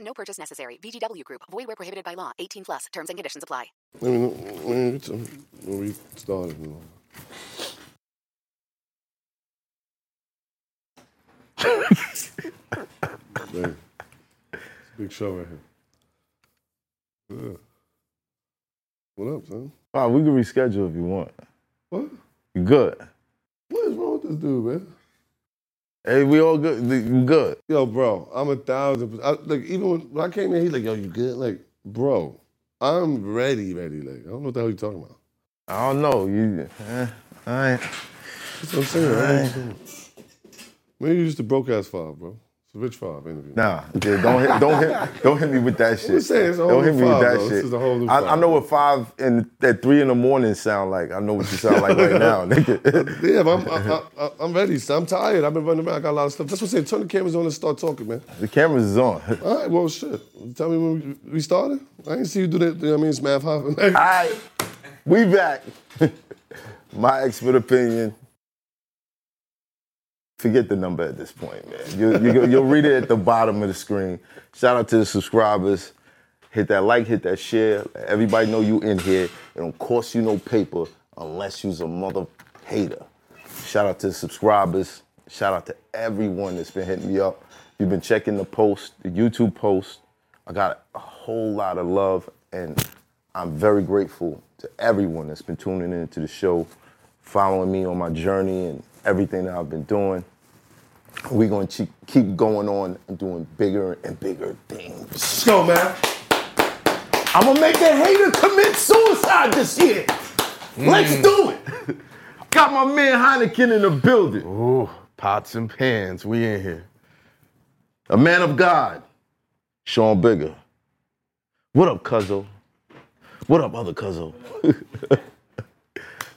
No purchase necessary. VGW Group. Void where prohibited by law. 18 plus. Terms and conditions apply. Let me, let me get some, when we started. You it's a big show right here. Yeah. What up, son? Oh, we can reschedule if you want. What? You good? What is wrong with this dude, man? Hey, we all good. You good? Yo, bro, I'm a thousand percent. I, like, even when, when I came in, he's like, yo, you good? Like, bro, I'm ready, ready. Like, I don't know what the hell you're talking about. I don't know. You, eh, all right. That's what I'm saying. right? Maybe you just a broke ass five, bro. It's a rich five interview. Nah, dude, don't hit, don't hit, don't hit me with that shit. saying, it's a whole don't hit me with that though. shit. This is a whole new I, I know what five and at three in the morning sound like. I know what you sound like right now, nigga. Yeah, I'm, I, I, I'm ready. I'm tired. I've been running around. I got a lot of stuff. That's what I'm saying. Turn the cameras on and start talking, man. The cameras is on. All right, well, shit. Tell me when we, we started. I didn't see you do that. You know what I mean? It's Math Hoffa. All right, we back. My expert opinion. Forget the number at this point, man. You, you, you'll read it at the bottom of the screen. Shout out to the subscribers. Hit that like, hit that share. Everybody know you in here. It don't cost you no paper unless you's a mother hater. Shout out to the subscribers. Shout out to everyone that's been hitting me up. You've been checking the post, the YouTube post. I got a whole lot of love, and I'm very grateful to everyone that's been tuning in to the show, following me on my journey and everything that I've been doing. We're going to keep going on and doing bigger and bigger things. Let's go, man. I'm gonna make a hater commit suicide this year. Let's mm. do it. Got my man Heineken in the building. Ooh, pots and pans. We in here. A man of God, Sean Bigger. What up, Cuzzo? What up, other Cuzzo?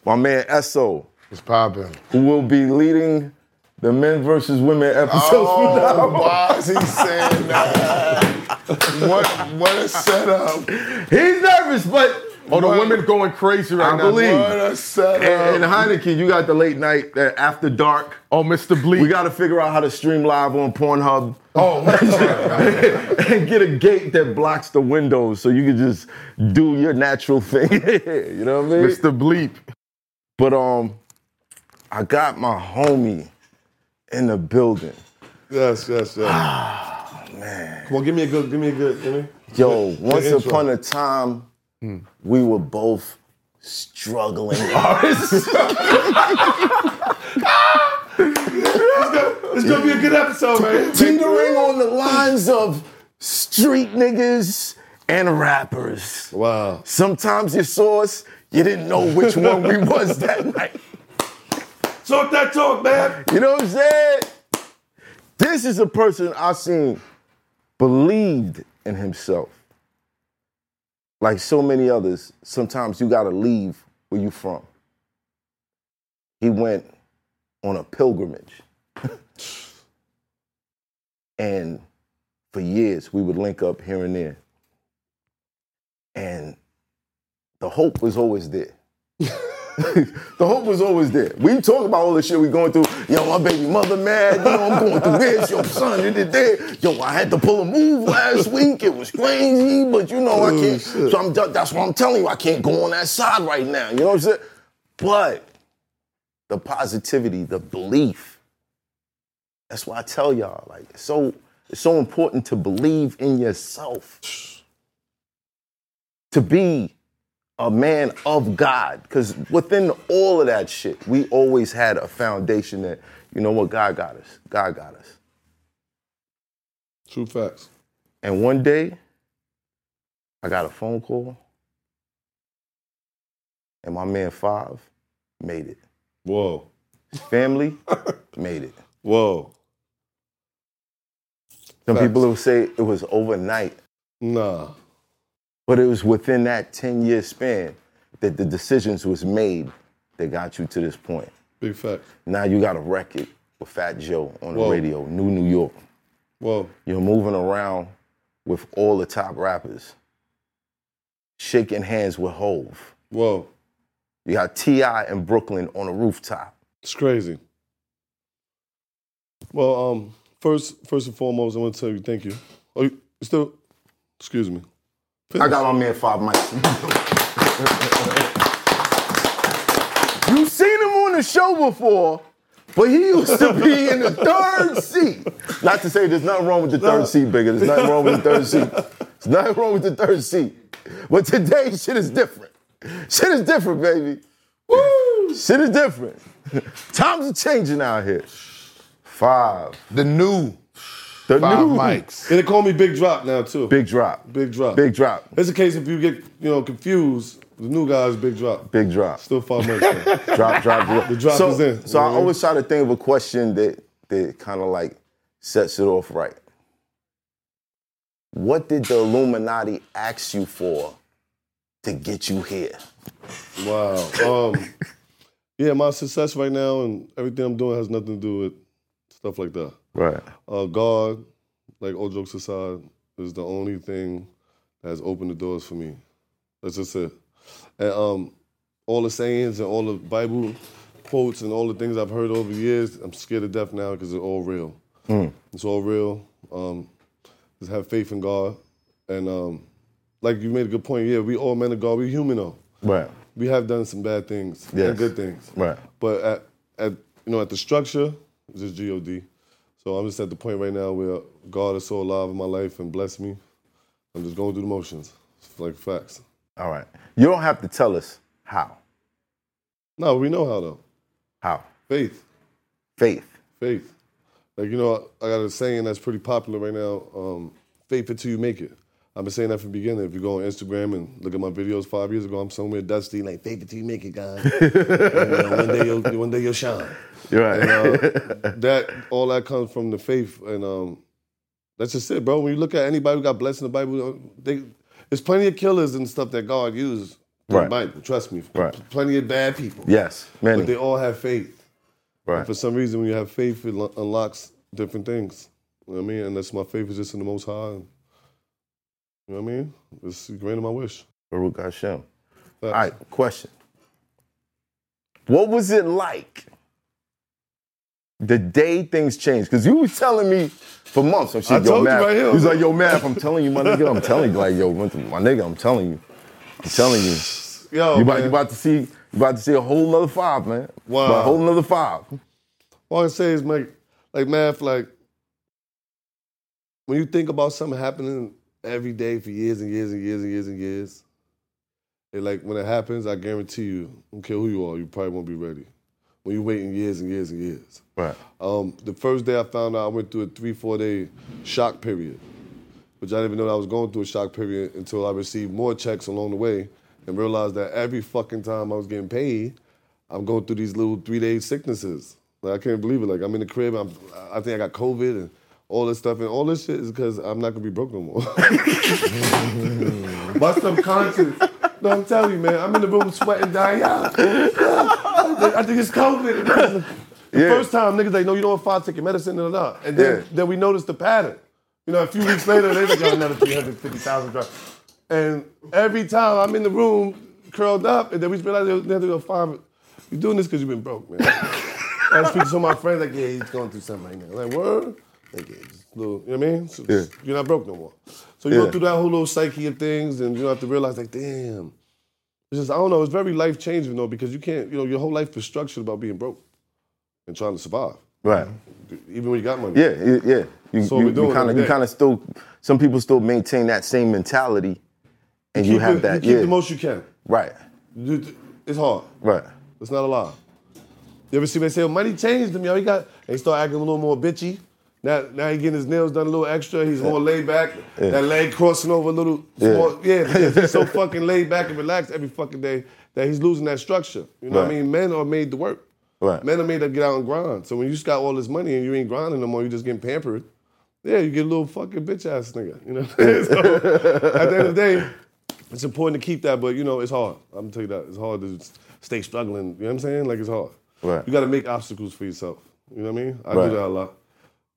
my man Esso, It's popping. who will be leading the men versus women episodes from now Oh, on. why is he saying that? what, what a setup. He's nervous, but Oh, the What? women going crazy right I now. believe. What a setup. and, and Heineken, you got the late night, the after dark. oh, Mr. Bleak. We got to figure out how to stream live on Pornhub. oh, and get a gate that blocks the windows so you can just do your natural thing. you know what I mean? Mr. Bleep. But um, I got my homie in the building. Yes, yes, yes. Ah, man. Come on, give me a good, give me a good, give me. Yo, Good once intro. upon a time, hmm. we were both struggling artists. It's gonna be a good episode, man. teetering on the lines of street niggas and rappers. Wow. Sometimes you saw us, you didn't know which one we was that night. Talk that talk, man. You know what I'm saying? This is a person I seen believed in himself. Like so many others, sometimes you gotta leave where you from. He went on a pilgrimage. and for years we would link up here and there. And the hope was always there. the hope was always there. We talk about all the shit we going through. Yo, my baby mother mad. You know, I'm going through this. Yo, son, you did that. Yo, I had to pull a move last week. It was crazy, but you know, I can't. So I'm, that's what I'm telling you. I can't go on that side right now. You know what I'm saying? But the positivity, the belief. That's why I tell y'all, like, it's so It's so important to believe in yourself. To be a man of God. Because within all of that shit, we always had a foundation that, you know what, God got us. God got us. True facts. And one day, I got a phone call, and my man Five made it. Whoa. His family made it. Whoa. Some Facts. people will say it was overnight, Nah. But it was within that 10 year span that the decisions was made that got you to this point. Big fact. Now you got a record with Fat Joe on the Whoa. radio, New New York. Whoa. You're moving around with all the top rappers, shaking hands with Hove. Whoa. You got T.I. in Brooklyn on a rooftop. It's crazy. Well, um, first, first and foremost, I want to tell you thank you. Oh, you still? Excuse me. I got my man Five Mics. you seen him on the show before, but he used to be in the third seat. Not to say there's nothing wrong with the third seat, bigger. There's nothing wrong with the third seat. There's nothing wrong with the third seat. But today, shit is different. Shit is different, baby. Woo! Shit is different. Times are changing out here. Five. The new The five new mics. And they call me Big Drop now too. Big drop. Big Drop. Big drop. It's a case if you get you know confused. The new guy's Big Drop. Big drop. Still five months. man. drop, drop, drop. The drop so, is in. So I always try to think of a question that that kind of like sets it off right. What did the Illuminati ask you for to get you here? Wow. Um, yeah, my success right now and everything I'm doing has nothing to do with stuff like that. Right. Uh, God, like all jokes aside, is the only thing that has opened the doors for me. That's just it. And um, all the sayings and all the Bible quotes and all the things I've heard over the years, I'm scared to death now because it's all real. It's all real. Um, just have faith in God. And um, like you made a good point, yeah, we all men of God, we human though. Right. We have done some bad things Yes. and good things. Right. But at, at you know at the structure, it's just God. So I'm just at the point right now where God is so alive in my life and bless me. I'm just going through the motions. Like facts. All right. You don't have to tell us how. No, we know how though. How? Faith. Faith. Faith. Like you know, I got a saying that's pretty popular right now. Um, faith until you make it. I've been saying that from the beginning. If you go on Instagram and look at my videos five years ago, I'm somewhere dusty, like faith until you make it, guys. And, uh, one day you'll one day you'll shine. You're right. And uh, that all that comes from the faith, and um, that's just it, bro. When you look at anybody who got blessed in the Bible, uh, they, there's plenty of killers and stuff that God used in Right. the Bible. Trust me, Right. plenty of bad people. yes. but they all have faith. Right. For some reason, when you have faith, it lo- unlocks different things. You know what I mean? And that's my faith is just in the Most High. You know what I mean? It's granted my wish. Baruch Hashem. All right. Question. What was it like the day things changed? Because you was telling me for months. Oh, I'm I yo, told you Math. right here. He was like, yo, man, I'm telling you, my nigga, I'm telling you, like, yo, my nigga, I'm telling you. I'm telling you. Yo, you, about, you about to see you about to see a whole nother five, man. Wow. About a whole nother five. All I say is, like, like math, like, when you think about something happening every day for years and years and years and years and years, it like when it happens, I guarantee you, I don't care who you are, you probably won't be ready. When you're waiting years and years and years. Right. Um, the first day I found out, I went through a three, four day shock period, which I didn't even know that I was going through a shock period until I received more checks along the way and realized that every fucking time I was getting paid, I'm going through these little three day sicknesses. Like, I can't believe it. Like I'm in the crib, I'm, I think I got COVID and all this stuff, and all this shit is because I'm not gonna be broke no more. My subconscious. No, I'm telling you, man. I'm in the room sweating, dying out. I think it's COVID. The Yeah. first time niggas like, no, you don't want five take your medicine, da, da, da. And then, Yeah. then we noticed the pattern. You know, a few weeks later, they like, oh, another 350,000 drugs. And every time I'm in the room curled up, and then we realize they have to go find You're doing this because you've been broke, man. I speak to some of my friends, like, yeah, he's going through something right now. Like, word? Like, yeah, just a little, you know what I mean? So, Yeah. You're not broke no more. So you Yeah. go through that whole little psyche of things, and you don't have to realize, like, damn. It's just, I don't know, it's very life changing, though, because you can't, you know, your whole life is structured about being broke and trying to survive, Right. even when you got money. Yeah, yeah. You, So you, we're doing kind of, you kind of still. Some people still maintain that same mentality, and you, Keep have that. You keep yeah, the most you can. right, It's hard. right. It's not a lie. You ever see me say, oh, money changed him, yo? He got, and he start acting a little more bitchy. Now, now he getting his nails done a little extra. He's more laid back. That leg crossing over a little. Yeah. because he's so fucking laid back and relaxed every fucking day that he's losing that structure. You know what I mean? Men are made to work. Right. Men are made to get out and grind. So when you just got all this money and you ain't grinding no more, you just getting pampered. Yeah, you get a little fucking bitch ass nigga. You know? So at the end of the day, it's important to keep that, but you know, it's hard. I'm gonna tell you that. It's hard to stay struggling. You know what I'm saying? Like it's hard. Right. You gotta make obstacles for yourself. You know what I mean? I Right. do that a lot.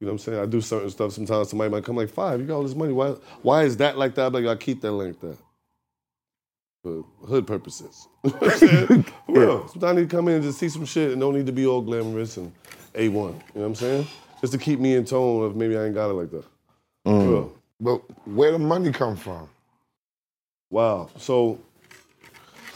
You know what I'm saying? I do certain stuff sometimes somebody might come like, five, you got all this money. Why why is that like that? I'm like, I keep that like that. For hood purposes. You know I'm? For real. Sometimes I need to come in and just see some shit and don't need to be all glamorous and A1. You know what I'm saying? Just to keep me in tone of maybe I ain't got it like that. For mm. real. But where the money come from? Wow. So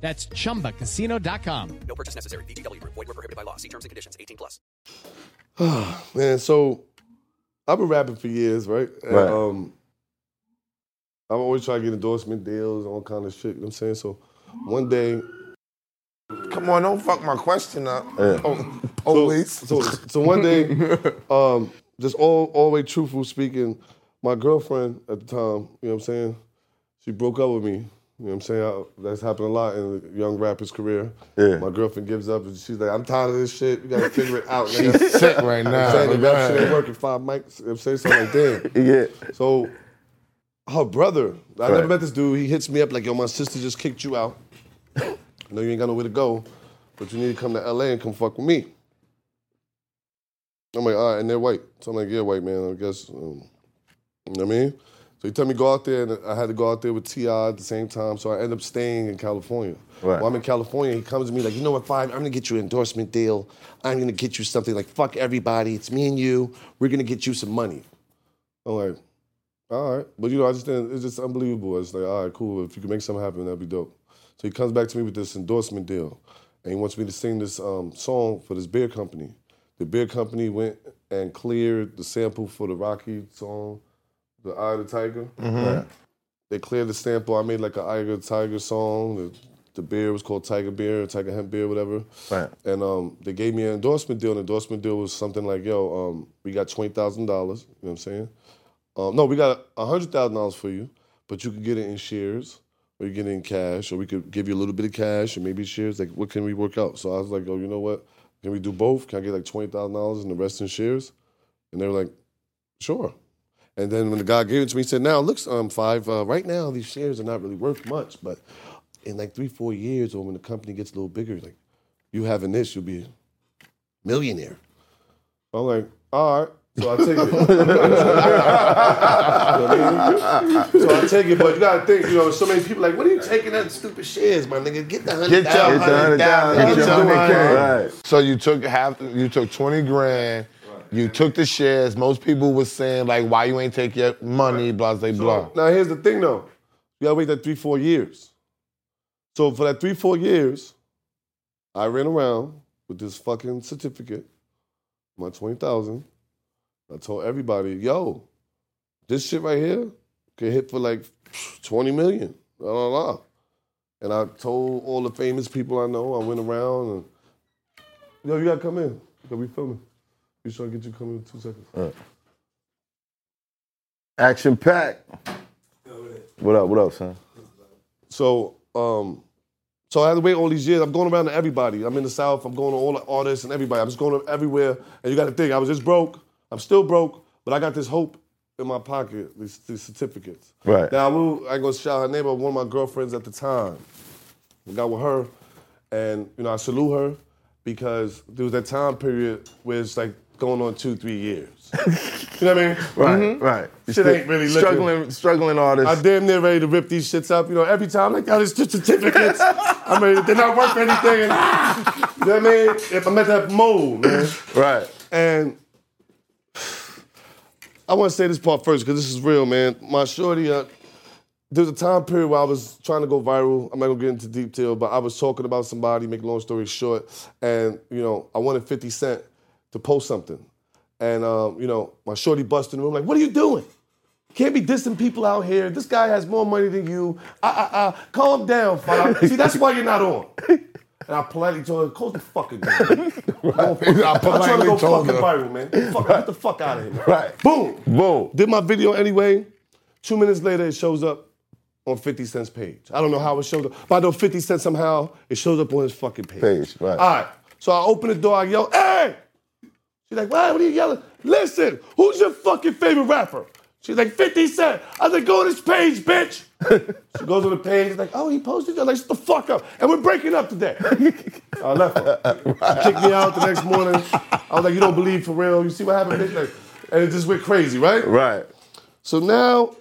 That's chumbacasino.com. No purchase necessary. VGW Group. Void were prohibited by law. See terms and conditions. 18 plus. Man, so I've been rapping for years, right? And, Right. Um, I'm always trying to get endorsement deals, and all kind of shit. You know what I'm saying? So one day, Come on, don't fuck my question up. Yeah. Oh, always. so, so one day, um, just all, all the way truthful speaking, my girlfriend at the time, you know what I'm saying? She broke up with me. You know what I'm saying? I, that's happened a lot in a young rapper's career. Yeah. My girlfriend gives up and she's like, I'm tired of this shit. You gotta figure it out. nigga." She's sick right now. I'm saying the rap shit ain't working. Five mics. You know I'm saying something like that. Yeah, So her brother, I Right. never met this dude. He hits me up like, "Yo, my sister just kicked you out. I know you ain't got nowhere to go, but you need to come to LA and come fuck with me." I'm like, "All right," and they're white, so I'm like, "Yeah, white man. I guess." Um, you know what I mean? So he told me go out there, and I had to go out there with T.I. at the same time. So I end up staying in California. Right. While I'm in California, he comes to me like, "You know what, Five? I'm gonna get you an endorsement deal. I'm gonna get you something like fuck everybody. It's me and you. We're gonna get you some money." I'm like, all right. But you know, I just didn't, it's just unbelievable. It's like, all right, cool. If you can make something happen, that'd be dope. So he comes back to me with this endorsement deal. And he wants me to sing this um, song for this beer company. The beer company went and cleared the sample for the Rocky song, The Eye of the Tiger. They cleared the sample. I made like an Eye of the Tiger song. The, the beer was called Tiger Beer, Tiger Hemp Beer, whatever. Right. And um, they gave me an endorsement deal. An endorsement deal was something like, yo, um, we got $20,000. You know what I'm saying? Um, no, we got hundred thousand dollars for you, but you could get it in shares, or you get it in cash, or we could give you a little bit of cash, or maybe shares. Like, what can we work out? So I was like, oh, you know what? Can we do both? Can I get like twenty thousand dollars and the rest in shares? And they were like, sure. And then when the guy gave it to me, he said, now looks, um, five. Uh, right now, these shares are not really worth much, but in like three, four years, or when the company gets a little bigger, like you having this, you'll be a millionaire. I'm like, all right. So I take it. so I take it, but you gotta think, you know, so many people like, what are you taking that stupid shares, my nigga? Get the hundred Get your hundred thousand. Get Get your your hundred hundred. Right. So you took half. You took twenty grand. You took the shares. Most people was saying like, why you ain't take your money? Blah blah blah. So, now here's the thing though. You gotta wait that three, four years. So for that three, four years, I ran around with this fucking certificate, my twenty thousand. I told everybody, yo, this shit right here could hit for like 20 million. Blah, blah, blah. And I told all the famous people I know, I went around and, yo, you gotta come in. Because we filming. We trying to get you coming in two seconds. Action pack. What up? What up, son? So, um, so I had to wait all these years. I'm going around to everybody. I'm in the South. I'm going to all the artists and everybody. I'm just going everywhere. And you got to think, I was just broke. I'm still broke, but I got this hope in my pocket. These, these certificates. Right. Now I will. I gonna shout her name, but one of my girlfriends at the time. I got with her, and you know I salute her because there was that time period where it's like going on two, three years. You know what I mean? Right, right. You Shit still- ain't really looking- struggling, struggling artist. I damn near ready to rip these shits up. You know, every time, like, yo, it's just certificates. I mean, they're not worth anything. And, you know what I mean? If I'm at that mode, man. right. And I want to say this part first because this is real, man. My shorty, uh, there was a time period where I was trying to go viral. I'm not gonna get into detail, but I was talking about somebody. Make a long story short, and you know, I wanted 50 Cent to post something, and um, you know, my shorty busted in the room like, "What are you doing? Can't be dissing people out here. This guy has more money than you. Ah ah ah. Calm down, fella. See, that's why you're not on." And I politely told her, "Close the fucking door." fuck- I I'm trying to go fucking her. viral, man. Fuck, Get the fuck out of here, man. Right. Boom. Boom. Did my video anyway. Two minutes later, it shows up on 50 Cent's page. I don't know how it shows up, but I know 50 Cent somehow, it shows up on his fucking page. Page, right. All right. So I open the door, I yell, hey! She's like, what? What are you yelling? Listen, who's your fucking favorite rapper? She's like, 50 Cent. I was like, go on his page, bitch. she goes on the page, like, oh, he posted it. I'm like, shut the fuck up. And we're breaking up today. I left her. She kicked me out the next morning. I was like, you don't believe for real. You see what happened? bitch? Like, and it just went crazy, right? Right. So now,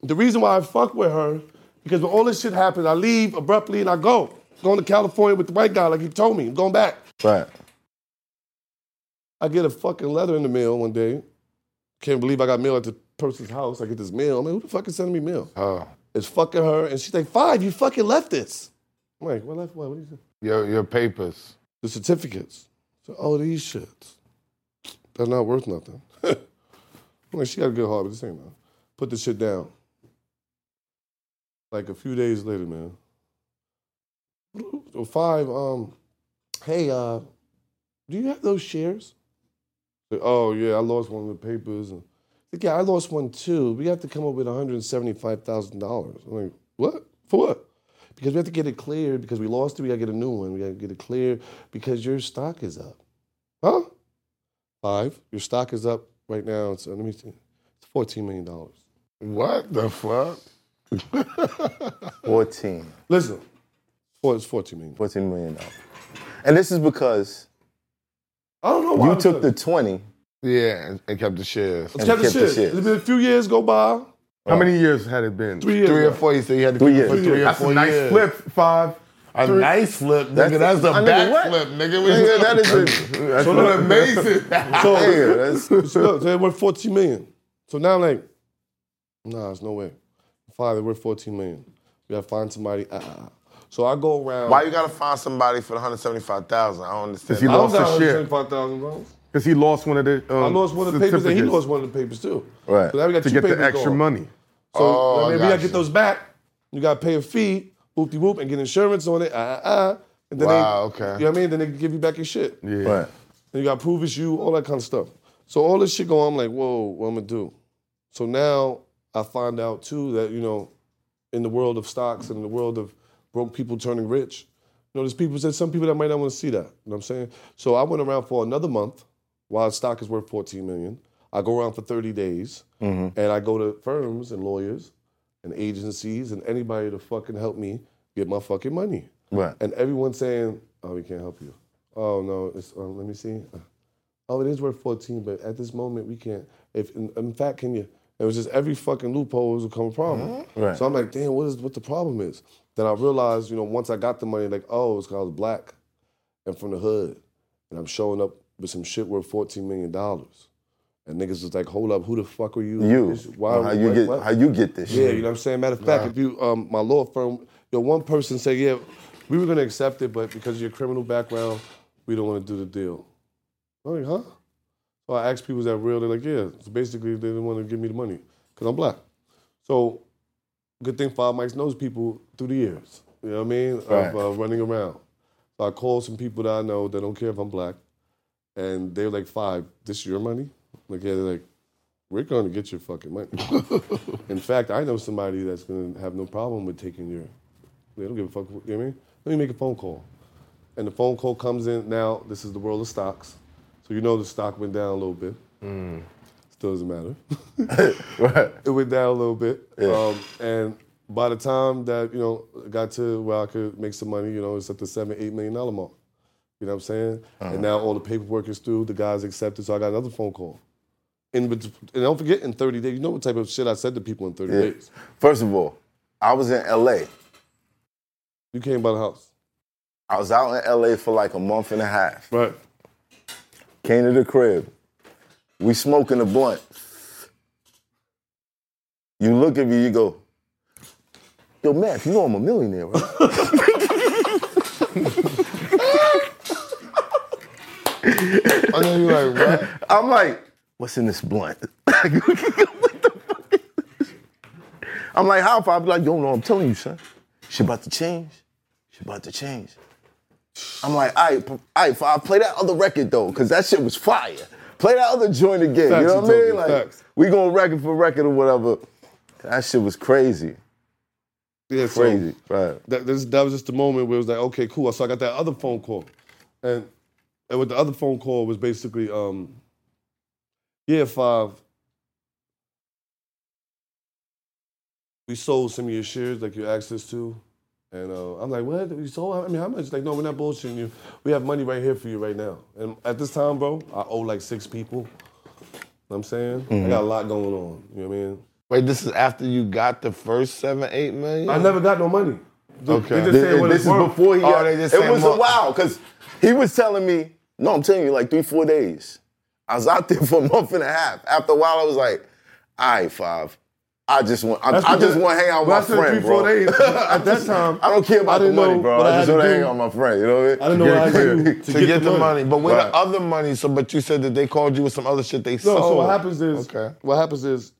the reason why I fuck with her, because when all this shit happens, I leave abruptly and I go. Going to California with the white guy, like he told me. I'm going back. Right. I get a fucking letter in the mail one day. Can't believe I got mail at the person's house. I get this mail. I'm like, who the fuck is sending me mail? Oh. It's fucking her. And she's like, five, you fucking left this. I'm like, what left what? What do you say? Your, your papers. The certificates. So, oh, these shits. They're not worth nothing. I'm like, she got a good heart, but this ain't nothing. Put the shit down. Like a few days later, man. So five, um, hey, uh, do you have those shares? Like, oh yeah, I lost one of the papers. And like, yeah, I lost one too. We have to come up with $175,000. I'm like, what? For what? Because we have to get it cleared because we lost it. We got to get a new one. We got to get it cleared because your stock is up. Huh? Five. Your stock is up right now. So let me see. It's $14 million. What the fuck? 14. Listen, four- it's 14 million. 14 million dollars. And this is because I don't know why. you I'm took the 20. Yeah, and, and kept the shares. It's kept the kept the shit. shit. It's been a few years go by. How many years had it been? Three years. Three or four. You said you had to Three keep it for years. three or That's four a nice years. flip, five. A nice flip, nigga. That's- That's, a I mean, back what? flip, nigga. Nigga, that is a, that's So look, amazing. So, Yeah, that's- so look, they're worth 14 million. So now I'm like, nah, there's no way. Fine, they're worth 14 million. We gotta find somebody. Uh, uh, uh. So I go around. Why you gotta find somebody for the 175,000? I don't understand. he I don't lost got his share. $175,000. Because he lost one of the. Um, I lost one of the papers and he certificates lost one of the papers too. Right. So now we got to two get the papers extra going. money. So Oh, I mean, we got gotta get you. those back. You gotta pay a fee, whoop de whoop, and get insurance on it. Uh, uh, uh. And then Wow, they, okay. You know what I mean? Then they can give you back your shit. Yeah. right. And you got to prove it's you, all that kind of stuff. So all this shit going, I'm like, whoa, what I'm gonna do? So now I find out too that you know, in the world of stocks and in the world of broke people turning rich, you know, there's people there's some people that might not want to see that. You know what I'm saying? So I went around for another month while stock is worth 14 million. I go around for 30 days and I go to firms and lawyers and agencies and anybody to fucking help me get my fucking money. Right. And everyone's saying, "Oh, we can't help you." Oh no, it's, um, let me see. Oh, it is worth 14, but at this moment we can't. If in, in fact, can you? It was just every fucking loophole was become a problem. Right. So I'm like, damn, what is what the problem is? Then I realized, you know, once I got the money, like, oh, it's because I was black and from the hood, and I'm showing up with some shit worth 14 million dollars, and niggas was like, hold up, who the fuck are you? You. Why? how you get how you get this Yeah, shit. you know what I'm saying? Matter of fact, if you, um, my law firm, yo, one person said, yeah, we were gonna accept it, but because of your criminal background, we don't wanna do the deal. I'm like, huh? So I asked people, is that real? They're like, yeah. So basically, they didn't want to give me the money because I'm black. So, good thing Five Mics knows people through the years. You know what I mean? Right. Of uh, running around. So I called some people that I know that don't care if I'm black, and they were like, Five, this is your money? Like, yeah, they're like, we're going to get your fucking money. In fact, I know somebody that's going to have no problem with taking your. They don't give a fuck. You know what I mean? Let me make a phone call. And the phone call comes in. Now, this is the world of stocks. So you know the stock went down a little bit. Still doesn't matter. Right. it went down a little bit. Um, and by the time that, you know, got to where I could make some money, you know, it's at the seven, eight million dollar mark. You know what I'm saying? And now all the paperwork is through, the guys accepted, so I got another phone call. in and don't forget in 30 days. You know what type of shit I said to people in 30 Yeah. days. First of all, I was in LA. You came by the house. I was out in LA for like a month and a half. Right. Came to the crib. We smoking a blunt. You look at me, you go, Yo, Matt, you know I'm a millionaire, right? I know you're like, what? I'm like, what's in this blunt? what the fuck is this? I'm like, how? Far? Be like, yo, no, I'm telling you, son. She about to change. She about to change. I'm like, all right, all right, I play that other record though, because that shit was fire. Play that other joint again. Facts, you know what I mean? Like, facts. we going record for record or whatever. That shit was crazy. Yeah, so Crazy. Right. that, this, that was just the moment where it was like, okay, cool. So I got that other phone call. And, and with the other phone call was basically, um, year five, we sold some of your shares like you asked us to. And uh, I'm like, what? We sold? I mean, how much? Like, no, we're not bullshitting you. We have money right here for you right now. And at this time, bro, I owe like six people. You know what I'm saying? I got a lot going on. You know what I mean? Wait, this is after you got the first seven, eight million? I never got no money. Okay. They just This, what this is worth. before he Oh, got, they just it was a while, because he was telling me, no, I'm telling you, like three, four days. I was out there for a month and a half. After a while, I was like, all right, five. I just want, I, I just want to hang out with when I my said friend, three, four bro. days, at that time, I don't care about the money, know bro. I I just want to hang out with my friend. You know what I mean? I didn't know what I had to do to, to, get, the money. But where Right. the other money? So, but you said that they called you with some other shit they No, sold. so what happens is, Okay. what happens is,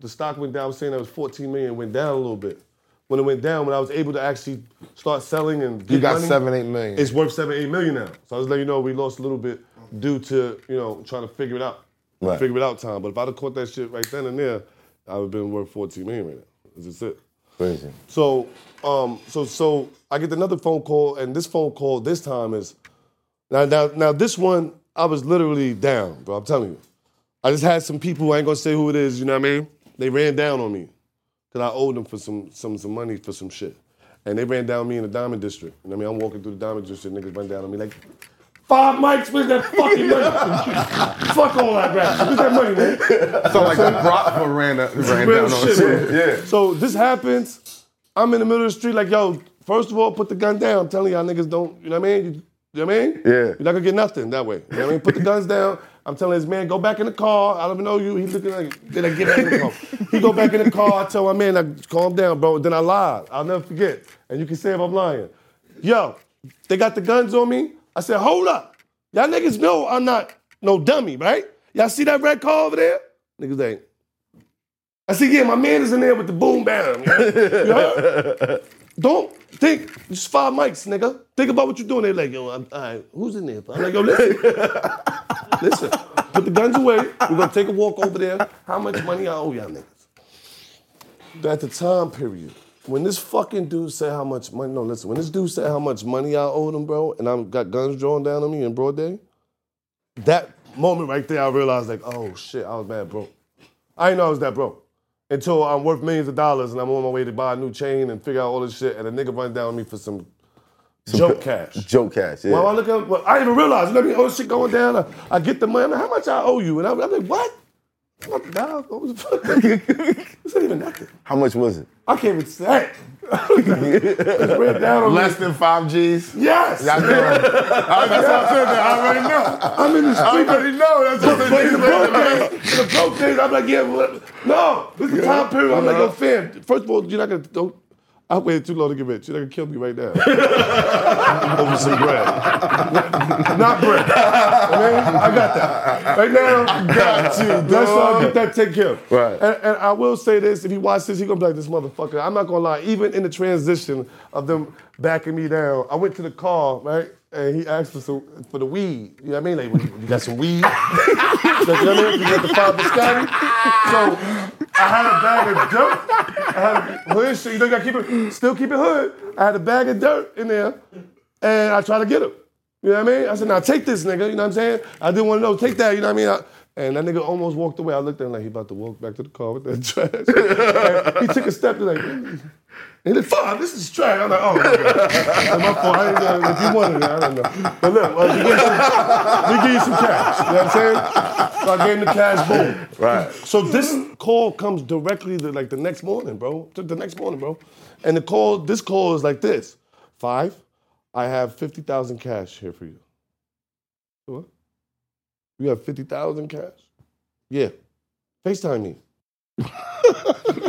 the stock went down. I was saying that was 14 million, went down a little bit. When it went down, when I was able to actually start selling and get You got money, seven, eight million. It's worth seven, eight million now. So I was letting you know we lost a little bit due to you know trying to figure it out, Right. figure it out time. But if I'd have caught that shit right then and there, I would have been worth 14 million right now. That's just it. Crazy. So, um, so, so I get another phone call, and this phone call this time is now, now, now. This one, I was literally down, bro. I'm telling you. I just had some people. I ain't gonna say who it is. You know what I mean? They ran down on me because I owed them for some, some, some money for some shit, and they ran down on me in the Diamond District. You know what I mean? I'm walking through the Diamond District, niggas run down on me like. Five mics, where's that fucking money? Fuck all that rap. Where's that money, man? So like the prop ran, ran Real down on shit, shit. bro. Yeah. So this happens. I'm in the middle of the street, like, yo, first of all, put the gun down. I'm telling y'all niggas don't, you know what I mean? You, you know what I mean? Yeah. You're not gonna get nothing that way. You know what I mean? Put the guns down. I'm telling this man, go back in the car. I don't even know you. He's looking like, then I get back in the car. He go back in the car. I tell my man, like, calm down, bro. Then I lied. I'll never forget. And you can say if I'm lying. Yo, they got the guns on me. I said, hold up. Y'all niggas know I'm not no dummy, right? Y'all see that red car over there? Niggas ain't. I said, yeah, my man is in there with the boom bam. Don't think, it's five mics, nigga. Think about what you're doing. They're like, yo, I'm, all right, who's in there? I'm like, yo, listen. listen, put the guns away. We're gonna take a walk over there. How much money I owe y'all niggas? At the time period, when this fucking dude said how much money, no, listen, when this dude said how much money I owed him, bro, and I got guns drawn down on me in broad day, that moment right there, I realized, like, oh shit, I was mad broke. I didn't know I was that broke until I'm worth millions of dollars and I'm on my way to buy a new chain and figure out all this shit, and a nigga runs down on me for some, joke cash. Joke cash. Yeah. Well, I look up, well, I didn't even realize. You know what I mean? All oh, this shit going down. I, I get the money. I'm like, how much I owe you? And I'm, I'm like, what? What dog? What was the fuck? It's not even nothing. How much was it? I can't even say. it's down on Less me. than five G's. Yes. Y'all know. Oh, that's what I said. That. I already know. I'm in the street. I already know. That's what But in the broke they days, the broke days, I'm like, yeah, well, no. This is the time period. I'm like, yo, fam. First of all, you're not gonna don't. I waited too long to get rich. You're gonna kill me right now. Over some bread. Not bread. I I got that. Right now, got you. That's why I get that taken care of. Right. And, and I will say this: if you watch this, he gonna be like, "This motherfucker." I'm not gonna lie. Even in the transition of them backing me down, I went to the car, right, and he asked for some for the weed. You know what I mean? Like, "What, you got some weed? You got the five biscotti. So I had a bag of dirt. I had a hood shit. You know, you gotta keep it, still keep it hood. I had a bag of dirt in there, and I tried to get him. You know what I mean? I said, now take this, nigga. You know what I'm saying? I didn't want to know. Take that. You know what I mean? I, and that nigga almost walked away. I looked at him like he about to walk back to the car with that trash. He took a step to like, And he like, fuck, this is trash. I'm like, oh my God. That's my fault. I didn't know if you wanted it. I don't know. But look, we, give you some, we give you some cash. You know what I'm saying? So I gave him the cash, boom. Right. So this call comes directly the, like the next morning, bro. To The next morning, bro. And the call, this call is like this. Five, I have 50,000 cash here for you. What? You have 50,000 cash? Yeah. FaceTime me.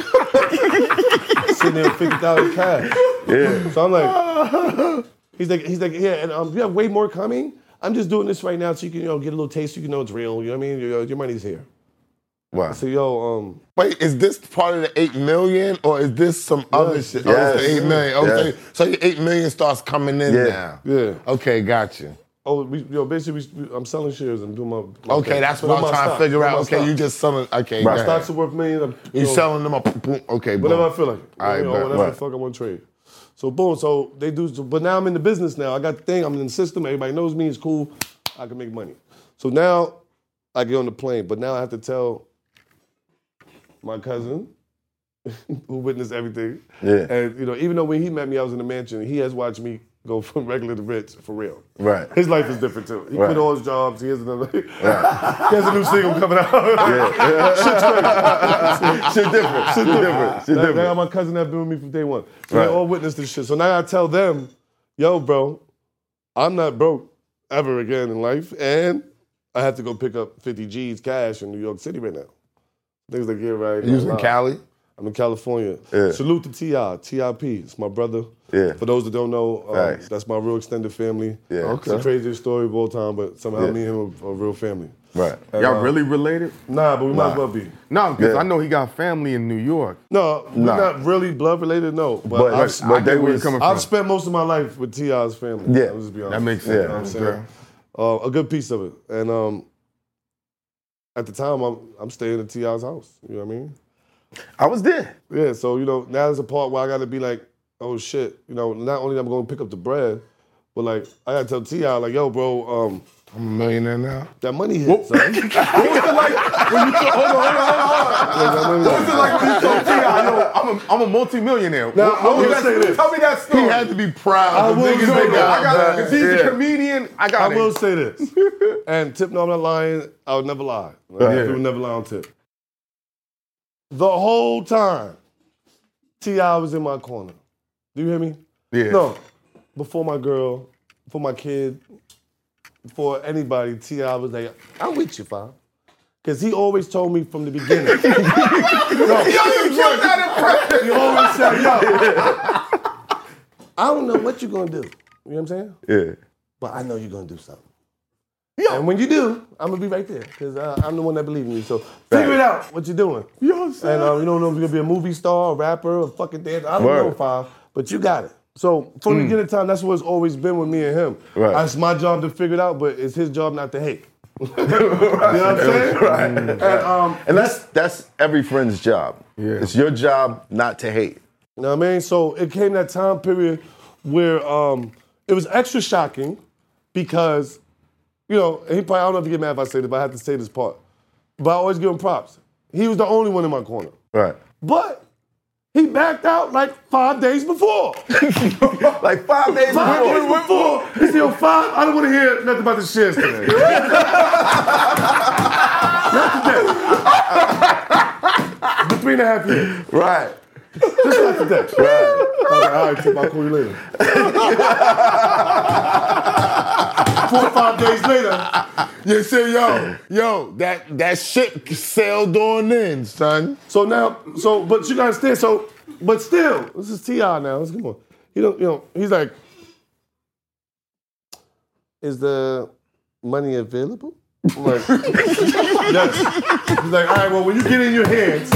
Sitting there with 50,000 cash. Yeah. So I'm like, he's like, he's like, yeah, and um, you have way more coming. I'm just doing this right now so you can, you know, get a little taste, so you can know it's real. You know what I mean? Your, your money's here. Wow. So yo, um, Wait, is this part of the eight million or is this some other shit? Oh, it's the eight million. Okay. Yes. So your eight million starts coming in Yeah. now. yeah. Okay, got you. Oh, we, yo, basically, we, I'm selling shares and doing my. my Okay, thing. that's what I'm trying stock, to figure out. Okay, stock. you just selling. Okay, go Stocks are worth millions. I'm- You know, selling them up. Okay, boom. Whatever I feel like. All right, you know, whatever the fuck I want to trade. So boom, so they do. So, but now I'm in the business now. I got the thing. I'm in the system. Everybody knows me. It's cool. I can make money. So now I get on the plane, but now I have to tell my cousin who witnessed everything. Yeah. And you know, even though when he met me, I was in the mansion. He has watched me go from regular to rich for real. Right. His life is different too. He Right. quit all his jobs. He has another. he has a new single coming out. Yeah, Shit different. Shit different. Shit Now, now different. my cousin that been with me from day one. So Right. they all witnessed this shit. So now I tell them, yo, bro, I'm not broke ever again in life. And I have to go pick up 50 G's cash in New York City right now. Things like, yeah, right. You was in. Cali? I'm in California. Yeah. Salute to T.I., T.I.P. It's my brother. Yeah. For those that don't know, um, that's my real extended family. Yeah. It's the craziest story of all time, but somehow Yeah. me and him are a real family. Right. Y'all really related? Nah, but we might as well be. No, because Yeah. I know he got family in New York. No, we're Nah. not really blood related, no. But, But- I've, but they where coming I've spent most of my life with T.I.'s family. Yeah. I'll just be honest. That makes You sense. know what I'm saying? Uh, a good piece of it. And um, at the time, I'm, I'm staying at T.I.'s house. You know what I mean? I was there. Yeah, so, you know, now there's a part where I got to be like, oh, shit. You know, not only am I going to pick up the bread, but, like, I got to tell T.I., like, yo, bro, um, I'm a millionaire now. that money hit, son. What was it like when you told, hold on, hold on, hold on. Yeah, What was it like when you told T.I., yo, I'm a, I'm a multimillionaire? Now, What- I will that- say this. Tell me that story. He had to be proud. I will say that. I got it. He's Yeah. a comedian. I got I got will say this. and Tip, no, I'm not lying. I would never lie. Right. People never lie on Tip. The whole time, T.I. was in my corner. Do you hear me? Yeah. No. Before my girl, before my kid, before anybody, T.I. was like, I'm with you, fam. Because he always told me from the beginning. Yo, you killed that impression. he always said, yo, I don't know what you're going to do. You know what I'm saying? Yeah. but I know you're gonna do something. And when you do, I'm gonna be right there because uh, I'm the one that believes in you. So figure it out what you're doing. Yo, And uh, you don't know if you're gonna be a movie star, a rapper, a fucking dancer. I don't Word. know, five, but you got it. So from the beginning of time, that's what's always been with me and him. Right. It's my job to figure it out, but it's his job not to hate. you know what I'm saying? Right. And um, And that's that's every friend's job. Yeah. It's your job not to hate. You know what I mean? So it came that time period where um, it was extra shocking because, you know, he probably, I don't know if you get mad if I say this, but I have to say this part. But I always give him props. He was the only one in my corner. Right. But he backed out like five days before. Like five days Five before. days before. He said, yo, five, I don't want to hear nothing about the shares today. not today. Been three and a half years. Right. Just not today. Right. I was like, all right, Tip, I'll call you later. Four or five days later, You say, yo, yo, that that shit sailed on in, son. so now, so, but you gotta understand, so, but still, this is T.I. now, let's come on. You know, you know, he's like, is the money available? I'm like, yes. He's like, all right, well, when you get in your hands,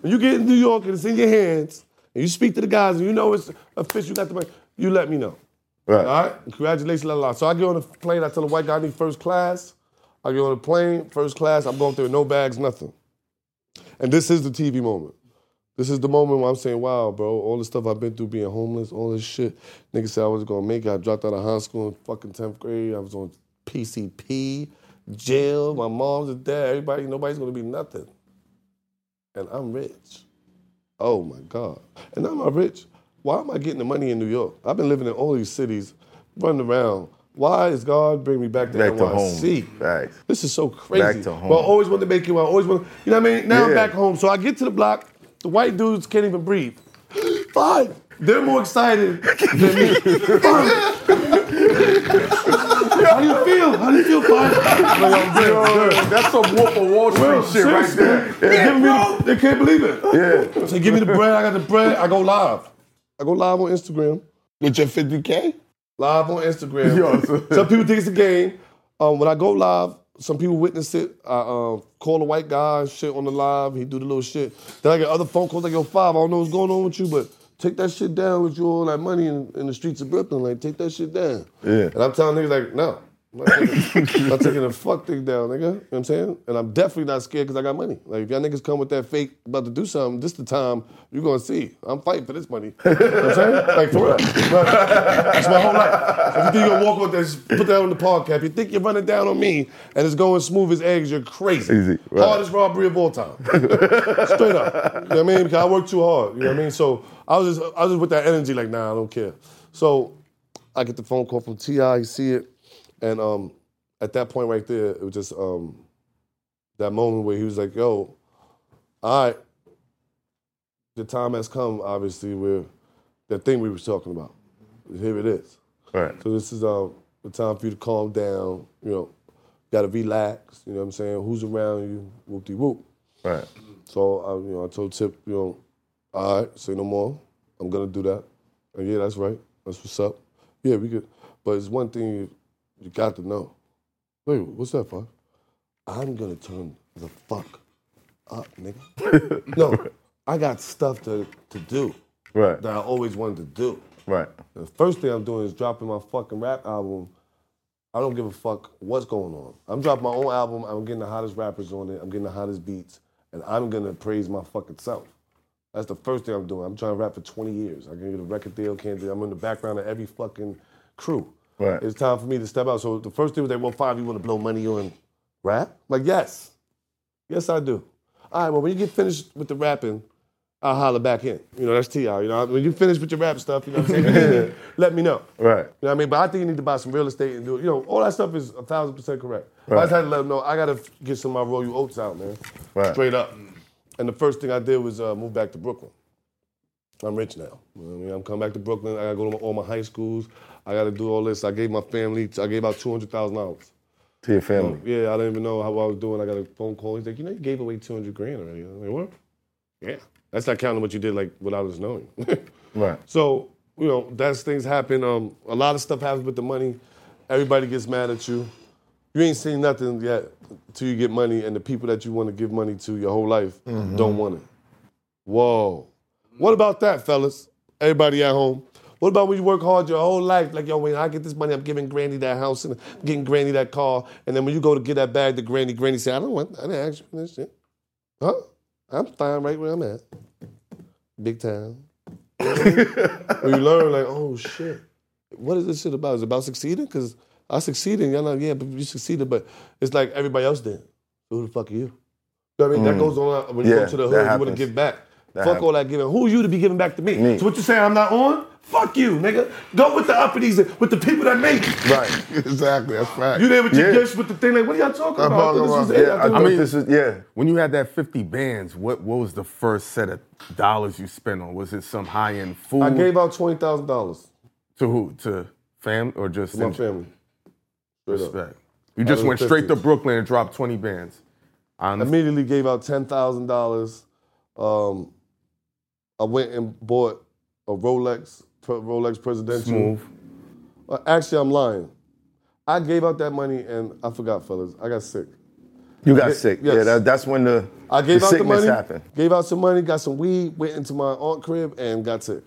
when you get in New York and it's in your hands, and you speak to the guys and you know it's official, you got the money, you let me know. Right. All right, congratulations, la la. So I get on the plane. I tell the white guy I need first class. I get on the plane, first class. I'm going through with no bags, nothing. And this is the TV moment. This is the moment where I'm saying, "Wow, bro, all the stuff I've been through, being homeless, all this shit." Nigga said I was gonna make it. I dropped out of high school in fucking tenth grade. I was on PCP, jail. My mom's dead. Everybody, nobody's gonna be nothing. And I'm rich. Oh my God. And I'm not rich. Why am I getting the money in New York? I've been living in all these cities, running around. Why is God bringing me back to Back to home. Facts. This is so crazy. Back to home. But I always wanted to make it. I always want. You know what I mean? Now I'm back home. So I get to the block. The white dudes can't even breathe. Fine. They're more excited than me. How do you feel? How do you feel, Five? I'm like, I'm good, I'm good. That's some Wolf of Wall Street Bro, shit right there. They, giving me the- they can't believe it. Yeah. So give me the bread. I got the bread. I go live. I go live on Instagram. With your 50K? Live on Instagram. Yo, some people think it's a game. Um, when I go live, some people witness it. I um, call a white guy, shit on the live. He do the little shit. Then I get other phone calls like, yo, Five, I don't know what's going on with you, but take that shit down with you all that money in, in the streets of Brooklyn. Like, take that shit down. Yeah. And I'm telling niggas, like, no. I'm not taking, I'm not taking the fuck thing down, nigga. You know what I'm saying? And I'm definitely not scared because I got money. Like, if y'all niggas come with that fake about to do something, this the time you're gonna see. I'm fighting for this money. You know what I'm saying? Like, for real. It's my whole life. If you think you're gonna walk with this, put that on the park cap. You think you're running down on me and it's going smooth as eggs, you're crazy. Easy, right. Hardest robbery of all time. Straight up. You know what I mean? Because I work too hard. You know what I mean? So I was just I was just with that energy, like, nah, I don't care. So I get the phone call from T.I., he see it. And um, at that point right there, it was just um, that moment where he was like, yo, all right, the time has come, obviously, where that thing we was talking about. Here it is. Right. So this is uh, the time for you to calm down, you know, gotta relax, you know what I'm saying? Who's around you? Whoop de whoop. Right. So I, you know, I told Tip, you know, all right, say no more. I'm gonna do that. And yeah, that's right. That's what's up. Yeah, we could. But it's one thing you, got to know. Wait, what's that for? I'm gonna turn the fuck up, nigga. no, I got stuff to, to do Right. that I always wanted to do. Right. The first thing I'm doing is dropping my fucking rap album. I don't give a fuck what's going on. I'm dropping my own album. I'm getting the hottest rappers on it. I'm getting the hottest beats, and I'm gonna praise my fucking self. That's the first thing I'm doing. I'm trying to rap for 20 years. I can get a record deal, can't do. I'm in the background of every fucking crew. Right. It's time for me to step out. So the first thing was like, well, five, you want to blow money on rap? Like, yes, yes, I do. All right, well, when you get finished with the rapping, I'll holler back in. You know, that's T.I. You know, when you finish with your rap stuff, you know what I'm saying? Let me know. Right. You know what I mean? But I think you need to buy some real estate and do it. You know, all that stuff is a thousand percent correct. But I just had to let them know I gotta get some of my royal oats out, man. Right. Straight up. And the first thing I did was uh, move back to Brooklyn. I'm rich now. You know what I mean? I'm coming back to Brooklyn. I gotta go to all my high schools. I gotta do all this. I gave my family, I gave out two hundred thousand dollars. To your family. Yeah, I didn't even know how I was doing. I got a phone call. He's like, you know, you gave away 200 grand already. I'm like, what? Yeah. That's not counting what you did like without us knowing. Right. so, you know, that's things happen. Um, a lot of stuff happens with the money. Everybody gets mad at you. You ain't seen nothing yet till you get money, and the people that you want to give money to your whole life don't want it. Whoa. What about that, fellas? Everybody at home. What about when you work hard your whole life? Like, yo, when I get this money, I'm giving Granny that house and I'm getting Granny that car. And then when you go to get that bag to Granny, Granny say, I don't want, I didn't ask you for this shit. Huh? I'm fine right where I'm at. Big time. when you learn, like, oh shit, what is this shit about? Is it about succeeding? Because I succeeded, y'all know, yeah, but you succeeded, but it's like everybody else did. Who the fuck are you? You know what I mean? That Mm. goes on when you Yeah, go to the hood, you want to give back. That fuck happens. all that giving. Who you to be giving back to me? Me. So what you saying I'm not on? Fuck you, nigga. Go with the uppities, with the people that make it. Right. exactly. That's fact. You there with your Yeah. gifts with the thing like, what are y'all talking I'm about? I this talking was about- it. Yeah, I I mean- this was yeah. When you had that 50 bands, what, what was the first set of dollars you spent on? Was it some high end food? I gave out twenty thousand dollars to who? To fam or just to my family. Straight up. Respect. You just went the straight to Brooklyn and dropped 20 bands. I immediately gave out ten thousand dollars. Um, I went and bought a Rolex, Rolex Presidential. Smooth. Uh, Actually, I'm lying. I gave out that money and I forgot, fellas. I got sick. You got sick. yes. Yeah, that, that's when the, I gave the out the sickness money. happened. Gave out some money, got some weed, went into my aunt crib and got sick.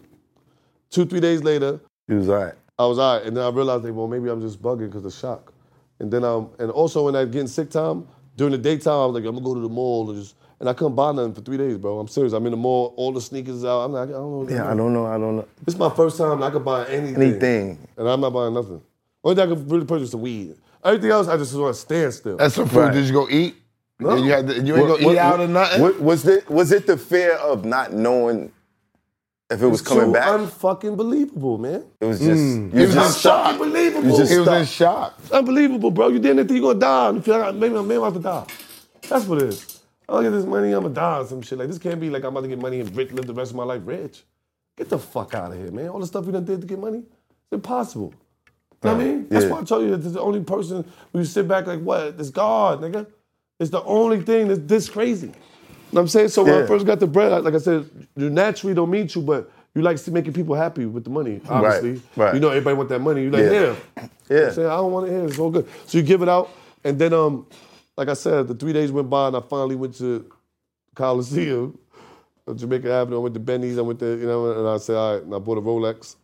Two, three days later, He was all right. I was all right. And then I realized, like, well, maybe I'm just bugging because of shock. And then, um, and also in that getting sick time, during the daytime, I was like, I'm gonna go to the mall and just, and I couldn't buy nothing for three days, bro. I'm serious. I'm in the mall, all the sneakers out. I'm like, I don't know. what Yeah, do. I don't know. I don't know. This is my first time I could buy anything. Anything. And I'm not buying nothing. Only thing I could really purchase is the weed. Everything else, I just want to stand still. That's some food. Right. Did you go eat? No. And you, had to, you ain't What- go what- eat out or nothing? what- was it was it the fear of not knowing If it was It's coming too back, unfucking believable, man. it was just Mm. you It was was just just shocked. Unbelievable. You just He was in shock. It's unbelievable, bro. You didn't think you're gonna die. And you feel like maybe, maybe I'm about to die. That's what it is. I'll get this money, I'm gonna die or some shit. Like this can't be like I'm about to get money and rich, live the rest of my life rich. Get the fuck out of here, man. All the stuff you done did to get money, it's impossible. You know what I mean? That's Yeah. why I told you that the only person when you sit back like what? It's God, nigga. It's the only thing that's this crazy. You know what I'm saying? So when I first got the bread, like I said, you naturally don't mean to, but you like making people happy with the money, obviously. right. You know everybody want that money. You like, Yeah. yeah. You know. I'm saying? I don't want it. It's all good. So you give it out, and then um, like I said, the three days went by, and I finally went to Coliseum, uh, Jamaica Avenue. I went to Benny's. I went to you know, and I said, all right, and I bought a Rolex.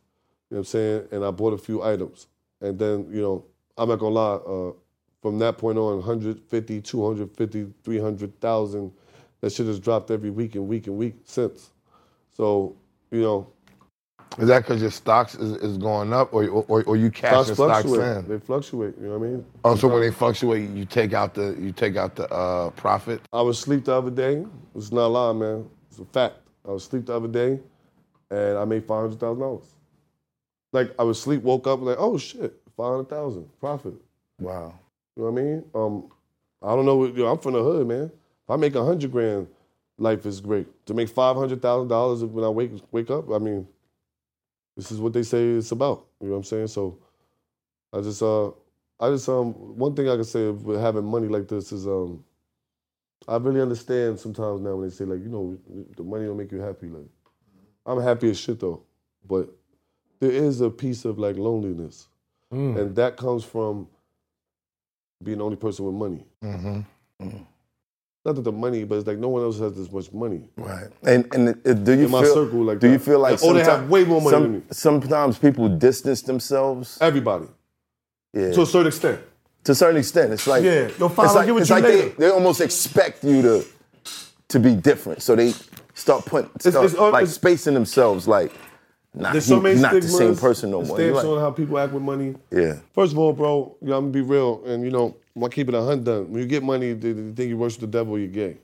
You know what I'm saying? And I bought a few items, and then you know, I'm not gonna lie. Uh, from that point on, 150, 250, 300,000. That shit has dropped every week and week and week since. So, you know, Is that because your stocks is, is going up, or or, or you cash stocks your stocks in? They fluctuate. You know what I mean? Oh, so when they fluctuate, you take out the you take out the uh, profit. I was asleep the other day. It's not a lie, man. It's a fact. I was asleep the other day, and I made five hundred thousand dollars. Like I was asleep, woke up, like, oh shit, five hundred thousand profit. Wow. You know what I mean? Um, I don't know. You know, I'm from the hood, man. If I make a hundred grand, life is great. To make five hundred thousand dollars when I wake wake up, I mean, this is what they say it's about. You know what I'm saying? So, I just uh, I just um, one thing I can say with having money like this is um, I really understand sometimes now when they say like, you know, the money don't make you happy. Like, I'm happy as shit though, but there is a piece of like loneliness, and that comes from being the only person with money. Mm-hmm. Not that the money, but it's like no one else has this much money. Right. And and do you In my feel circle like do you feel like Like, oh, they have way more money some- than me. Sometimes people distance themselves. Everybody, Yeah. to a certain extent. to a certain extent, it's like Yeah, yo, fine, it's I'll like, get with you like later. they, they almost expect you to to be different, so they start putting start, it's, uh, like it's- spacing themselves like, nah, There's he- so many he's not the stigmas. same person no the more. You're stamps like, on how people act with money. yeah, First of all, bro, you know, I'm gonna be real, and you know, I'm gonna keep it a hundred. done. When you get money, they, they think you worship the devil, you're gay.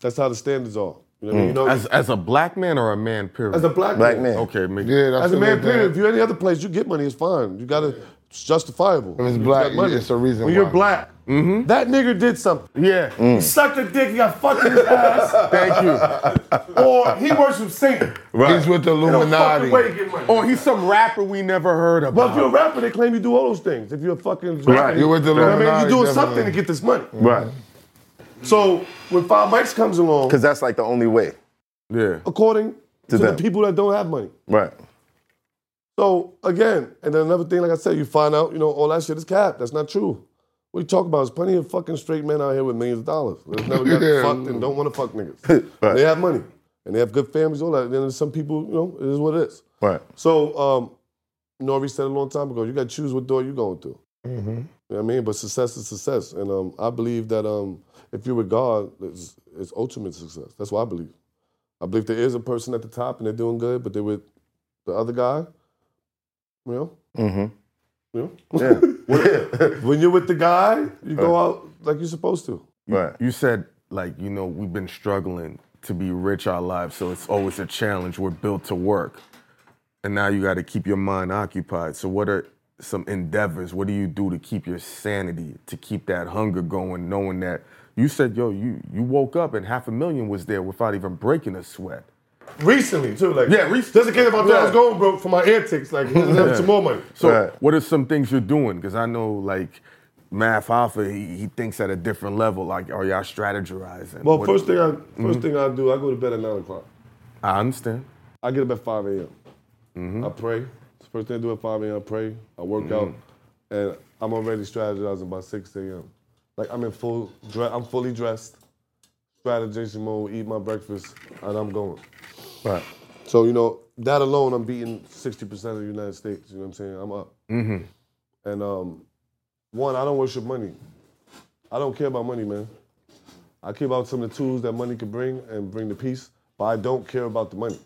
That's how the standards are. You know, what I mean? you know, As, as a black man or a man, period? as a black, black man. Okay, make, Yeah, that's As a the man, big thing. period. If you're any other place, you get money, it's fine. You gotta, it's justifiable. If it's You black, money. it's a reason When why. you're black, Mm-hmm. that nigga did something. yeah. He mm. sucked a dick, he got fucked in his ass, Thank you. or he worships Satan. Right. He's with the You Illuminati. way to get money. Or he's some rapper we never heard of. But if you're a rapper, they claim you do all those things. If you're a fucking Right. You're with the you know I mean? You're doing something to get this money. right, So when Five Mics comes along, because that's like the only way. yeah. according to, them. the people that don't have money. Right, So again, and then another thing, like I said, you find out, you know, all that shit is cap. That's not true. What you talk about is plenty of fucking straight men out here with millions of dollars. That's never got Yeah. fucked and don't want to fuck niggas. Right. They have money and they have good families, all that. And then there's some people, you know, it is what it is. right, So, um, Nori said a long time ago, you got to choose what door you're going through. Mm-hmm. You know what I mean? But success is success. And um, I believe that um, if you're with God, it's, it's ultimate success. That's what I believe. I believe there is a person at the top and they're doing good, but they're with the other guy. You know? mm-hmm. You know? yeah, when you're with the guy, you go out like you're supposed to. right, You said, like, you know, we've been struggling to be rich our lives, so it's always a challenge. We're built to work. And now you got to keep your mind occupied. So, what are some endeavors? What do you do to keep your sanity, to keep that hunger going, knowing that you said, yo, you, you woke up and half a million was there without even breaking a sweat? Recently, too. Like, Yeah, recent- Just in case if I thought I was going broke for my antics, like, have some more money. So, Right. what are some things you're doing? Because I know, like, Math Hoffa, he, he thinks at a different level. Like, are y'all strategizing? Well, What- first thing I first mm-hmm. thing I do, I go to bed at nine o'clock. I understand. I get up at 5 a.m. Mm-hmm. I pray. First thing I do at 5 a.m. I pray. I work mm-hmm. out, and I'm already strategizing by 6 a.m. Like I'm in full dress. I'm fully dressed, strategizing mode. Eat my breakfast, and I'm going. right, So you know that alone, I'm beating 60% of the United States. You know what I'm saying? I'm up. And um, one, I don't worship money. I don't care about money, man. I care about some of the tools that money can bring and bring the peace, but I don't care about the money.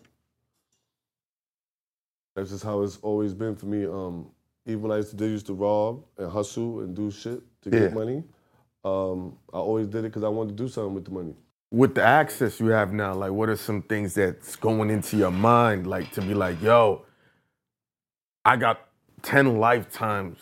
That's just how it's always been for me. Um, even when I used to, did, used to rob and hustle and do shit to Yeah. get money, um, I always did it because I wanted to do something with the money. With the access you have now, like what are some things that's going into your mind, like to be like, yo, I got 10 lifetimes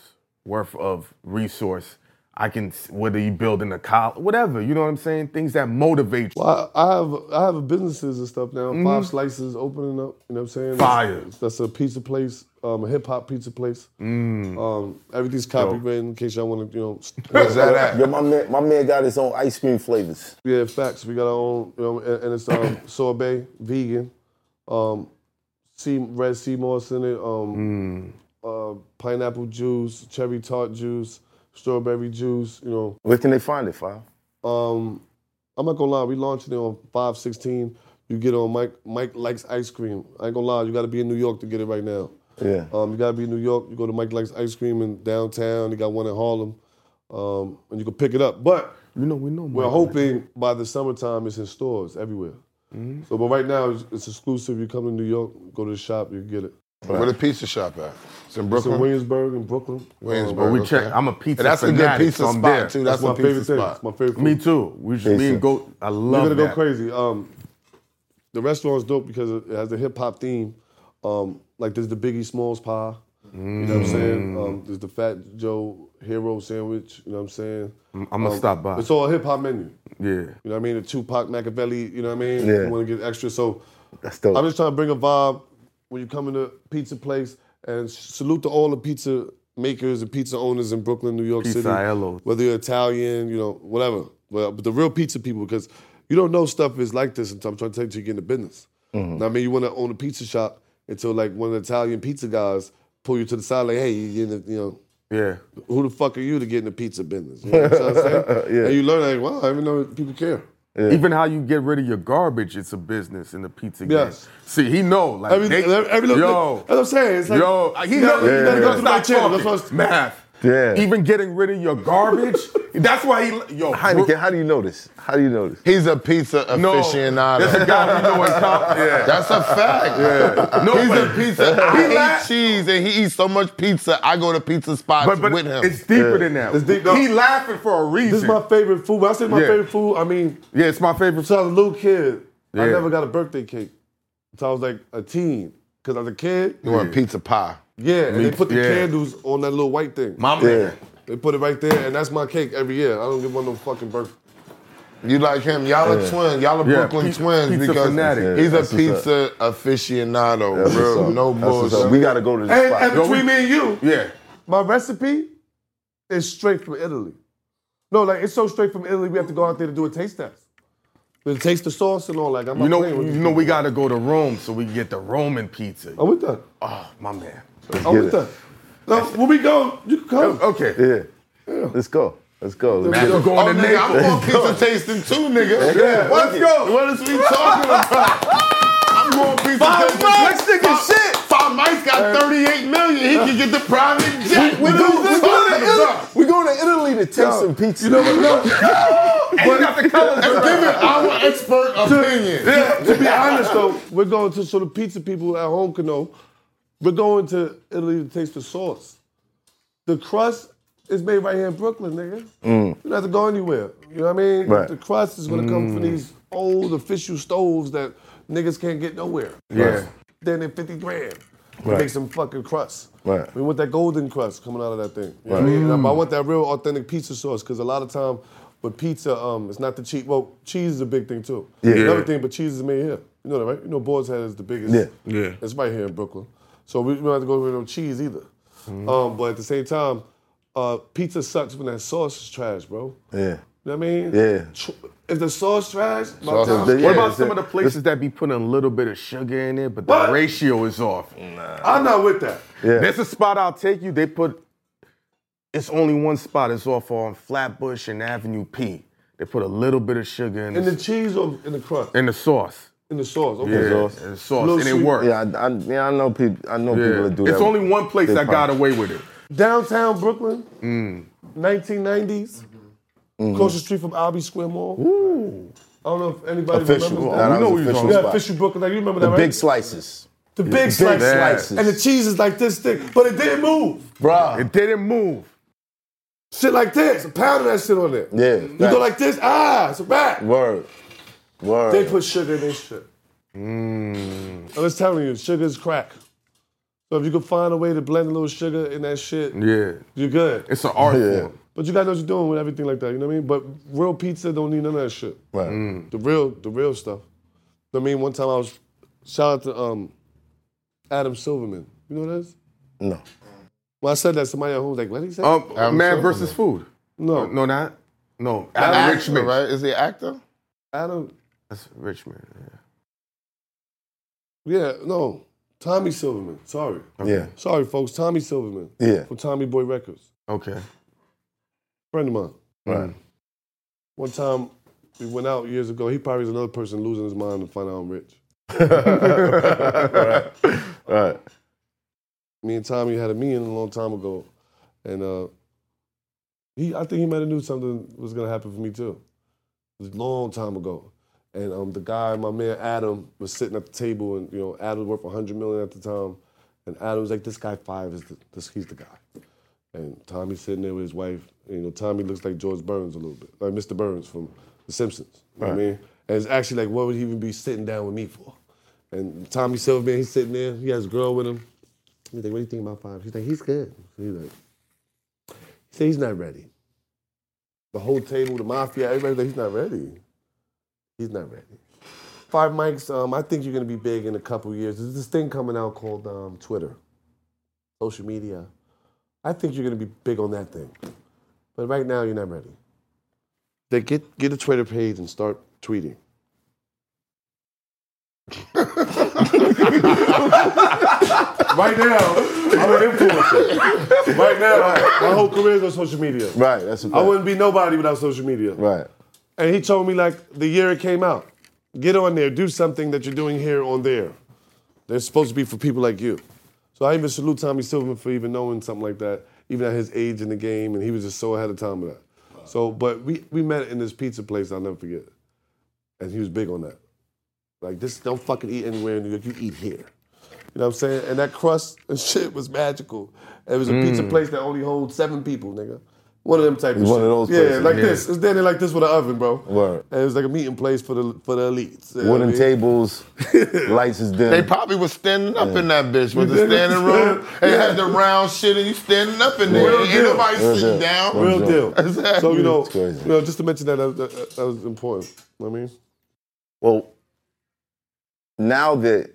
worth of resource. I can, whether you building a college, whatever, you know what I'm saying? Things that motivate you. Well, I, I have I have businesses and stuff now. Five slices opening up. You know what I'm saying? Mm-hmm. Fire. That's, that's a pizza place, um, a hip hop pizza place. Mm. Um, everything's copywritten in case y'all want to, you know. Where's that at? Yo, my man, my man got his own ice cream flavors. Yeah, facts. We got our own, you know, and, and it's um, sorbet, vegan, um, sea, red sea moss in it, um, uh, pineapple juice, cherry tart juice, strawberry juice. You know, Where can they find it, Five? um, I'm not gonna lie. We launched it on five sixteen. You get on Mike. Mike likes ice cream. I ain't gonna lie. You got to be in New York to get it right now. Yeah. Um, you gotta be in New York. You go to Mike likes ice cream in downtown. They got one in Harlem, um, and you can pick it up. But You know, we know. we're Mike. hoping by the summertime it's in stores everywhere. So, but right now it's, it's exclusive. You come to New York, go to the shop, you get it. Where the pizza shop at? It's in It's Brooklyn. in Williamsburg in Brooklyn. Williamsburg. But we okay. check. I'm a pizza And that's a good fanatic, pizza so I'm spot there. too. That's, That's, my a pizza favorite thing. spot. It's my favorite. Me too. We should me and go. I love it. We're gonna that. go crazy. Um, the restaurant's dope because it has a hip hop theme. Um, like there's the Biggie Smalls pie. You know what I'm saying? Mm. Um, there's the Fat Joe Hero sandwich. You know what I'm saying? I'm gonna Um, stop by. It's all a hip hop menu. Yeah. You know what I mean? The Tupac Makaveli. You know what I mean? Yeah. You want to get extra. So That's dope. I'm just trying to bring a vibe when you come in a pizza place and salute to all the pizza makers and pizza owners in Brooklyn, New York City. Pizzaiolo. Whether you're Italian, you know, whatever. Well, but the real pizza people, because you don't know stuff is like this until I'm trying to tell you you get into business. Mm-hmm. Now, I mean, you want to own a pizza shop until like one of the Italian pizza guys pull you to the side, like, hey, you, you know, Yeah. who the fuck are you to get in the pizza business? You know what I'm saying? Yeah. And you learn like, wow, I didn't know people care. Even how you get rid of your garbage, it's a business in the pizza game. Yes. See, he know. Like, Every, they, every, every little, yo, that's what I'm saying. It's like, yo, he know. gotta, you gotta go through my channel. That's what I'm- Math. Yeah. Even getting rid of your garbage. that's why he. Yo, Heineken, how do you know this? How do you know this? He's a pizza no, aficionado. There's a guy we know in comp. Yeah. That's a fact. Yeah. No, He's but- a pizza. I He eat laugh- cheese and he eats so much pizza. I go to pizza spots But, but with him. it's deeper than that. It's deep- no. He laughing for a reason. This is my favorite food. When I say my Yeah. favorite food, I mean, yeah, it's my favorite. since I was a little kid, I never got a birthday cake until I was like a teen. Because as a kid, you want pizza pie. Yeah, and Me they put the yeah. candles on that little white thing. My Yeah. man. They put it right there, and that's my cake every year. I don't give one no fucking birthday. You like him? Y'all are Yeah. twins. Y'all are Yeah, Brooklyn pizza- twins pizza because fanatic. he's a That's what's pizza aficionado. That's what's Real, up. no That's bullshit. We got to go to the And, spot. and between me and you, Yeah. my recipe is straight from Italy. No, like it's so straight from Italy, we have to go out there to do a taste test. To taste the sauce and all that. I'm not You know, playing with you these know, we got to go to Rome so we can get the Roman pizza. I'm with that. Oh, my man. Let's I'm get with it. that. No, when we go, you can come. Oh, okay. Yeah. Let's go. Let's go. Let's Man, get we're going Oh, to nigga, I'm Naples. going pizza tasting too, nigga. Yeah, Let's go. What is we talking about? I'm going pizza Five tasting. Mike's Five- nigga shit. Five Mics got 38 million. He can get the private jet. We What go, we you going to Italy. We going to Italy to taste some pizza. You know what? No, And you got the colors. And give it our expert opinion. to be honest though, we're going to so the pizza people at home can know. We're going to Italy to taste the sauce. The crust is made right here in Brooklyn, nigga. Mm. You don't have to go anywhere. You know what I mean? Right. The crust is gonna come from mm. these old official stoves that niggas can't get nowhere. Yeah. Then they're 50 grand. to Right. Make some fucking crust. Right. We want that golden crust coming out of that thing. You know what I mean? And I mm. want that real authentic pizza sauce because a lot of time with pizza, um, it's not the cheese. Well, cheese is a big thing too. Yeah. Another thing, but cheese is made here. You know that, right? You know Boar's Head is the biggest. Yeah. Yeah. It's right here in Brooklyn. So we, we don't have to go with no cheese either. Um, but at the same time, uh, pizza sucks when that sauce is trash, bro. Yeah. You know what I mean? Yeah. If the sauce trash, Sauce time- is- What Yeah, about some a- of the places that be putting a little bit of sugar in it, but the What? ratio is off? Nah. I'm not with that. Yeah. There's a spot I'll take you. They put it's only one spot. It's off on Flatbush and Avenue P. They put a little bit of sugar in, In the, the cheese or in the crust? in the sauce. In the sauce. Okay. Yeah, sauce. in the sauce, Little and it sweet. works. Yeah, I, I, yeah, I know people. I know people Yeah. that do that. It's only one place They that got away with it. Downtown Brooklyn, Mm. 1990s, Mm-hmm. across the street from Albee Square Mall. I don't know if anybody Official. remembers Nah, that. that know was what you're official talking yeah, spot. official Brooklyn. Like you remember The that, right? big slices. the big slices. slices. And the cheese is like this thick, but it didn't move. Bruh. It didn't move. Shit like this, a pound of that shit on there. Yeah. You go like this, ah, it's a wrap. Word. Word. They put sugar in their shit. Mm. I was telling you, sugar is crack. So if you could find a way to blend a little sugar in that shit, Yeah. you're good. It's an art Yeah. form. But you gotta know what you're doing with everything like that, you know what I mean? But real pizza don't need none of that shit. Right. Mm. The real, the real stuff. I mean, one time I was shout out to um, Adam Silverman. You know what that is? No. When I said that, somebody at home was like, "What did he say?" Um, Adam man Silverman. versus food. no, No, not. No, Adam Adam Richman, Richman. right? Is he an actor? Adam. That's Richman. Yeah, yeah, no, Tommy Silverman. Sorry, Yeah. sorry, folks. Tommy Silverman Yeah. from Tommy Boy Records. Okay. Friend of mine. Right. One time we went out years ago. He probably is another person losing his mind to find out I'm rich. right. Right. Me and Tommy had a meeting a long time ago, and uh, he I think he might have knew something was gonna happen for me too. It was a long time ago, and um, the guy, my man Adam, was sitting at the table, and you know Adam was worth hundred million at the time, and Adam was like, "This guy five is the, this he's the guy," and Tommy's sitting there with his wife. And, you know, Tommy looks like George Burns a little bit, like Mr. Burns from The Simpsons. You know what I mean? And it's actually like, what would he even be sitting down with me for? And Tommy Silverman, he's sitting there. He has a girl with him. He's like, what do you think about five? He's like, he's good. He's like, he said he's not ready. The whole table, the mafia, everybody's like, he's not ready. He's not ready. Five mics, um, I think you're gonna be big in a couple years. There's this thing coming out called um, Twitter, social media. I think you're gonna be big on that thing. But right now, you're not ready. They get get a Twitter page and start tweeting. right now, I'm an influencer. Right now, my whole career is on social media. Right. That's a I fact. wouldn't be nobody without social media. Right. And he told me like the year it came out, get on there, do something that you're doing here on there. They're supposed to be for people like you. So I even salute Tommy Silverman for even knowing something like that, even at his age in the game, and he was just so ahead of time with that. So, but we we met in this pizza place I'll never forget, and he was big on that. Like this, don't fucking eat anywhere in New York. You eat here. You know what I'm saying? And that crust and shit was magical. It was a pizza mm. place that only holds seven people, nigga. One of them type of One shit. of those Yeah, like yeah. this. It's standing like this with an oven, bro. Word. And it was like a meeting place for the for the elites. You know what I Wooden mean? tables, lights is dim. They probably was standing up in that bitch with the standing room. They had the round shit and you standing up in there. Real Ain't deal. nobody Real sitting deal. down. Real deal. Exactly. So you know, It's crazy. you know, just to mention that that, that, that was important. You know what I mean, Well, now that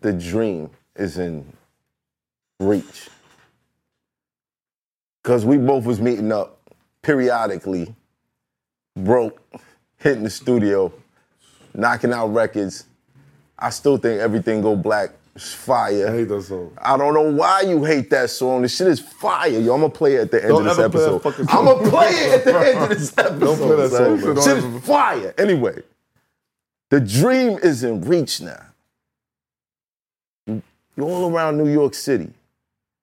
the dream is in reach, because we both was meeting up periodically, broke, hitting the studio, knocking out records. I still think everything go black is fire. I hate that song. I don't know why you hate that song. This shit is fire. Yo, I'm gonna play it at the end Don't of this ever play that episode. fucking I'm gonna play it at the end of this episode. Don't play that song, son. bro. Shit is fire. Anyway, the dream is in reach now. You're all around New York City,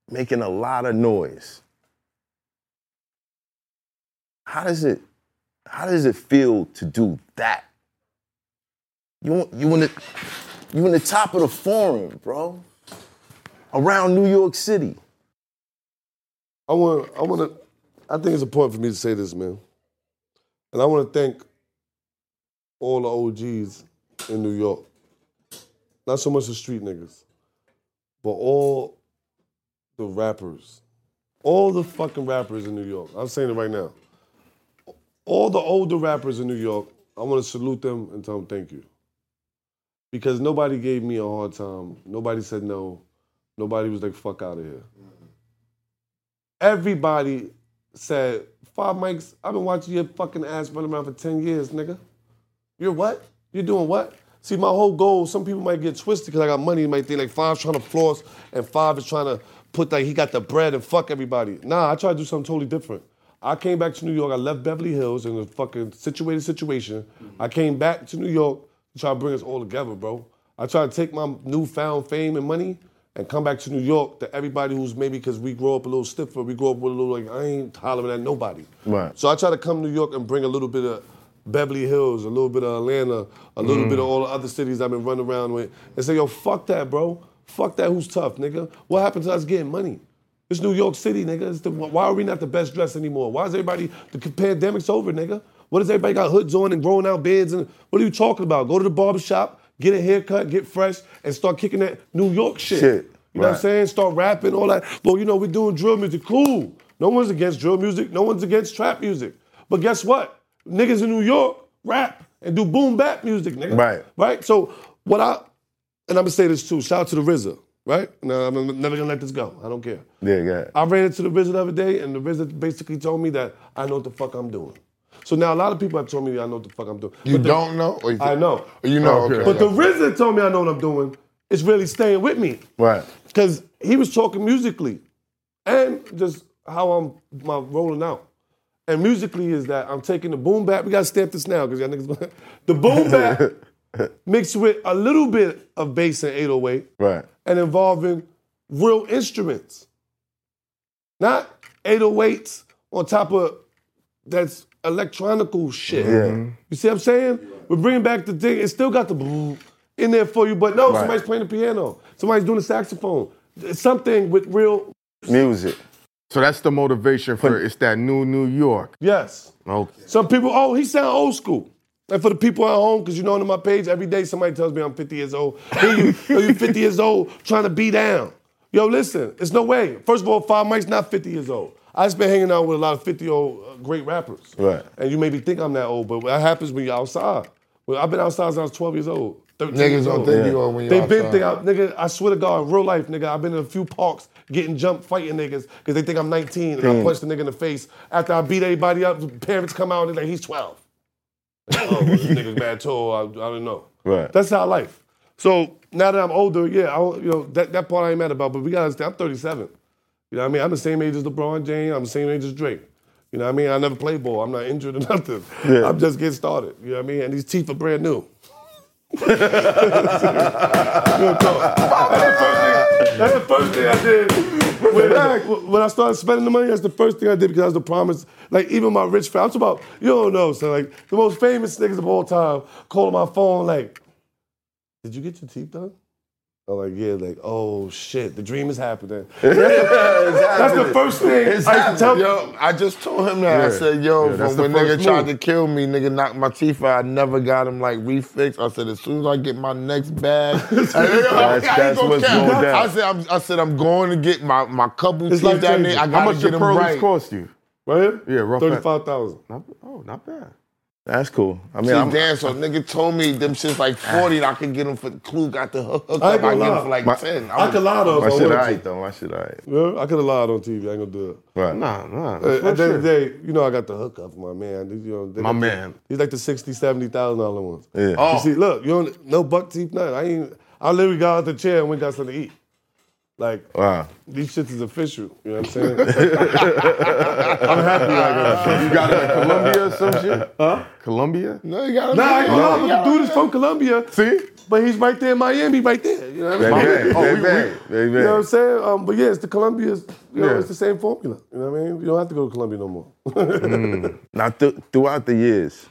making a lot of noise. How does it? How does it feel to do that? You want, you in the you in the top of the forum, bro. Around New York City. I want I want to. I think it's important for me to say this, man. And I want to thank all the OGs in New York. Not so much the street niggas, but all the rappers, all the fucking rappers in New York. I'm saying it right now. All the older rappers in New York, I want to salute them and tell them thank you. Because nobody gave me a hard time. Nobody said no. Nobody was like, fuck out of here. Mm-hmm. Everybody said, Five Mics, I've been watching your fucking ass run around for 10 years, nigga. You're what? You're doing what? See, my whole goal, some people might get twisted because I got money. They might think like Five's trying to floss and Five is trying to put like he got the bread and fuck everybody. Nah, I try to do something totally different. I came back to New York. I left Beverly Hills in a fucking situated situation. I came back to New York to try to bring us all together, bro. I try to take my newfound fame and money and come back to New York to everybody who's maybe because we grow up a little stiffer, we grow up with a little like I ain't hollering at nobody. Right. So I try to come to New York and bring a little bit of Beverly Hills, a little bit of Atlanta, a little mm. bit of all the other cities I've been running around with, and say, yo, fuck that, bro. Fuck that. Who's tough, nigga? What happened to us getting money? It's New York City, nigga. The, why are we not the best dressed anymore? Why is everybody the pandemic's over, nigga? What does everybody got hoods on and growing out beards? And what are you talking about? Go to the barber shop, get a haircut, get fresh, and start kicking that New York shit. Shit, You know what I'm saying? Start rapping, all that. Well, you know, we're doing drill music. Cool. No one's against drill music. No one's against trap music. But guess what? Niggas in New York rap and do boom bap music, nigga. Right. Right? So what I and I'm gonna say this too. Shout out to the RZA, right? No, I'm never gonna let this go. I don't care. Yeah, yeah. I ran into the RZA the other day, and the RZA basically told me that I know what the fuck I'm doing. So now a lot of people have told me I know what the fuck I'm doing. You the- don't know? Or you I know. You know, Okay. okay. But the RZA told me I know what I'm doing. It's really staying with me Right. because he was talking musically and just how I'm my rolling out. And musically is that I'm taking the boom bap. We gotta stamp this now because y'all niggas. the boom bap mixed with a little bit of bass and 808 Right. and involving real instruments. Not 808s on top of that's electronical shit. Yeah. You see what I'm saying? We're bringing back the thing. It still got the in there for you, but no, Right. somebody's playing the piano. Somebody's doing the saxophone. Something with real, Music. So that's the motivation for it's that new New York. yes. Okay. Some people, oh, he sound old school. And for the people at home, because you know on my page, every day somebody tells me I'm 50 years old. Hey, you, yo, you 50 years old trying to be down. Yo, listen, it's no way. First of all, Five Mics not 50 years old. I just been hanging out with a lot of 50 year old uh, great rappers. Right. And you maybe think I'm that old, but that happens when you're outside. Well, I've been outside since I was 12 years old. 13 Niggas years don't old. think you old when you're They've been outside. think I, nigga, I swear to God, in real life, nigga, I've been in a few parks getting jumped fighting niggas because they think I'm 19 and I punched the nigga in the face. After I beat everybody up, parents come out and they're like, he's 12. Oh, well, this nigga's mad tall. I, I don't know. Right. That's our life. So now that I'm older, yeah, I, you know that, that part I ain't mad about. But we gotta understand, I'm 37. You know what I mean? I'm the same age as LeBron James. I'm the same age as Drake. You know what I mean? I never played ball. I'm not injured or nothing. Yeah. I'm just getting started. You know what I mean? And these teeth are brand new. That's the first thing I did. When, when I started spending the money, that's the first thing I did because that was the promise. Like even my rich friends, I'm about, you don't know, so like the most famous niggas of all time calling my phone like, did you get your teeth done? I'm like, yeah, like, oh shit, the dream is happening. That's the, that's the first thing I used tell Yo, I just told him that. I said, yo, Yeah, from when nigga first tried to kill me, nigga knocked my teeth out. I never got him like refixed. I said, as soon as I get my next bag, that's, that's what's going down. I said, I'm, I said, I'm going to get my, my couple It's teeth down life-changing. there. I How gotta much get did them pearls right. cost you? Right? Yeah, rough 35,000. Oh, not bad. That's cool. I mean, See, I'm, damn, so nigga told me them shit's like 40 and I could get them for the Clue got the hook, hook I up. I gonna get them for like My- 10. I could lie though if my I shit wanted alright to. though. My shit alright. Yeah, I could have lied on TV. I ain't gonna do it. Right. Nah, nah. Uh, that's At the end of the day, you know I got the hookup for my man. You know, they My got the- man. He's like the 60, 70,000 dollar ones. Yeah. Oh. You see, look, you don't no buck teeth, nothing. I ain't. I literally got out the chair and went got something to eat. Like Wow. these shits is official. You know what I'm saying? I'm happy like that. You got it in Colombia or some shit? Huh? Colombia? No, you got Nah, I them. know, but the dude is from Colombia. See? But he's right there in Miami, right there. You know what I'm Bang, saying? bang, Oh, bang, we- bang, bang, You know what I'm saying? Um, but yeah, it's the Colombia's, you know, Yeah. it's the same formula. You know what I mean? You don't have to go to Colombia no more. Now, th- throughout the years,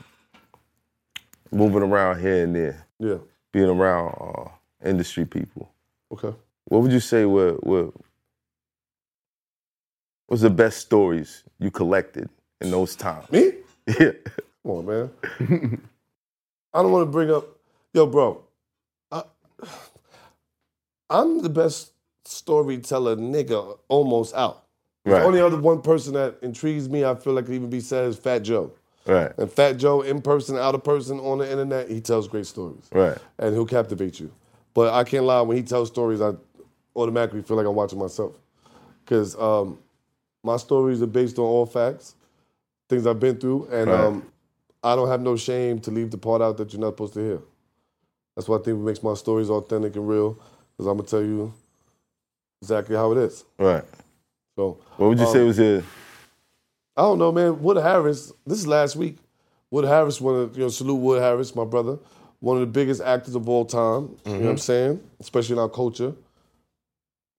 moving around here and there, yeah. being around uh, industry people, Okay. What would you say were, were was the best stories you collected in those times? Me? Yeah. Come on, man. I don't want to bring up, yo, bro. I, I'm the best storyteller nigga almost out. The only other one person that intrigues me, I feel like could even be said is Fat Joe. Right. And Fat Joe, in person, out of person, on the internet, he tells great stories. Right. And he'll captivate you. But I can't lie, when he tells stories, I automatically feel like I'm watching myself. Because um, my stories are based on all facts, things I've been through, and Right. um, I don't have no shame to leave the part out that you're not supposed to hear. That's what I think makes my stories authentic and real, because I'm going to tell you exactly how it is. Right. So What would you Um, say was your I don't know, man. Wood Harris, this is last week. Wood Harris, one of you know, salute Wood Harris, my brother, one of the biggest actors of all time. You know what I'm saying? Especially in our culture.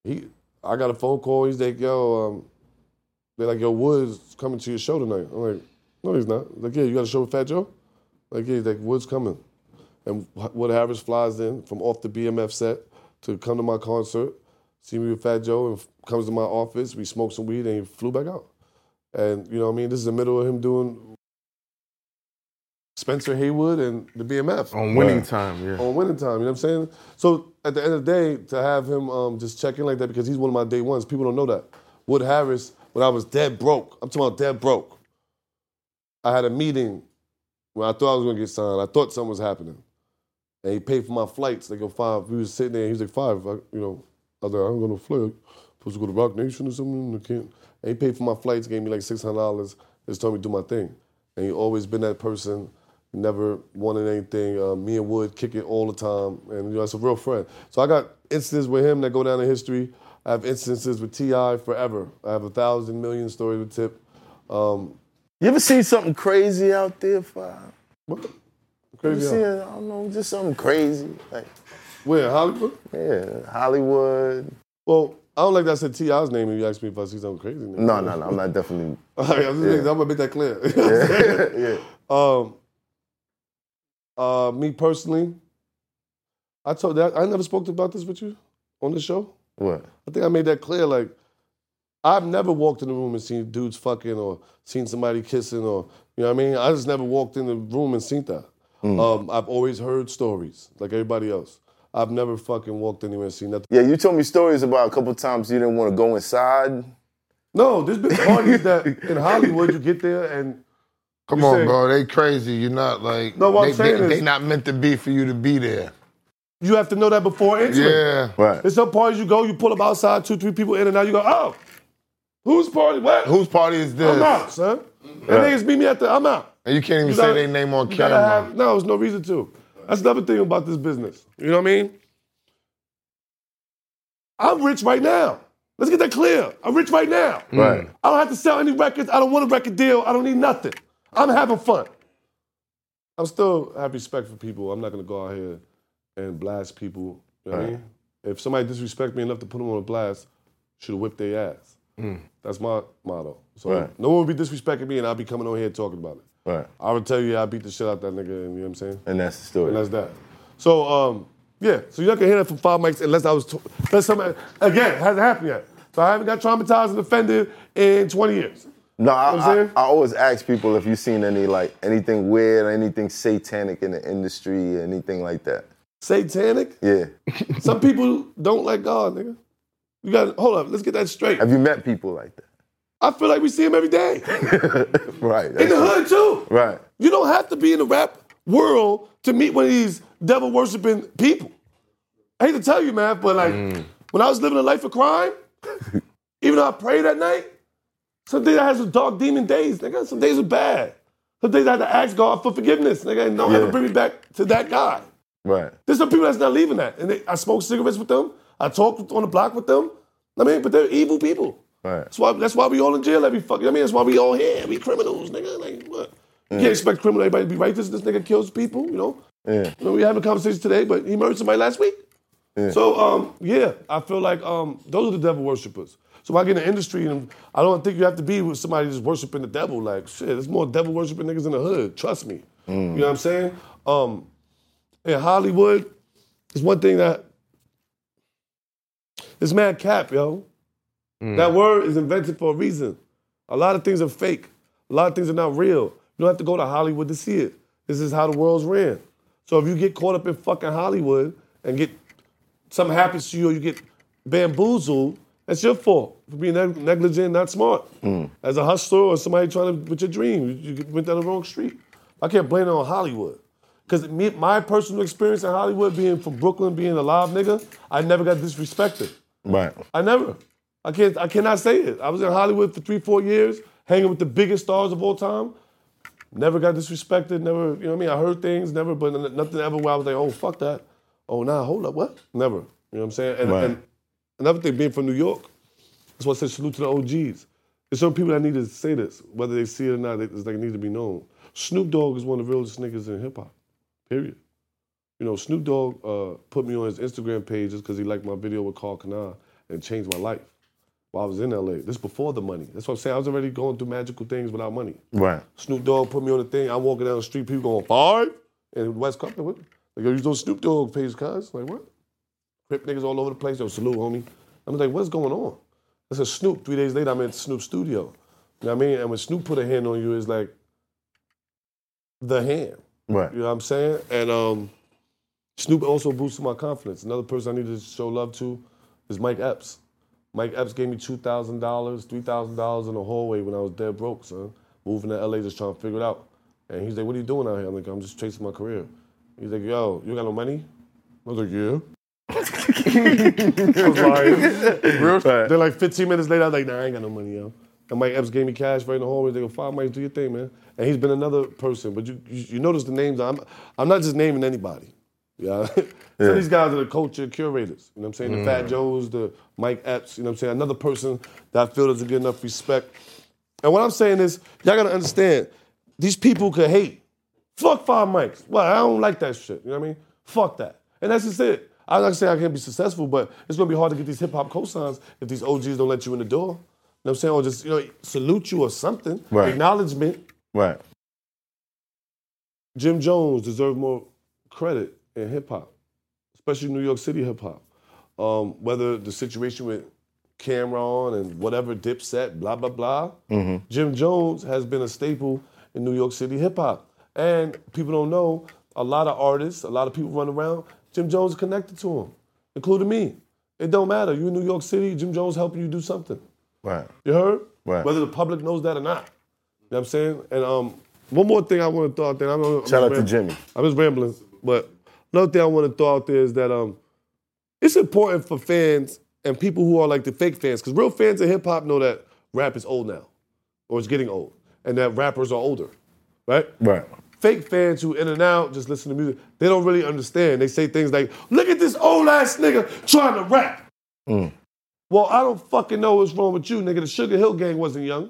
He, I got a phone call. He's like, "Yo, um, they're like, yo, Wood's coming to your show tonight." I'm like, "No, he's not." Like, yeah, you got a show with Fat Joe? Like, yeah, he's like, Wood's coming, and Wood Harris flies in from off the BMF set to come to my concert, see me with Fat Joe, and comes to my office. We smoke some weed, and he flew back out. And you know what I mean? This is the middle of him doing Spencer Haywood and the BMF On winning time, yeah. on winning time. You know what I'm saying? So at the end of the day, to have him um, just check in like that because he's one of my day ones. People don't know that. Wood Harris, when I was dead broke, I'm talking about dead broke. I had a meeting when I thought I was gonna get signed. I thought something was happening, and he paid for my flights. Like, yo, five. We was sitting there. and He was like, five. I, you know, I was like, I'm gonna fly. Supposed to go to Roc Nation or something. I can't. And he paid for my flights. Gave me like six hundred dollars. Just told me to do my thing. And he always been that person. Never wanted anything. Uh, me and Wood kick it all the time, and you know, it's a real friend. So I got instances with him that go down in history. I have instances with T.I. forever. I have a thousand million stories with Tip. Um, You ever seen something crazy out there, Five? what? Crazy. seen, how? I don't know, just something crazy. Like, Where Hollywood? yeah, Hollywood. Well, I don't like that I said T.I.'s name and you asked me if I see something crazy. No, no, no, I'm not definitely. Right, I'm, just making- I'm gonna make that clear. You I'm saying? Um, uh, me personally, I told that I never spoke about this with you on the show. What? I think I made that clear. Like, I've never walked in the room and seen dudes fucking or seen somebody kissing or you know what I mean. I just never walked in the room and seen that. Um, I've always heard stories like everybody else. I've never fucking walked anywhere and seen nothing. Yeah, you told me stories about a couple times you didn't want to go inside. No, there's been parties that in Hollywood you get there and Come You on, say- bro. They crazy. You're not like. No, what I'm they, saying they, is- they not meant to be for you to be there. you have to know that before entering. Yeah. Right. There's some parties you go, you pull up outside, two, three people in, and now you go, oh, whose party? What? Whose party is this? I'm out, son. And niggas meet me at the, I'm out. And you can't even You say gotta- their name on camera. have- no, there's no reason to. That's another thing about this business. You know what I mean? I'm rich right now. Let's get that clear. I'm rich right now. Right. I don't have to sell any records. I don't want a record deal. I don't need nothing. I'm having fun. I'm still have respect for people. I'm not gonna go out here and blast people. You know what I mean? If somebody disrespect me enough to put them on a blast, should have whipped their ass. That's my motto. So Right. no one will be disrespecting me, and I'll be coming on here talking about it. Right. I would tell you, I beat the shit out that nigga, and you know what I'm saying? And that's the story. And that's that. So, um, yeah, so you're not gonna hear that from five mics unless I was, to- unless somebody, again, hasn't happened yet. So I haven't got traumatized and offended in 20 years. No, I, know I'm I, always ask people if you've seen any like anything weird, anything satanic in the industry, anything like that. Satanic? Yeah. Some people don't like God, nigga. You got hold up, let's get that straight. Have you met people like that? I feel like we see him every day. Right. In the hood too. Right. You don't have to be in the rap world to meet one of these devil worshiping people. I hate to tell you, man, but like mm. when I was living a life of crime, even though I prayed at night, some days I had some dark demon days, nigga. Some days were bad. Some days I had to ask God for forgiveness, nigga, and don't ever Yeah. bring me back to that guy. Right. There's some people that's not leaving that. And they, I smoke cigarettes with them. I talk on the block with them. I mean, but they're evil people. Right. That's why, that's why we all in jail every fucking. I mean, that's why we all here. We criminals, nigga. Like, what? You can't expect criminal everybody to be righteous. This nigga kills people, you know? Yeah. You know, we having a conversation today, but he murdered somebody last week. Yeah. So, um, yeah, I feel like um, those are the devil worshippers. So when I get in the industry, and I don't think you have to be with somebody just worshiping the devil. Like, shit, there's more devil worshiping niggas in the hood. Trust me. You know what I'm saying? Um, in Hollywood, it's one thing that it's mad cap, yo. That word is invented for a reason. A lot of things are fake. A lot of things are not real. You don't have to go to Hollywood to see it. This is how the world's ran. So if you get caught up in fucking Hollywood and get something happens to you or you get bamboozled, that's your fault for being neg- negligent, not smart. Mm. As a hustler or somebody trying to with your dream, you, you went down the wrong street. I can't blame it on Hollywood. Because my personal experience in Hollywood, being from Brooklyn, being a live nigga, I never got disrespected. Right. I never. I can't. I cannot say it. I was in Hollywood for three, four years, hanging with the biggest stars of all time. Never got disrespected. Never. You know what I mean? I heard things. Never. But nothing ever where I was like, oh fuck that. Oh nah, hold up, what? Never. You know what I'm saying? And, Right. and another thing, being from New York, that's why I said salute to the OGs. There's some people that need to say this, whether they see it or not. They, it's like it needs to be known. Snoop Dogg is one of the realest niggas in hip hop. Period. You know, Snoop Dogg uh, put me on his Instagram page just because he liked my video with Karl Kani and changed my life while I was in LA. This before the money. That's what I'm saying. I was already going through magical things without money. Right. Snoop Dogg put me on the thing. I'm walking down the street, people going, five? And West Compton, what? Like, yo, you know Snoop Dogg page, cuz? Like, what? Crip niggas all over the place. Yo, salute, homie. I'm like, what's going on? I said, Snoop. Three days later, I'm at Snoop's studio. You know what I mean? And when Snoop put a hand on you, it's like the hand. Right. You know what I'm saying? And um, Snoop also boosted my confidence. Another person I need to show love to is Mike Epps. Mike Epps gave me two thousand dollars, three thousand dollars in the hallway when I was dead broke, son. Moving to LA, just trying to figure it out. And he's like, "What are you doing out here?" I'm like, "I'm just chasing my career." He's like, "Yo, you got no money?" I was like, "Yeah." I was lying. Real Then like 15 minutes later, I was like, "Nah, I ain't got no money, yo." And Mike Epps gave me cash right in the hallway. They go, five Mike, do your thing, man." And he's been another person, but you you, you notice the names. I'm I'm not just naming anybody. Yeah. Some Yeah. these guys are the culture curators. You know what I'm saying? The Mm. Fat Joes, the Mike Epps, you know what I'm saying? Another person that I feel doesn't get enough respect. And what I'm saying is, y'all gotta understand, these people could hate. Fuck five mics. Well, I don't like that shit. You know what I mean? Fuck that. And that's just it. I'm not saying I can't be successful, but it's gonna be hard to get these hip hop cosigns if these OGs don't let you in the door. You know what I'm saying? Or just, you know, salute you or something. Right. Acknowledgement. Right. Jim Jones deserved more credit in hip hop, especially New York City hip hop. Um, whether the situation with Cam'ron and whatever Dipset, blah blah blah. Mm-hmm. Jim Jones has been a staple in New York City hip hop, and people don't know a lot of artists, a lot of people run around. Jim Jones connected to him, including me. It don't matter. You in New York City, Jim Jones helping you do something. Right. You heard? Right. Whether the public knows that or not. You know what I'm saying? And um, one more thing I want to throw out there. I'm, I'm Shout out to Jimmy. I was rambling, but another thing I want to throw out there is that um, it's important for fans and people who are like the fake fans, because real fans of hip hop know that rap is old now, or it's getting old, and that rappers are older, right? Right. Fake fans who in and out just listen to music, they don't really understand. They say things like, "Look at this old ass nigga trying to rap." Mm. Well, I don't fucking know what's wrong with you, nigga. The Sugar Hill Gang wasn't young.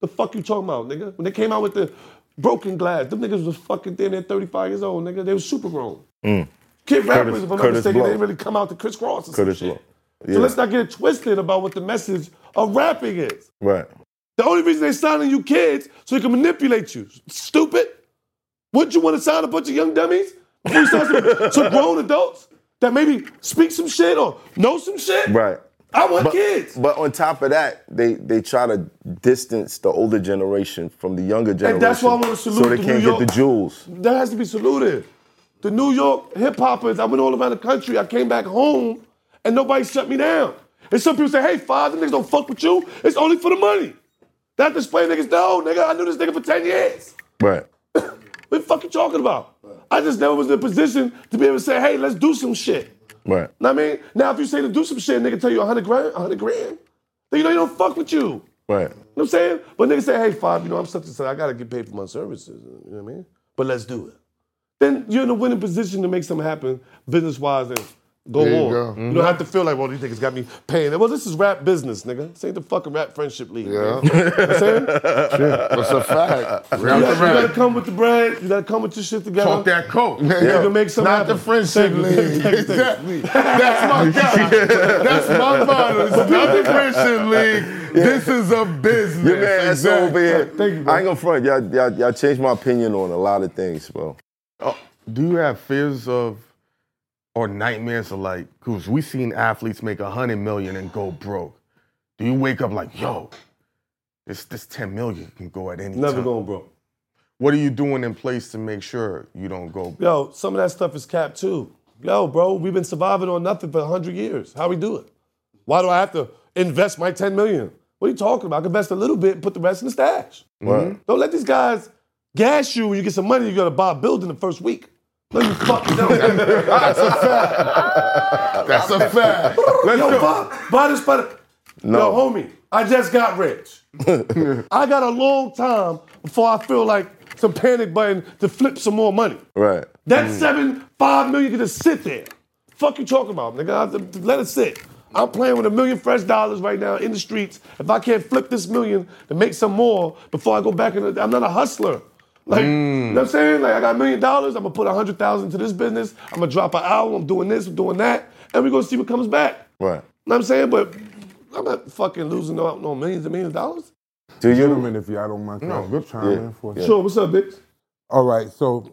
The fuck you talking about, nigga? When they came out with the Broken Glass, them niggas was fucking damn near 35 years old, nigga. They was super grown. Mm. Kid rappers, if I'm not mistaken, Blow. they didn't really come out to Kris Kross or Kurtis some shit. Blow. So let's not get it twisted about what the message of rapping is. Right. The only reason they signing you kids so they can manipulate you. Stupid. Wouldn't you want to sign a bunch of young dummies before you sign some, some grown adults that maybe speak some shit or know some shit? Right. I want but, kids. But on top of that, they they try to distance the older generation from the younger generation. And that's why I want to salute So they the can't New York. get the jewels. That has to be saluted. The New York hip hoppers, I went all around the country. I came back home and nobody shut me down. And some people say, hey, father, niggas don't fuck with you. It's only for the money. That display niggas, no, nigga, I knew this nigga for 10 years. Right. What the fuck you talking about? I just never was in a position to be able to say, hey, let's do some shit. Right. Know what I mean? Now, if you say to do some shit, nigga tell you 100 grand, 100 grand, then you know you don't fuck with you. Right. You know what I'm saying? But niggas say, hey, Five, you know, I'm such and such. I got to get paid for my services. You know what I mean? But let's do it. Then you're in a winning position to make something happen business wise and go There you on. go. You mm-hmm. don't have to feel like, well, these niggas got me paying. Well, this is rap business, nigga. This ain't the fucking rap friendship league. Yeah. man. You know what I'm saying? That's a fact. You gotta, you gotta come with the bread. You gotta come with your shit together. Talk that coke. You can make something Not happen. the friendship Thank you. league. Exactly. That's my guy. That's my motto. It's not the friendship league. This is a business. Your man Exactly. over here. Thank you, bro. I ain't gonna front. Y'all, y'all, y'all changed my opinion on a lot of things, bro. Oh, do you have fears of or nightmares are like? Because we seen athletes make a hundred million and go broke. Do you wake up like, yo, this this ten million can go at any Never time? Never going broke. What are you doing in place to make sure you don't go? Yo, some of that stuff is capped too. Yo, bro, we've been surviving on nothing for 100 years. How we do it? Why do I have to invest my 10 million? What are you talking about? I can invest a little bit and put the rest in the stash. Right. Don't let these guys gas you when you get some money, you gotta buy a building the first week. No, you fucking don't. That's a fact. That's a fact. Let's Yo, buy, buy this, the, No. Yo, homie, I just got rich. I got a long time before I feel like some panic button to flip some more money. Right. That mm. seven, five million can just sit there. Fuck you talking about, nigga? I- Let it sit. I'm playing with a million fresh dollars right now in the streets. If I can't flip this million to make some more before I go back in, the, I'm not a hustler. Like, you mm. know what I'm saying? Like, I got a million dollars. I'm gonna put a hundred thousand into this business. I'm gonna drop an album. I'm doing this. I'm doing that, and we're gonna see what comes back. Right. You know what I'm saying? But I'm not fucking losing no, no millions and millions of dollars. Do you? Gentlemen, if y'all don't mind, can I No. chime Yeah. in for Yeah. Sure. What's up, bitch? All right, so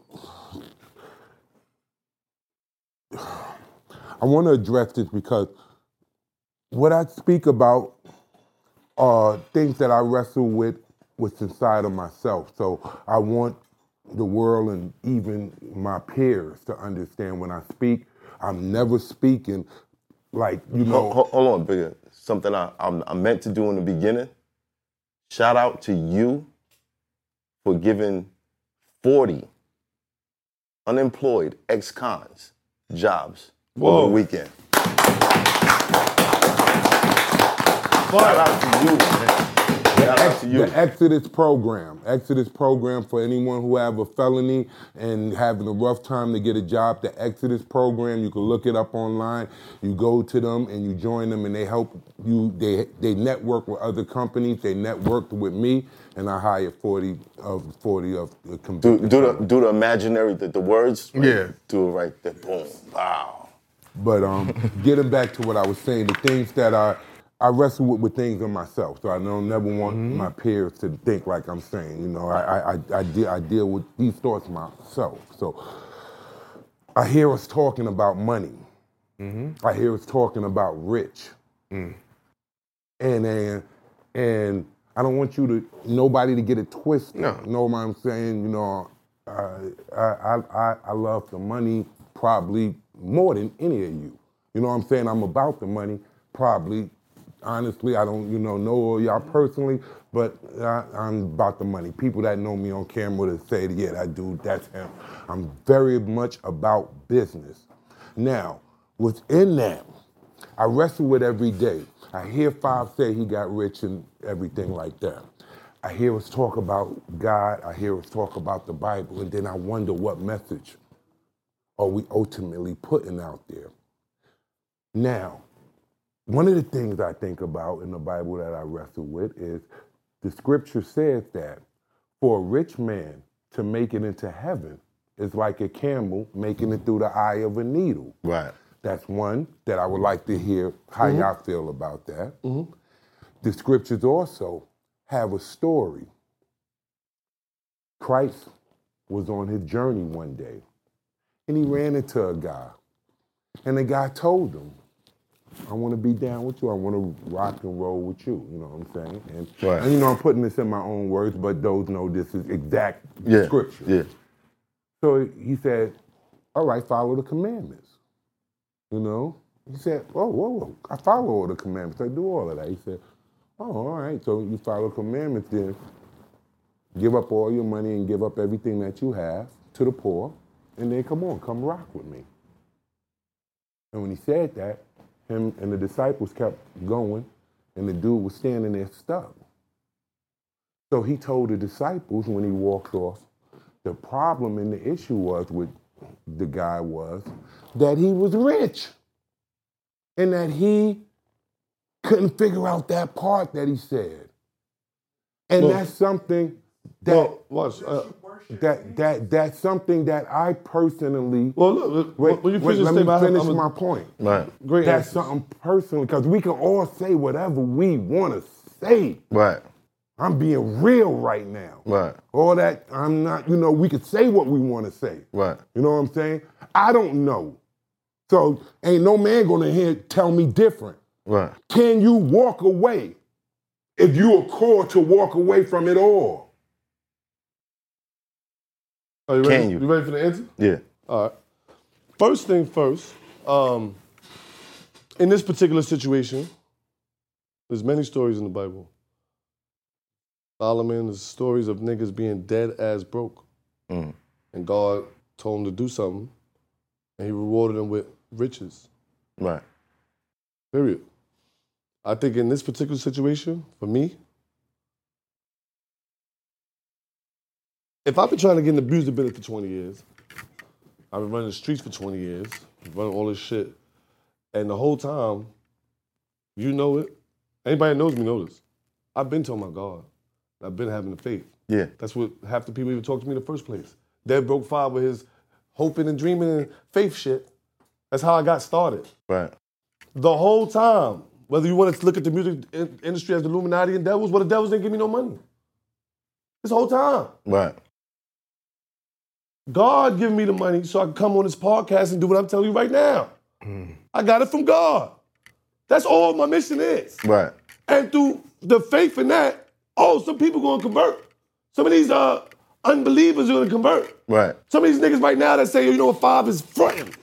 I want to address this because what I speak about are things that I wrestle with, what's inside of myself. So I want the world and even my peers to understand when I speak, I'm never speaking like you know. Hold, hold on, bigger. Uh, something I, I'm, I meant to do in the beginning. Shout out to you for giving 40 unemployed ex-cons jobs Whoa. over the weekend. Shout out to you, man. Shout out to you. The Exodus program. Exodus program for anyone who have a felony and having a rough time to get a job. The Exodus program, you can look it up online. You go to them and you join them and they help you. They they network with other companies. They networked with me and I hired 40 of 40 of the Do, do the do the imaginary the, the words. right? Yeah. Do it right there. Boom. Wow. But um, getting back to what I was saying, the things that I I wrestle with, with things in myself, so I don't never want my peers to think like I'm saying. You know, I I, I, I, deal, I deal with these thoughts myself. So I hear us talking about money. I hear us talking about rich, and and and I don't want you to nobody to get it twisted. No. You know what I'm saying? You know, uh, I, I I I love the money probably more than any of you. You know what I'm saying? I'm about the money probably. Honestly, I don't you know know all y'all personally, but I, I'm about the money. People that know me on camera to say, yeah, that dude, that's him. I'm very much about business. Now, within that, I wrestle with every day. I hear Five say he got rich and everything like that. I hear us talk about God. I hear us talk about the Bible, and then I wonder what message are we ultimately putting out there. Now, one of the things I think about in the Bible that I wrestle with is the scripture says that for a rich man to make it into heaven is like a camel making it through the eye of a needle. Right. That's one that I would like to hear how mm-hmm. y'all feel about that. Mm-hmm. The scriptures also have a story. Christ was on his journey one day and he ran into a guy. And the guy told him, I want to be down with you. I want to rock and roll with you. You know what I'm saying? And, Right. and you know, I'm putting this in my own words, but those know this is exact Yeah. scripture. Yeah. So he said, All right, follow the commandments. You know? He said, Oh, whoa, whoa. I follow all the commandments. I do all of that. He said, Oh, all right. So you follow commandments, then give up all your money and give up everything that you have to the poor, and then come on, come rock with me. And when he said that, him and the disciples kept going, and the dude was standing there stuck. So he told the disciples when he walked off, the problem and the issue was with the guy was that he was rich and that he couldn't figure out that part that he said. And Well- that's something that Well, watch. Uh, that that that's something that I personally well, look, wait, when you wait, finish let your me statement, finish I'm a- my point. Right. Great That's answers. something personal because we can all say whatever we want to say. Right. I'm being real right now. Right. All that I'm not, you know, we could say what we want to say. Right. You know what I'm saying? I don't know. So ain't no man gonna hear tell me different. Right. Can you walk away if you are called to walk away from it all? Are you ready? Can you? You ready for the answer? Yeah. All right. First thing first, um, in this particular situation, there's many stories in the Bible. Solomon, there's stories of niggas being dead as broke. Mm. And God told him to do something, and he rewarded him with riches. Right. Period. I think in this particular situation, for me, if I've been trying to get in the music business for 20 years, I've been running the streets for 20 years, running all this shit, and the whole time, you know it. Anybody that knows me knows this. I've been telling oh my God. I've been having the faith. Yeah. That's what half the people even talk to me in the first place. Dead broke five with his hoping and dreaming and faith shit. That's how I got started. Right. The whole time, whether you want to look at the music industry as the Illuminati and devils, well, the devils didn't give me no money. This whole time. Right. God giving me the money so I can come on this podcast and do what I'm telling you right now. I got it from God. That's all my mission is. Right. And through the faith in that, oh, some people gonna convert. Some of these uh unbelievers are gonna convert. Right. Some of these niggas right now that say, you know what, five is fronting.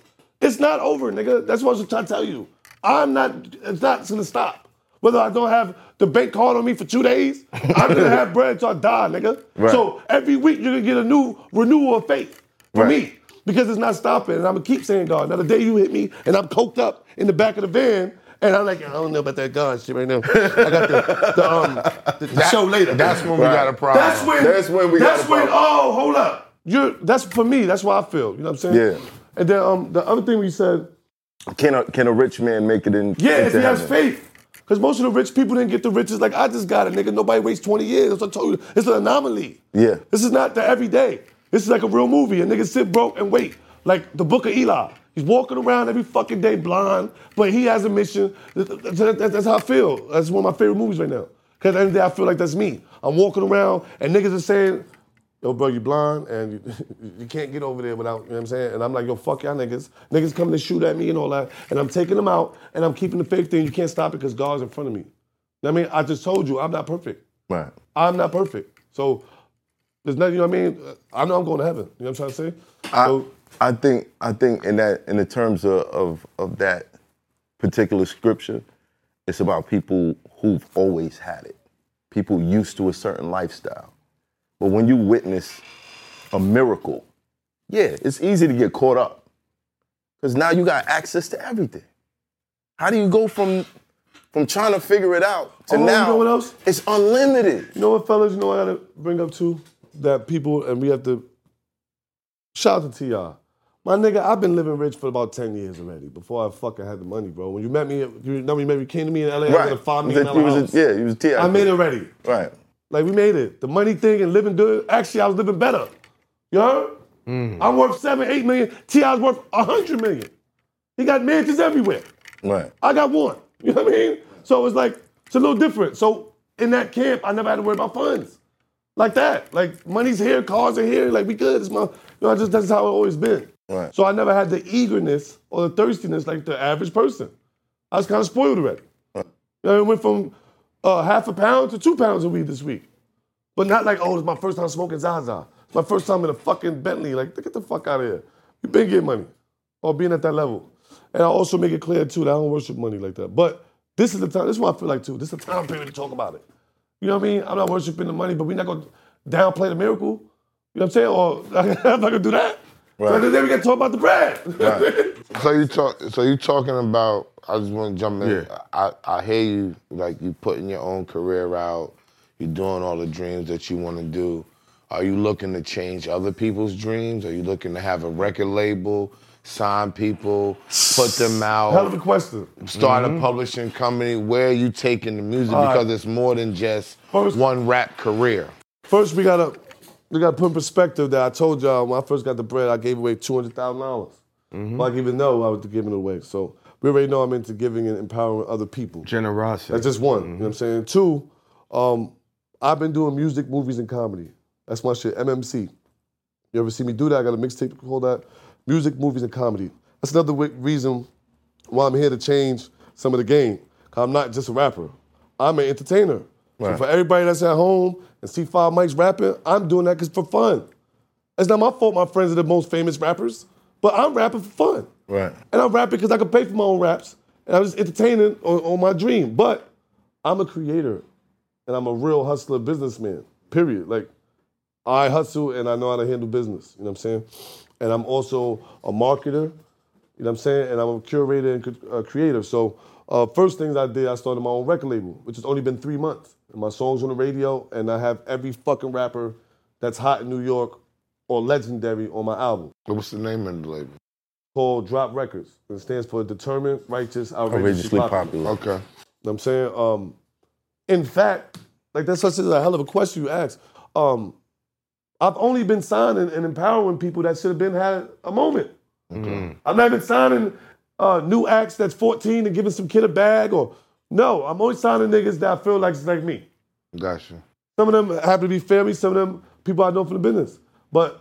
It's not over, nigga. That's what I'm trying to tell you. I'm not, it's not gonna stop. Whether I don't have the bank card on me for two days, I'm gonna have bread until I die, nigga. Right. So every week you're gonna get a new renewal of faith for Right. me. Because it's not stopping. And I'm gonna keep saying God. Now the day you hit me and I'm coked up in the back of the van, and I'm like, I don't know about that God shit right now. I got the, the, um, the, the show later. That's when we got a problem. That's when. That's when we got That's a when. problem. Oh, hold up. You're. That's for me. That's why I feel. You know what I'm saying? Yeah. And then um, the other thing we said, Can a can a rich man make it in? yeah, if into he has faith. Because most of the rich people didn't get the riches like I just got it, nigga. Nobody waits 20 years. That's what I told you. It's an anomaly. Yeah. This is not the everyday. This is like a real movie. A nigga sit broke and wait. Like the book of Eli. He's walking around every fucking day blind, but he has a mission. That- that- that- That's how I feel. That's one of my favorite movies right now. Because at the end of the day, I feel like that's me. I'm walking around and niggas are saying, yo, bro, you blind and you, you can't get over there without, you know what I'm saying? And I'm like, yo, fuck y'all niggas. Niggas coming to shoot at me and all that. And I'm taking them out and I'm keeping the faith thing. You can't stop it because God's in front of me. I mean, I just told you, I'm not perfect. Right. I'm not perfect. So there's nothing, you know what I mean? I know I'm going to heaven. You know what I'm trying to say? I, so, I think I think in that in the terms of, of of that particular scripture, it's about people who've always had it. People used to a certain lifestyle. But when you witness a miracle, yeah, it's easy to get caught up. Because now you got access to everything. How do you go from from trying to figure it out to Oh, you now? know what else? It's unlimited. You know what, fellas? You know what I gotta bring up too? That people, and we have to shout out to T.I. My nigga, I've been living rich for about 10 years already before I fucking had the money, bro. When you met me, you know when you met came to me in LA, I was a $5 million You was a- yeah, you was T.I. I made it ready. Right. Like we made it. The money thing and living good. Actually, I was living better. You heard? Mm. I'm worth seven, eight million. T.I.'s worth a hundred million. He got mansions everywhere. Right. I got one. You know what I mean? So it's like, it's a little different. So in that camp, I never had to worry about funds. Like that. Like money's here, cars are here, like we good. It's my, you know, I just that's how it always been. Right. So I never had the eagerness or the thirstiness like the average person. I was kind of spoiled already. You know, it went from uh, half a pound to two pounds of weed this week. But not like, oh, it's my first time smoking Zaza. It's my first time in a fucking Bentley. Like, get the fuck out of here. You been getting money or being at that level. And I also make it clear too that I don't worship money like that. But this is the time, this is what I feel like too. This is the time period to talk about it. You know what I mean? I'm not worshiping the money, but we're not gonna downplay the miracle. You know what I'm saying? Or I'm not gonna do that. Right. So then we gotta talk about the bread. So you talk. So you talking about? I just want to jump in. Yeah. I, I hear you. Like you putting your own career out. You're doing all the dreams that you want to do. Are you looking to change other people's dreams? Are you looking to have a record label, sign people, put them out? Hell of a question. start a mm-hmm. publishing company. Where are you taking the music? All right. because it's more than just First- one rap career. First, we gotta we gotta put in perspective that I told y'all when I first got the bread, I gave away two hundred thousand dollars. Mm-hmm. Like even though I was giving it away, so we already know I'm into giving and empowering other people. Generosity. That's just one. You know what I'm saying? Two, um, I've been doing music, movies, and comedy. That's my shit. MMC. You ever see me do that? I got a mixtape called that. Music, movies, and comedy. That's another wi- reason why I'm here to change some of the game. I'm not just a rapper. I'm an entertainer. So for everybody that's at home and see Five Mics rapping, I'm doing that because for fun. It's not my fault my friends are the most famous rappers, but I'm rapping for fun. Right. And I'm rapping because I can pay for my own raps. And I'm just entertaining on, on my dream. But I'm a creator and I'm a real hustler businessman, period. Like, I hustle and I know how to handle business. You know what I'm saying? And I'm also a marketer. You know what I'm saying? And I'm a curator and uh, creator. So, uh, first things I did, I started my own record label, which has only been three months. And my song's on the radio, and I have every fucking rapper that's hot in New York or legendary on my album What's the name of the label? called Drop Records. It stands for Determined, Righteous, Outrageously, Outrageously Popular. popular. Okay. You know what I'm saying? Um, in fact, like that's such a hell of a question you asked. Um, I've only been signing and empowering people that should have been had a moment. I'm not even signing uh, new acts that's 14 and giving some kid a bag or no. I'm only signing niggas that I feel like it's like me. Gotcha. Some of them happen to be family. Some of them people I know from the business. But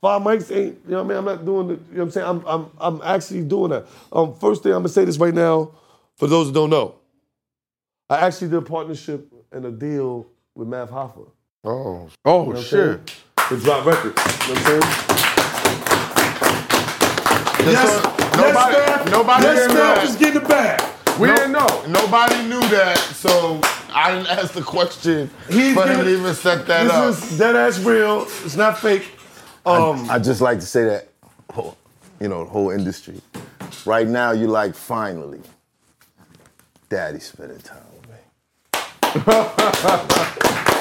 five mics ain't. You know what I mean? I'm not doing. The, you know what I'm saying? I'm I'm I'm actually doing that. Um, first thing I'm gonna say this right now, for those who don't know, I actually did a partnership and a deal with Math Hoffa. Oh. oh You know shit. to drop records. You know what I'm saying? Yes, Nobody- yes, nobody yes, didn't Math know. is getting it back. We didn't know. Nobody knew that, so I didn't ask the question He's for him gonna- to even set that this up. This is dead ass real. It's not fake. Um, I just like to say that, whole- you know, the whole industry. Right now, you like finally, daddy spending time with me.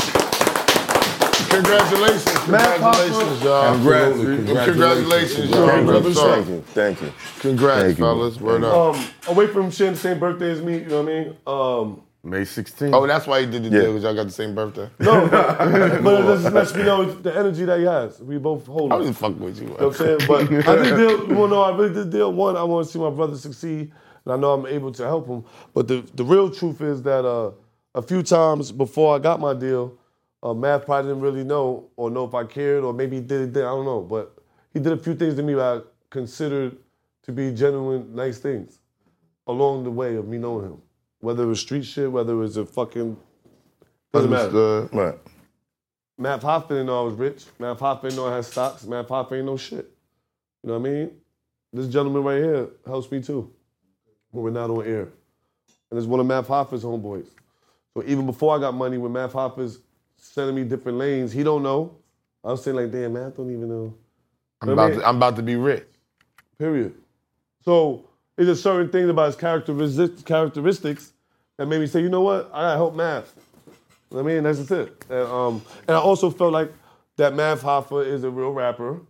Congratulations, Math congratulations, y'all. Congratulations, congratulations, y'all. Thank you. Thank you, thank you. Congrats, Thank you. fellas. Word up. um, away from sharing the same birthday as me, you know what I mean? Um, May 16th. Oh, that's why you did the Yeah. deal, because y'all got the same birthday. no, but it just lets me know the energy that he has. We both hold I it. was just fucking with you. You know what I'm saying? But I did deal, you wanna I really did deal. One, I want to see my brother succeed, and I know I'm able to help him. But the, the real truth is that uh, a few times before I got my deal, uh, Math probably didn't really know or know if I cared, or maybe he did it, I don't know. But he did a few things to me that I considered to be genuine, nice things along the way of me knowing him. Whether it was street shit, whether it was a fucking. Doesn't matter. Understood. Right. Math Hoffa didn't know I was rich. Math Hoffa didn't know I had stocks. Math Hoffa ain't know shit. You know what I mean? This gentleman right here helps me too when we're not on air. And it's one of Math Hoffa's homeboys. So even before I got money, when Math Hoffa's sending me different lanes, he don't know. I was saying like, damn, Math don't even know. I'm I about, mean? to, I'm about to be rich. Period. So there's just certain things about his characteristics, characteristics that made me say, you know what, I gotta help Math. You know what I mean, that's just it. And, um, and I also felt like that Math Hoffa is a real rapper.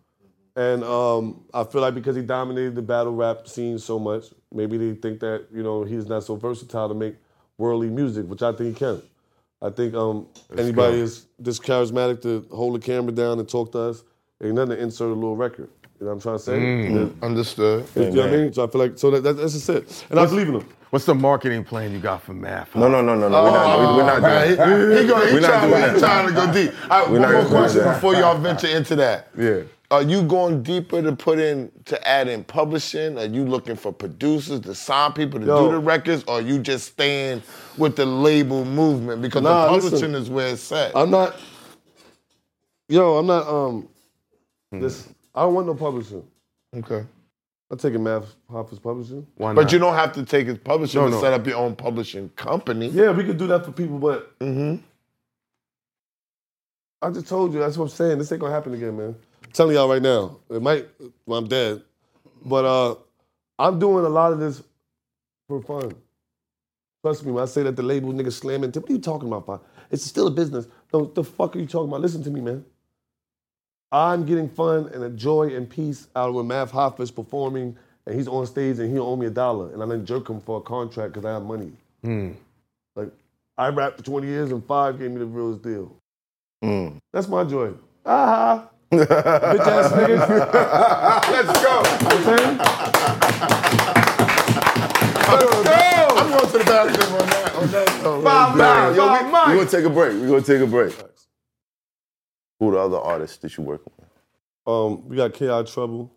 And um, I feel like because he dominated the battle rap scene so much, maybe they think that, you know, he's not so versatile to make worldly music, which I think he can. I think um, anybody is this charismatic to hold the camera down and talk to us, ain't nothing to insert a little record. You know what I'm trying to say? Mm. Understood. You know what I mean? So I feel like so that, that, that's just it. And I believe in him. What's the marketing plan you got for Math? No, no, no, no, no. We're not, we- we're not doing that. He, he, go, he We're not trying, doing he that. trying to go deep. All right, We're one not more question that. before y'all venture into that. Yeah. Are you going deeper to put in to add in publishing? Are you looking for producers to sign people to Yo. do the records, or are you just staying with the label movement because Nah, the publishing listen. is where it's at? I'm not. Yo, I'm not. Um, this. I don't want no publishing. okay. I'm taking Math Hoffa's publishing. Why not? But you don't have to take his publishing No, to no. set up your own publishing company. Yeah, we could do that for people, but Mm-hmm. I just told you. That's what I'm saying. This ain't gonna happen again, man. I'm telling y'all right now. It might. Well, I'm dead, but uh, I'm doing a lot of this for fun. Trust me when I say that the label niggas slamming. What are you talking about? Fa? It's still a business. No, the fuck are you talking about? Listen to me, man. I'm getting fun and a joy and peace out of when Math Hoffa's performing and he's on stage and he owe me a dollar and I didn't jerk him for a contract because I have money. Like I rapped for 20 years and five gave me the realest deal. Mm. That's my joy. Ah, bitch ass niggas. Let's go. Let's go. I'm going to the bathroom on that. On that note. Five Mics, Yo, five we, Mics. we gonna take a break. We're gonna take a break. Who the other artists that you working with? Um, we got Ki Trouble.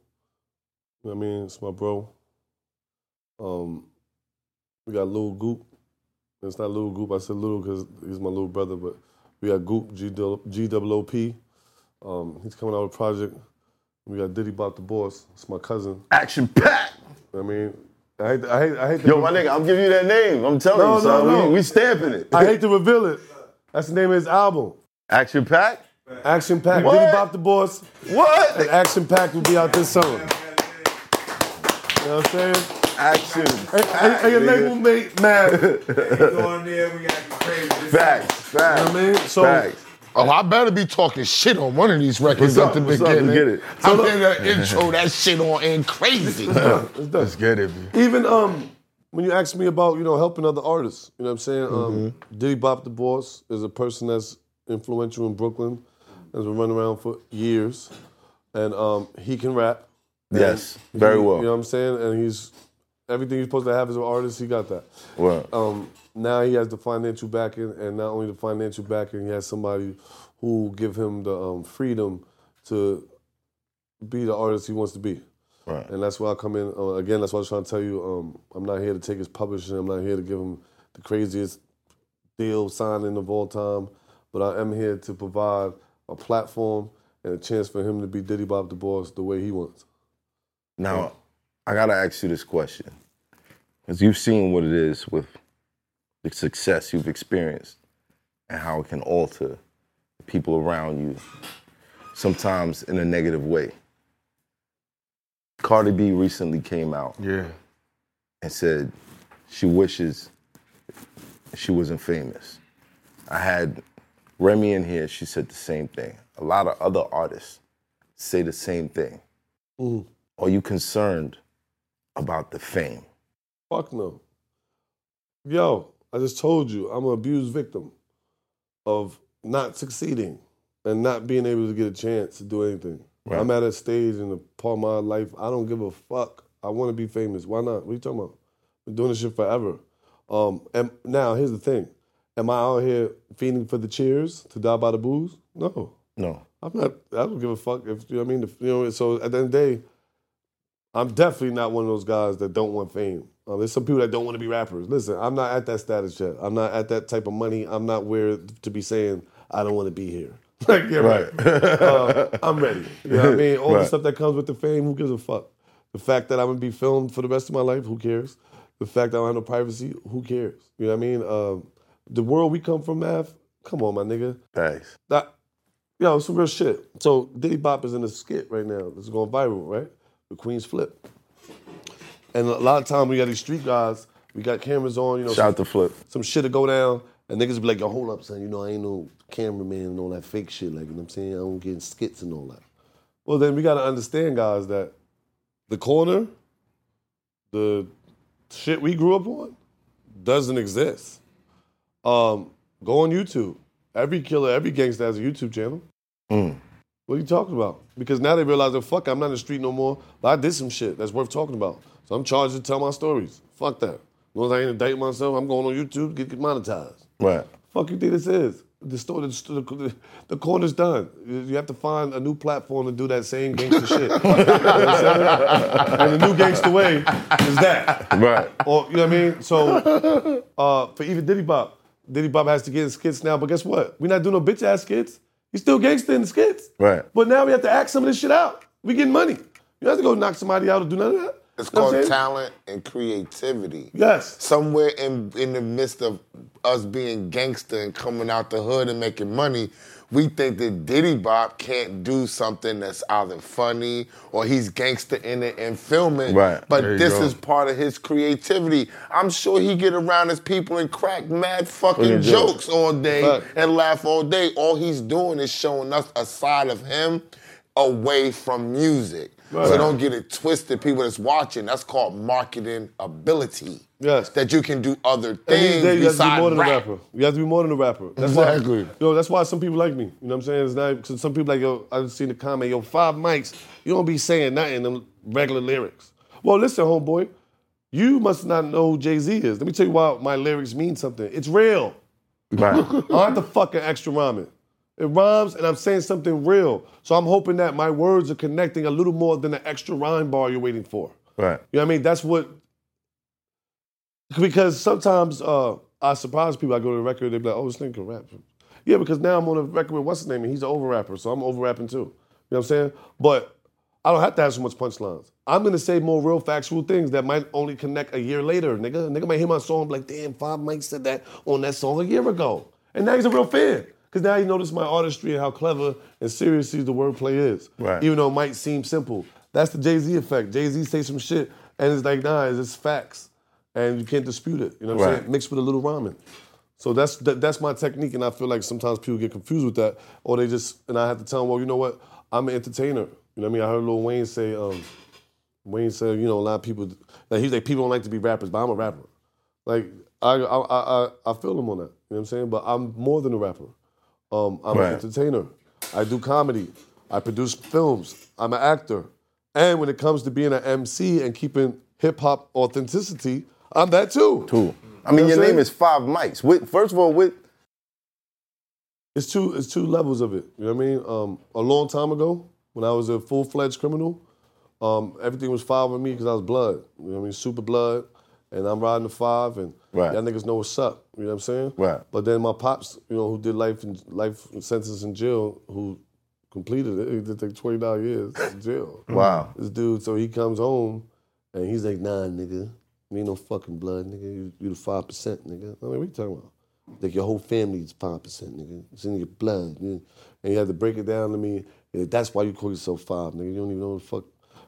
You know what I mean? It's my bro. Um, we got Lil Goop. It's not Lil Goop. I said Lil because he's my little brother, but we got Goop G G O P. Um, he's coming out with a project. We got Diddy Bop the Boss. It's my cousin. Action pack. I mean, I hate, I hate, I hate. to- Yo, my nigga, I'm giving you that name. I'm telling No, you, son. no, no. We, we stamping it. I hate to reveal it. That's the name of his album. Action pack. Action Pack. What? Diddy Bop the Boss. What? And Action Pack will be out this summer. You know what I'm saying? Action. Hey, hey, hey, your label mate, man. You Going there, we got crazy. Facts. Facts. know what I mean? So, Facts. Oh, I better be talking shit on one of these records What's up? at the What's beginning. Get it. I'm in the intro that shit on and crazy. it's done. Let's get it, B. Even um, when you ask me about you know helping other artists, you know what I'm saying. Um, Mm-hmm. Diddy Bop the Boss is a person that's influential in Brooklyn, has been running around for years, and um, he can rap. Yes, very he- well. You know what I'm saying? And he's everything he's supposed to have as an artist. He got that. Well, Um, now he has the financial backing, and not only the financial backing, he has somebody who give him the um, freedom to be the artist he wants to be. Right. And that's why I come in. Uh, again, that's why I was trying to tell you. Um, I'm not here to take his publishing. I'm not here to give him the craziest deal signing of all time. But I am here to provide a platform and a chance for him to be Diddy Bop the Boss the way he wants. Now, I gotta ask you this question, because you've seen what it is with the success you've experienced and how it can alter the people around you, sometimes in a negative way. Cardi B recently came out Yeah. and said she wishes she wasn't famous. I had Remy in here, she said the same thing. A lot of other artists say the same thing. Mm. Are you concerned about the fame? Fuck no. Yo, I just told you, I'm an abused victim of not succeeding and not being able to get a chance to do anything. Right. I'm at a stage in the part of my life, I don't give a fuck. I want to be famous. Why not? What are you talking about? Been doing this shit forever. Um, and now here's the thing. Am I out here feeding for the cheers to die by the booze? No. No. I'm not. I don't give a fuck if you know what I mean. You know, so at the end of the day, I'm definitely not one of those guys that don't want fame. Uh, there's some people that don't want to be rappers. Listen, I'm not at that status yet. I'm not at that type of money. I'm not where to be saying I don't want to be here. like, yeah, right. uh, I'm ready. You know what I mean? All the stuff that comes with the fame, who gives a fuck? The fact that I'm gonna be filmed for the rest of my life, who cares? The fact that I don't have no privacy, who cares? You know what I mean? Um, the world we come from, Math. Come on, my nigga. Thanks. That, yo, some real shit. So Diddy Bop is in a skit right now. It's going viral, right? The Queen's Flip. And a lot of time we got these street guys, we got cameras on, you know. Shout out some, to Flip. some shit to go down, and niggas be like, yo, hold up, son. You know, I ain't no cameraman and all that fake shit. Like, you know what I'm saying? I don't get in skits and all that. Well, then we got to understand, guys, that the corner, the shit we grew up on, doesn't exist. Um, go on YouTube. Every killer, every gangster has a YouTube channel. Mm. What are you talking about? Because now they realize that fuck, I'm not in the street no more. But I did some shit that's worth talking about. So I'm charged to tell my stories. Fuck that. As long as I ain't indict myself, I'm going on YouTube, get, get monetized. Right. Fuck you think this is? The story, the, the, the corner's done. You have to find a new platform to do that same gangster shit. You know what I'm and the new gangster way is that. Right. Or you know what I mean? So uh, for even Diddy Bop, Diddy Bop has to get in skits now. But guess what? We're not doing no bitch ass skits. He's still gangster in the skits. Right. But now we have to act some of this shit out. We getting money. You don't have to go knock somebody out or do none of that. It's You know what called talent and creativity. Yes. Somewhere in in the midst of us being gangster and coming out the hood and making money, we think that Diddy Bop can't do something that's either funny or he's gangster in it and film it. Right. But this go. is part of his creativity. I'm sure he get around his people and crack mad fucking jokes. all day and laugh all day. All he's doing is showing us a side of him away from music. So don't get it twisted. People that's watching, that's called marketing ability. Yes. That you can do other things days, you have to be besides more than rap. a rapper. You have to be more than a rapper. That's Exactly. Why, you know, that's why some people like me. You know what I'm saying? It's not because some people like yo. I just seen the comment, yo, five mics. You don't be saying nothing in them regular lyrics. Well, listen, homeboy, you must not know who Jay Z is. Let me tell you why my lyrics mean something. It's real. Right. I don't have to fucking extra rhyme it. It rhymes and I'm saying something real. So I'm hoping that my words are connecting a little more than the extra rhyme bar you're waiting for. Right. You know what I mean? That's what. Because sometimes uh, I surprise people. I go to the record, they be like, "Oh, this nigga can rap." Yeah, because now I'm on a record with what's his name, and he's an over rapper, so I'm over rapping too. You know what I'm saying? But I don't have to have so much punchlines. I'm gonna say more real factual things that might only connect a year later. Nigga, nigga might hear my song be like, "Damn, Five Mics said that on that song a year ago," and now he's a real fan. Because now you notice my artistry and how clever and serious the wordplay is. Right. Even though it might seem simple. That's the Jay Z effect. Jay Z say some shit, and it's like, nah, it's just facts. And you can't dispute it. You know what I'm Right. saying? Mixed with a little rhyming. So that's that, that's my technique, and I feel like sometimes people get confused with that, or they just and I have to tell them, well, you know what? I'm an entertainer. You know what I mean? I heard Lil Wayne say, um, Wayne said, you know, a lot of people, like he's like, people don't like to be rappers, but I'm a rapper. Like I I I, I, I feel him on that. You know what I'm saying? But I'm more than a rapper. Um, I'm Right. an entertainer. I do comedy. I produce films. I'm an actor. And when it comes to being an MC and keeping hip hop authenticity, I'm that too. Cool. I You mean, know your name saying? is Five Mics. With, first of all, with It's two. It's two levels of it. You know what I mean? Um, a long time ago, when I was a full fledged criminal, um, everything was five with me because I was blood. You know what I mean? Super blood, and I'm riding the five, and Right. y'all niggas know what's up. You know what I'm saying? Right. But then my pops, you know, who did life in, life sentence in jail, who completed it. He did twenty nine years in jail. Wow. This dude, so he comes home and he's like, nah, nigga, me ain't no fucking blood, nigga. You, you the five percent, nigga. I mean, what you talking about? Like your whole family's five percent, nigga. It's in your blood. you- And he had to break it down to me. Like, That's why you call yourself five, nigga. You don't even know what the fuck.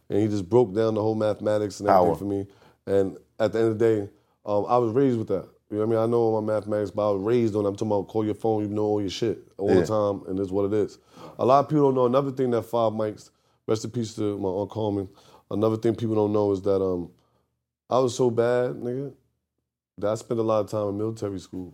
And he just broke down the whole mathematics and everything Power. for me. And at the end of the day, um, I was raised with that. You know what I mean? I know all my mathematics, but I was raised on. I'm talking about call your phone, you know all your shit all Yeah. the time, and it's what it is. A lot of people don't know another thing that Five Mics. Rest in peace to my uncle Coleman. Another thing people don't know is that um, I was so bad, nigga, that I spent a lot of time in military school.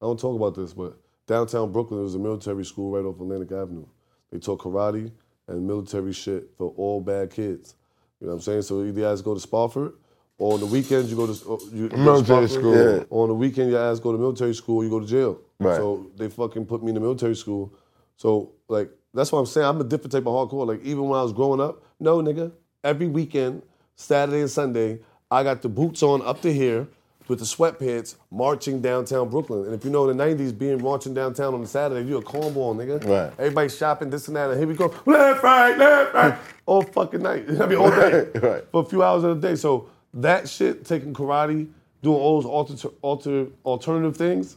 I don't talk about this, but downtown Brooklyn there was a military school right off Atlantic Avenue. They taught karate and military shit for all bad kids. You know what I'm saying? So either you guys go to Spofford, or on the weekends you go to or uh, you, you go to Military school. Yeah. On the weekend your ass go to military school, you go to jail. Right. So they fucking put me in the military school. So like that's what I'm saying. I'm a different type of hardcore. Like even when I was growing up, no nigga. Every weekend, Saturday and Sunday, I got the boots on up to here with the sweatpants marching downtown Brooklyn. And if you know in the 90s, being marching downtown on a Saturday, you a cornball, nigga. Right. Everybody shopping, this and that, and here we go, left, right, left, right, all fucking night. I mean, all day. Right. For a few hours of the day. So that shit, taking karate, doing all those alter, alter, alternative things,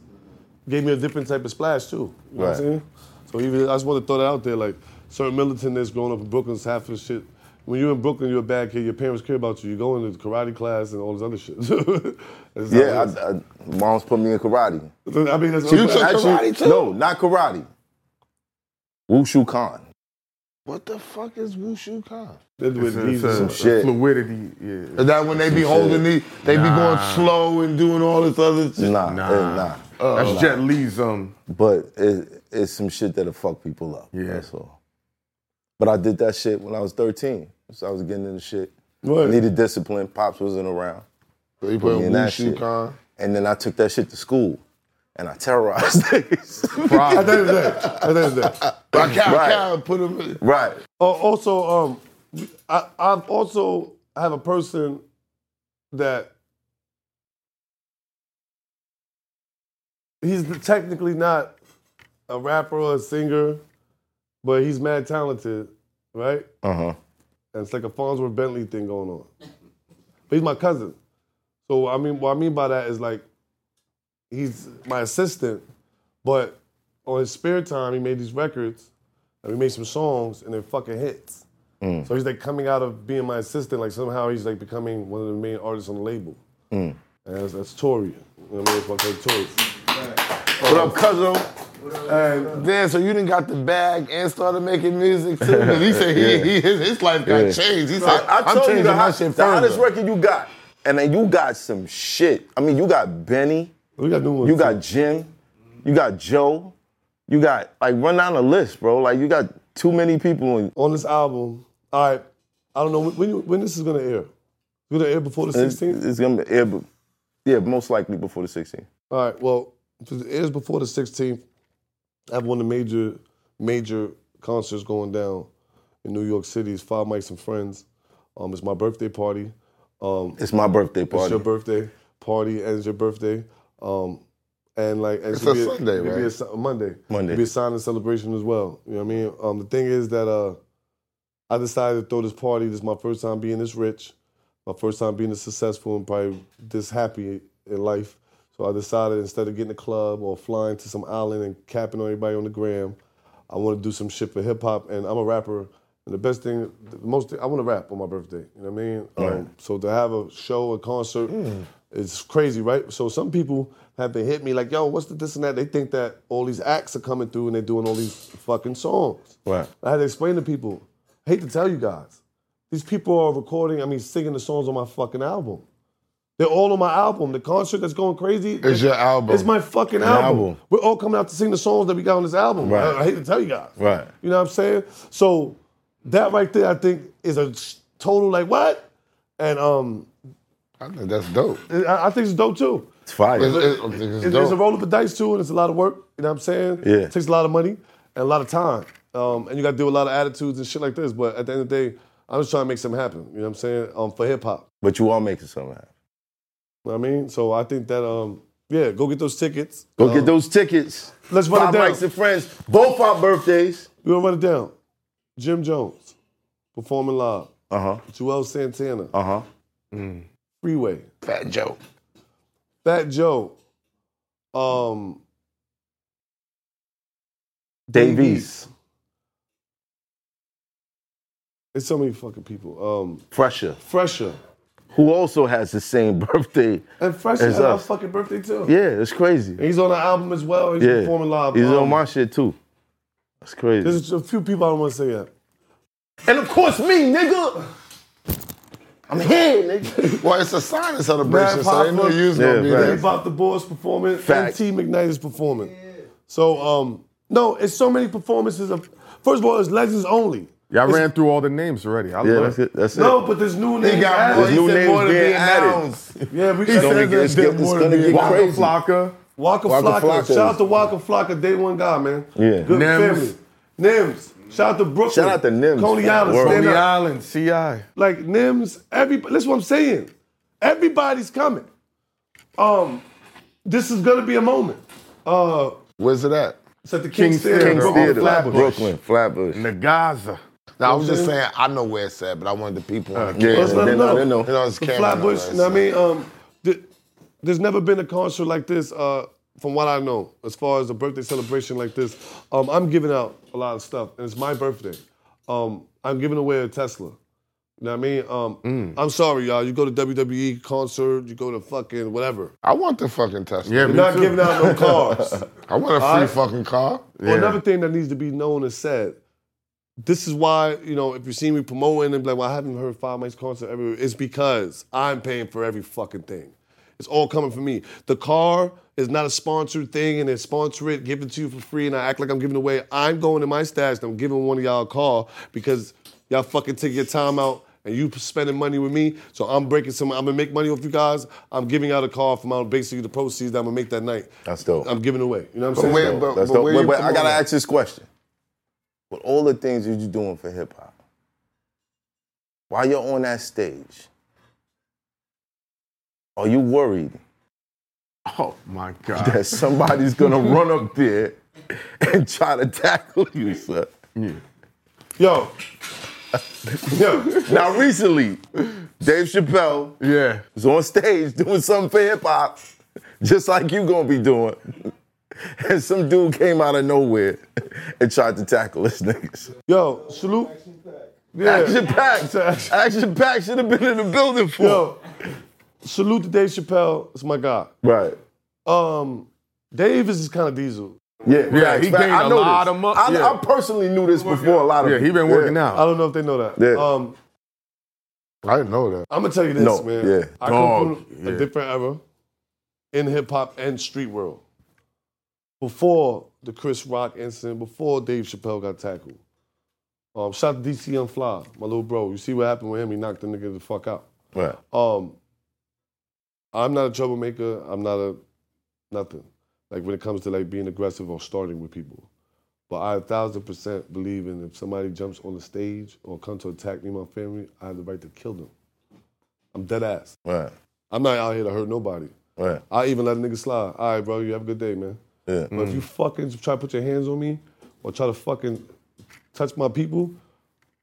gave me a different type of splash too. You know what Right. I'm saying? So even I just want to throw that out there, like certain militant that's growing up in Brooklyn's half of the shit. When you're in Brooklyn, you're a bad kid. Your parents care about you. You go into karate class and all this other shit. Yeah. I, I, mom's put me in karate. I mean, that's You what took I'm saying. karate too? No, not karate. Wushu Khan. What the fuck is Wushu Khan? They do it It's a- easy. it's a- Some a shit. Fluidity, yeah. Is that when they be holding the, they be going slow and doing all this other shit? Nah, Nah. eh, nah. That's Jet Li's um. But it, it's some shit that'll fuck people up. Yeah. That's all. But I did that shit when I was 13. So I was getting into shit. What? Needed discipline. Pops wasn't around. So you Put put in that Wushu shit. Khan. And then I took that shit to school. And I terrorized niggas. At the end of the day. At the end of the day. But cow, Right. cow, put him in. right. Oh, also, um, I, I've also have a person that he's technically not a rapper or a singer, but he's mad talented, right? Uh huh. And it's like a Fonzworth Bentley thing going on. But he's my cousin. So I mean, what I mean by that is like he's my assistant, but on his spare time he made these records and we made some songs and they're fucking hits. Mm. So he's like coming out of being my assistant, like somehow he's like becoming one of the main artists on the label. Mm. And that's, that's Tori. You know what I mean? It's my cousin Tori. What up, cousin? And then, so you didn't got the bag and started making music too. 'Cause he said he, he, his, his life got Yeah. changed. He said, I, I am told you changing the, my hot, shit the hottest record you got. And then you got some shit. I mean, you got Benny. We got new ones. You got Jim. You got Joe. You got, like, run down the list, bro. Like, you got too many people. In, on this album. All right, I don't know when, when, when this is gonna air. It's gonna air before the 16th. it's gonna be, yeah, but, yeah, most likely before the 16th. All right. Well, if it airs before the 16th, I have one of the major, major concerts going down in New York City. It's Five Mics and Friends. Um, it's my birthday party. Um, It's my birthday party. it's your birthday party and it's your birthday. Um, and like, and It's a be Sunday, it'll Be a, right? Monday. Monday. It'll be a silent celebration as well. You know what I mean? Um, the thing is that uh, I decided to throw this party. This is my first time being this rich, my first time being this successful and probably this happy in life. So I decided instead of getting a club or flying to some island and capping on everybody on the gram, I want to do some shit for hip hop. And I'm a rapper. And the best thing, the most, I want to rap on my birthday. You know what I mean? Um, so to have a show, a concert, it's crazy, right? So some people have been hit me like, yo, what's the this and that? They think that all these acts are coming through and they're doing all these fucking songs. Right. I had to explain to people. I hate to tell you guys, these people are recording, I mean, singing the songs on my fucking album. They're all on my album. The concert that's going crazy. It's your album. It's my fucking album. album. We're all coming out to sing the songs that we got on this album. Right. I, I hate to tell you guys. Right. You know what I'm saying? So that right there, I think, is a total like what? And um, I think that's dope. I, I think it's dope too. It's fire. It's, it's, it's It's, it's a roll of the dice too, and it's a lot of work. You know what I'm saying? Yeah. It takes a lot of money and a lot of time. Um, and you got to do a lot of attitudes and shit like this. But at the end of the day, I'm just trying to make something happen. You know what I'm saying? Um, for hip hop. But you are making something happen. You know what I mean? So I think that um, yeah, go get those tickets. Go Um, get those tickets. Let's run Five it down. Mics and Friends. Both our birthdays. We're gonna run it down. Jim Jones, performing live. Uh huh. Juelz Santana, Uh huh. Freeway. Fat Joe. Fat Joe. Um, Davies. It's so many fucking people. Um, Fresher, Fresher. who also has the same birthday. And Fresher As had our fucking birthday too. Yeah, it's crazy. And he's on the album as well. He's yeah. performing live. He's Um, on my shit too. That's crazy. There's a few people I don't want to say yet. and of course me, nigga. I'm here, nigga. Well, it's a signing celebration, Mad so they knew Papa. you was Yeah, gonna be right. there. About the Boys performing, Facts. and T McKnight is performing. So, um, no, it's so many performances of. First of all, it's legends only. Y'all ran through all the names already. I Yeah, love that's it. That's it. No, but there's new names. He got added. more. He new names more being added. announced. Yeah, we He got said gonna get- that it's get- it's more gonna to be get Waka announced. crazy. Flocka. Waka, Waka Flocka. Flocka. Shout out to Waka Flocka, day one guy, man. Yeah. Good Nems. family. Nems. Shout out to Brooklyn. Shout out to Nems. Coney Island. Stand Coney up. Island, CI. Like Nems, everybody. That's what I'm saying. Everybody's coming. Um, this is gonna be a moment. Uh, Where's it at? it's at the King's, Theater. King's bro, Theater, Flatbush. Brooklyn, Flatbush. Nagaza. Now, I was just saying, I know where it's at, but I wanted the people on the Yeah, Let's let they them know, know. they know. You know, it's Flatbush. You know what I mean? Um, th- there's never been a concert like this, uh, from what I know, as far as a birthday celebration like this. Um, I'm giving out a lot of stuff, and it's my birthday. Um, I'm giving away a Tesla. You know what I mean? Um, Mm. I'm sorry, y'all. You go to WWE concert, you go to fucking whatever. I want the fucking Tesla. Yeah, You're me not too. giving out no cars. I want a free Alright. fucking car. Well, another thing that needs to be known and said. This is why, you know, if you see me promoting and be like, well, I haven't heard Five Mics concert everywhere, it's because I'm paying for every fucking thing. It's all coming from me. The car is not a sponsored thing and they sponsor it, give it to you for free, and I act like I'm giving away. I'm going to my stash and I'm giving one of y'all a call because y'all fucking take your time out and you spending money with me. So I'm breaking some, I'm gonna make money off you guys. I'm giving out a call from out basically the proceeds that I'm gonna make that night. That's dope. I'm giving away. You know what I'm saying? where- but- but dope. where But, you but I gotta ask this question. With all the things that you're doing for hip hop, while you're on that stage, are you worried Oh my God. that somebody's gonna run up there and try to tackle you, sir? Yeah. Yo. Yo. Now, recently, Dave Chappelle Yeah. was on stage doing something for hip hop, just like you gonna be doing. And some dude came out of nowhere and tried to tackle this niggas. Yo, salute. Action Yeah. Action Pack. Action Pack should have been in the building for. Yo, salute to Dave Chappelle. It's my guy. Right. Um, Dave is kind of diesel. Yeah, Yeah, he facts. gained I a know lot this. of mu- I, yeah. I personally knew this before a lot of Yeah, he been working I out. I don't know if they know that. Yeah. Um, I didn't know that. I'm gonna tell you this, No, man. yeah. I Dog, come from a different era in hip hop and street world. Before the Chris Rock incident, before Dave Chappelle got tackled. Um, shout out to DC Young Fly, my little bro. You see what happened with him? He knocked the nigga the fuck out. Right. Um, I'm not a troublemaker. I'm not a nothing. Like when it comes to like being aggressive or starting with people. But I a thousand percent believe in if somebody jumps on the stage or comes to attack me and my family, I have the right to kill them. I'm dead ass. Right. I'm not out here to hurt nobody. Right. I even let a nigga slide. All right, bro, you have a good day, man. Yeah. But if you fucking try to put your hands on me or try to fucking touch my people,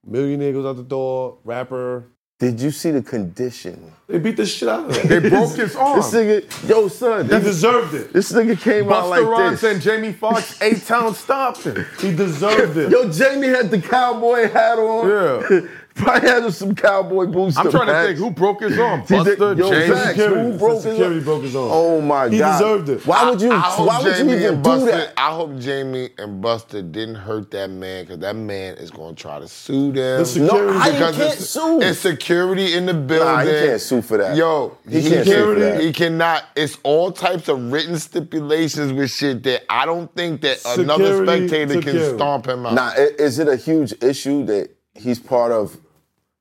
millionaire goes out the door, rapper. Did you see the condition? They beat the shit out of him. They broke his arm. This nigga, yo, son, He this, deserved it. this nigga came out Busta like Rhymes this. and Jamie Foxx, A Town stopped him. He deserved it. Yo, Jamie had the cowboy hat on. Yeah. Probably had some cowboy boots. I'm trying to think who broke his arm. Busta, yo, Jamie. facts. Security. Who broke his Security arm? broke his arm. Oh my He god. He deserved it. Why would you? I, I hope why would Jamie you even and do Busta, that? I hope Jamie and Busta didn't hurt that man because that man is going to try to sue them. The security- No, I Because can't it's, sue. It's security in the building. Nah, he can't sue for that. Yo, He he, can't sue for that. he cannot. It's all types of written stipulations with shit that I don't think that another spectator security. can stomp him out. Nah, i- is it a huge issue that he's part of?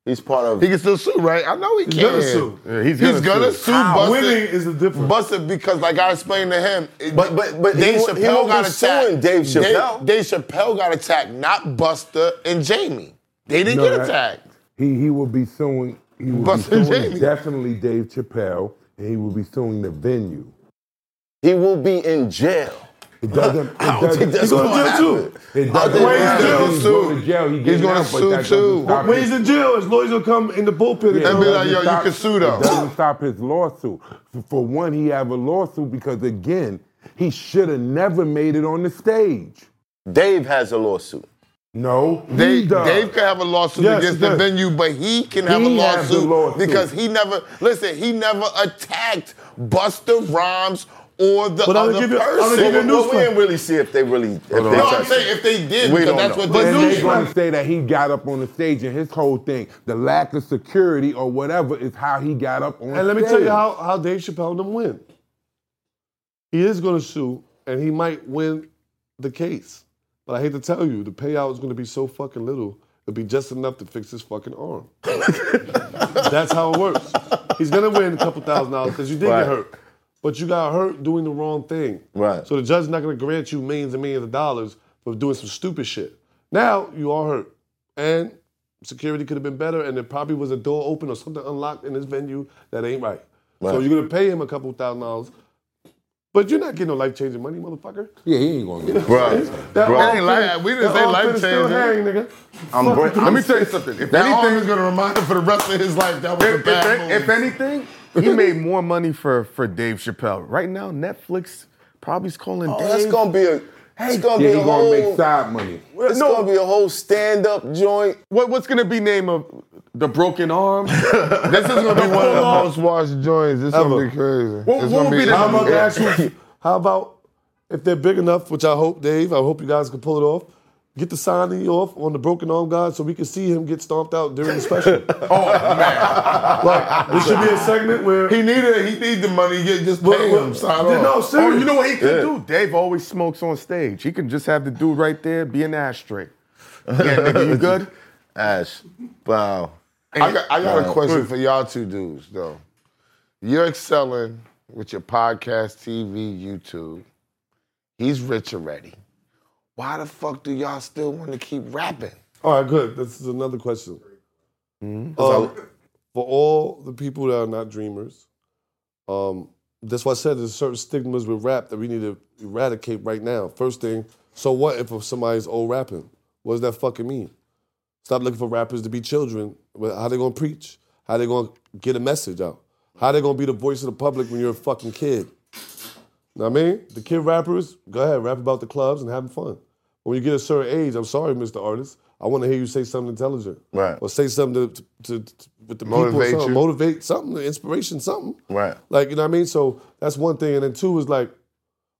He's part of. He can still sue, right? I know he He's can. gonna sue. Yeah, he's He's gonna gonna sue. sue. Winning is the difference. Busta, because like I explained to him, it- But- but- but Dave he Chappelle won't got attacked. Dave Chappelle. Dave, Dave Chappelle got attacked, not Busta and Jamie. They didn't No, get that- attacked. He he will be suing. He will Busta be suing Jamie. definitely Dave Chappelle, and he will be suing the venue. he will be in jail. It doesn't. It I don't doesn't think that's He's going gonna jail happen. too. It doesn't. think matter he's if gonna he's going to jail. He He's gonna out, sue too. When his- he's in jail, his lawyers will come in the bullpen and Yeah, And be like, yo, doesn't you can sue though. It doesn't stop his lawsuit. For one, he have a lawsuit because again, he should have never made it on the stage. Dave has a lawsuit. No, Dave, he does. Dave can have a lawsuit Yes, against he the venue, but he can have He a lawsuit, lawsuit. because he never listen. He never attacked Busta Rhymes or the But I'm other gonna give you- I'm person. gonna give you a But news we didn't really see if they really. If they no, I'm saying it. if they did, We don't that's know. what But they they're going to say that he got up on the stage and his whole thing, the lack of security or whatever, is how he got up on And let me tell you how, how Dave Chappelle and them win. He is going to sue, and he might win the case. But I hate to tell you, the payout is going to be so fucking little. It'll be just enough to fix his fucking arm. That's how it works. He's going to win a couple thousand dollars because you did Right. get hurt. But you got hurt doing the wrong thing. Right. So the judge is not going to grant you millions and millions of dollars for doing some stupid shit. Now you are hurt. And security could have been better, and there probably was a door open or something unlocked in this venue that ain't right. So you're gonna pay him a couple thousand dollars, but you're not getting no life changing money, motherfucker. Yeah, he ain't going to get it. Bro, That bro, arm ain't like- we didn't say life fin is still changing. hang, nigga. I'm, br- Let I'm me tell you something. If That anything, is gonna remind him for the rest of his life that was a if, bad if, if anything, he made more money for for Dave Chappelle. Right now, Netflix probably is calling Oh, Dave. that's gonna be a. It's gonna Yeah, be he a going to whole. make side money. It's No. gonna be a whole stand-up joint. what, what's gonna be name of the broken arm? This is gonna be one of the most watched joints. This is gonna be crazy. What- what gonna would be the- How about the How about if they're big enough, which I hope, Dave, I hope you guys can pull it off. Get the signing off on the broken arm guy so we can see him get stomped out during the special. oh man, like, there should be a segment where He needed he need the money. Get just pay Well, well, him. Sign yeah, no, off. serious. Oh, you know what he could do? Dave always smokes on stage. He can just have the dude right there be an ashtray. Yeah, nigga, you good? Ash, wow. I got, I got a uh, question for y'all two dudes though. You're excelling with your podcast, TV, YouTube. He's rich already. Why the fuck do y'all still want to keep rapping? All right, good. This is another question. Mm-hmm. Um, for all the people that are not dreamers, um, that's why I said there's certain stigmas with rap that we need to eradicate right now. First thing, so what if somebody's old rapping? What does that fucking mean? Stop looking for rappers to be children. How they gonna preach? How they gonna get a message out? How they gonna be the voice of the public when you're a fucking kid? Know what I mean? The kid rappers, go ahead, rap about the clubs and having fun. When you get a certain age, I'm sorry, Mr. Artist, I want to hear you say something intelligent. Right. Or say something to, to, to- with the Motivate people, something, you. motivate something, inspiration, something. Right. Like, you know what I mean? So that's one thing. And then two is like,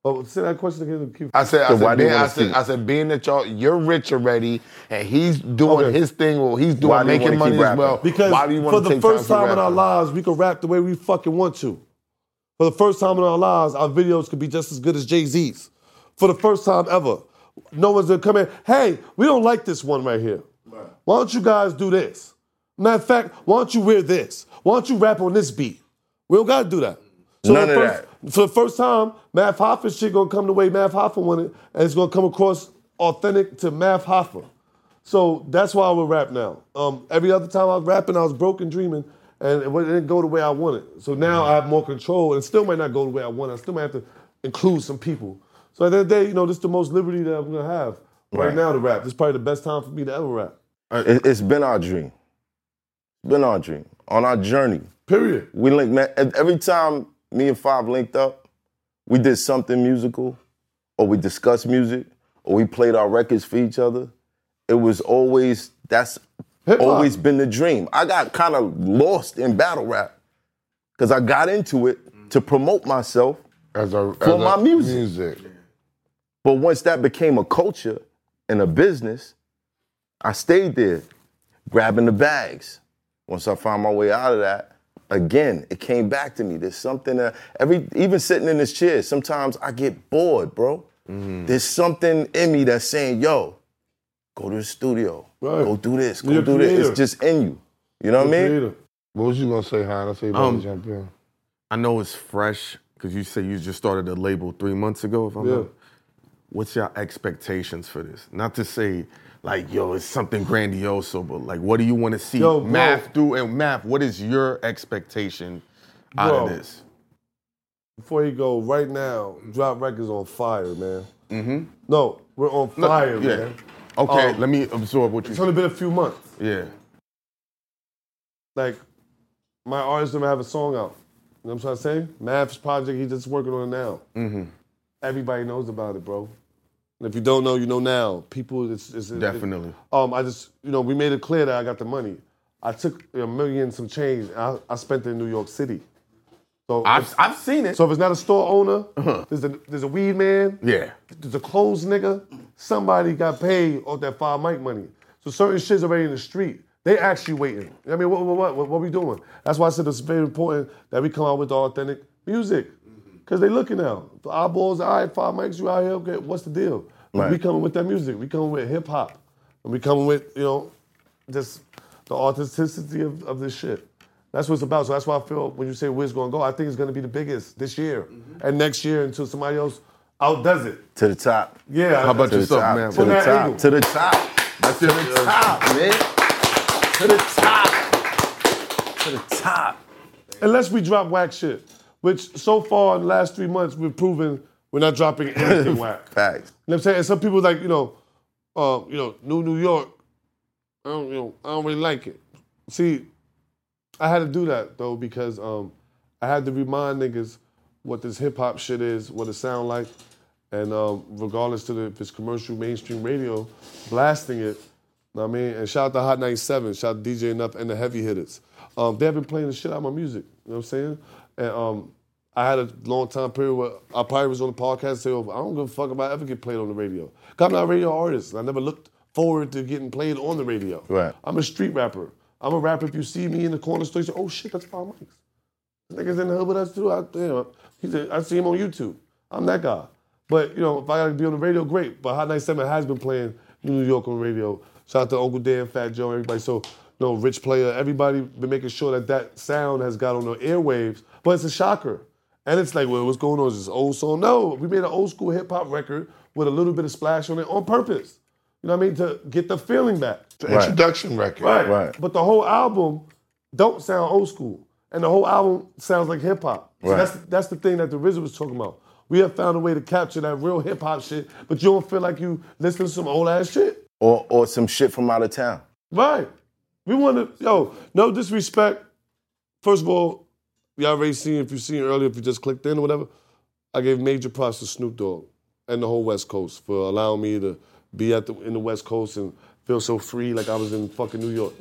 oh, say that question again. Keep- I said, I So said, why being, I said. I said, being that y'all, you're rich already, and he's doing Okay. his thing, well, he's doing do making wanna money as well. Because why do you for the take first time, time in our lives, we can rap the way we fucking want to. For the first time in our lives, our videos could be just as good as Jay Z's. For the first time ever. No one's gonna come in, hey, we don't like this one right here. Why don't you guys do this? Matter of fact, why don't you wear this? Why don't you rap on this beat? We don't gotta do that. So None of first, For the first time, Math Hoffa shit gonna come the way Math Hoffa wanted, and it's gonna come across authentic to Math Hoffa. So that's why I would rap now. Um, every other time I was rapping, I was broken dreaming, and it didn't go the way I wanted. So now I have more control, and still might not go the way I want. I still might have to include some people. So at the end of the day, you know, this is the most liberty that I'm gonna have right, Right. now to rap. This is probably the best time for me to ever rap. Uh, it, it's been our dream. It's been our dream. On our journey. Period. We linked, man. Every time me and Five linked up, we did something musical, or we discussed music, or we played our records for each other. It was always that's Hip-hop. always been the dream. I got kind of lost in battle rap because I got into it to promote myself As a, For as my a music. music. But once that became a culture and a business, I stayed there, grabbing the bags. Once I found my way out of that, again, it came back to me. There's something that every even sitting in this chair, sometimes I get bored, bro. There's something in me that's saying, yo, go to the studio. Right. Go do this. Go You're a do this. It's just in you. You know what I mean? Creator. What was you gonna say, Han? I say you about Um, jump in. I know it's fresh because you say you just started the label three months ago. If I'm Yeah. not, what's your expectations for this? Not to say like, yo, it's something grandiose, but like, what do you want to see Yo, bro. Math do? And Math, what is your expectation out Bro. of this? before you go, right now, Drop Records on fire, man. Mm-hmm. No, we're on fire, yeah. man. Okay, Um, let me absorb what you It's only been a few months. Yeah. Like, my artist never have a song out. You know what I'm trying to say? Mav's project, he's just working on it now. Mm-hmm. Everybody knows about it, bro. And if you don't know, you know now. People, it's, it's it- Definitely. um, I just, you know, we made it clear that I got the money. I took a million some change. And I, I spent it in New York City. So I've, I've seen it. so if it's not a store owner, there's a there's a weed man, yeah. there's a clothes nigga. Somebody got paid off that five mic money. So certain shit's already in the street. They actually waiting. I mean, what what what what, what we doing? That's why I said it's very important that we come out with authentic music. Cause they looking now. The eyeballs, all right, five mics, you out here, okay, what's the deal? Right. We coming with that music. We coming with hip hop. And we coming with, you know, just the authenticity of, of this shit. That's what it's about. So that's why I feel when you say where's gonna go, I think it's gonna be the biggest this year. Mm-hmm. And next year until somebody else outdoes it. To the top. Yeah. How about To yourself, top. man? To From the top. angle. To the top. That's To your the top, man. To the top. To the top. Unless we drop whack shit. Which so far in the last three months we've proven we're not dropping anything whack. Facts. You know what I'm saying? And some people like, you know, uh, you know, New New York, I don't, you know, I don't really like it. See, I had to do that though because um, I had to remind niggas what this hip hop shit is, what it sound like, and um, regardless to the, if it's commercial, mainstream radio, blasting it. You know what I mean, and shout out to Hot 97, shout out to DJ Enuff and the heavy hitters. Um, they've been playing the shit out of my music. You know what I'm saying? And um, I had a long time period where I probably was on the podcast and say, oh, I don't give a fuck if I ever get played on the radio. I'm not a radio artist. I never looked forward to getting played on the radio. Right. I'm a street rapper. I'm a rapper. If you see me in the corner store, you say, oh shit, that's Five Mics. This nigga's in the hood with us too. I, you know, he said, I see him on YouTube. I'm that guy. But, you know, if I gotta be on the radio, great. But Hot 97 has been playing New York on the radio. Shout out to Uncle Dan, Fat Joe, everybody. So, you know, Rich Player, everybody been making sure that that sound has got on the airwaves. But it's a shocker. And it's like, well, what's going on? Is this old song? No, we made an old school hip hop record with a little bit of splash on it on purpose. You know what I mean? To get the feeling back. The introduction record. Right. Right. But the whole album don't sound old school. And the whole album sounds like hip hop. So Right. that's that's the thing that the RZA was talking about. We have found a way to capture that real hip hop shit, but you don't feel like you listen to some old ass shit. Or or some shit from out of town. Right. We want to, yo, no disrespect. First of all, y'all already seen, if you seen earlier, if you just clicked in or whatever, I gave major props to Snoop Dogg and the whole West Coast for allowing me to be at the, in the West Coast and feel so free like I was in fucking New York.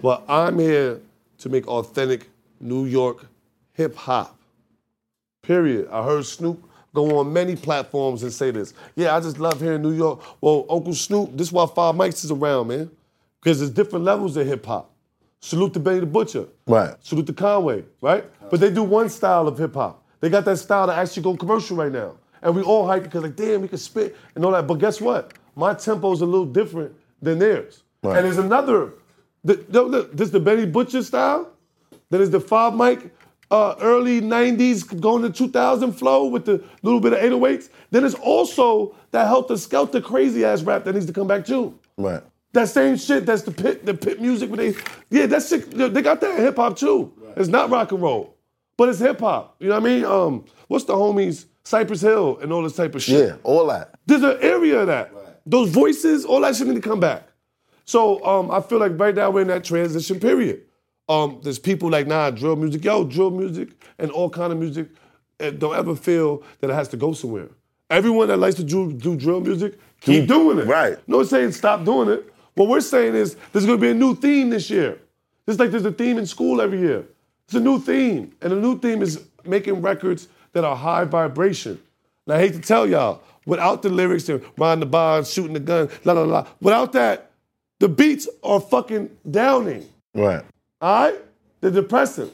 But I'm here to make authentic New York hip hop. Period. I heard Snoop go on many platforms and say this. Yeah, I just love hearing New York. Well, Uncle Snoop, this is why Five Mics is around, man. Because there's different levels of hip hop. Salute to Benny the Butcher. Right. Salute to Conway, right? But they do one style of hip hop. They got that style that actually go commercial right now. And we all hype because like, damn, we can spit and all that. But guess what? My tempo's a little different than theirs. Right. And there's another, the, look, this is the Benny Butcher style. Then there's the five mic, uh, early 90s going to 2000 flow with the little bit of 808s. Then there's also that helter skelter crazy ass rap that needs to come back too. Right. That same shit, that's the pit, the pit music. Where they, yeah, that shit, they got that hip hop too. It's not rock and roll, but it's hip hop. You know what I mean? Um, what's the homies, Cypress Hill and all this type of shit. Yeah, all that. There's an area of that. Those voices, all that shit need to come back. So um, I feel like right now we're in that transition period. Um, there's people like, nah, drill music, yo, drill music and all kind of music. eh, don't ever feel that it has to go somewhere. Everyone that likes to do, do drill music, keep doing it. Right. No saying stop doing it. What we're saying is there's gonna be a new theme this year. Just like there's a theme in school every year. It's a new theme. And the new theme is making records that are high vibration. And I hate to tell y'all, without the lyrics and riding the bar, shooting the gun, la la la, without that, the beats are fucking downing. Right. All right? They're depressing.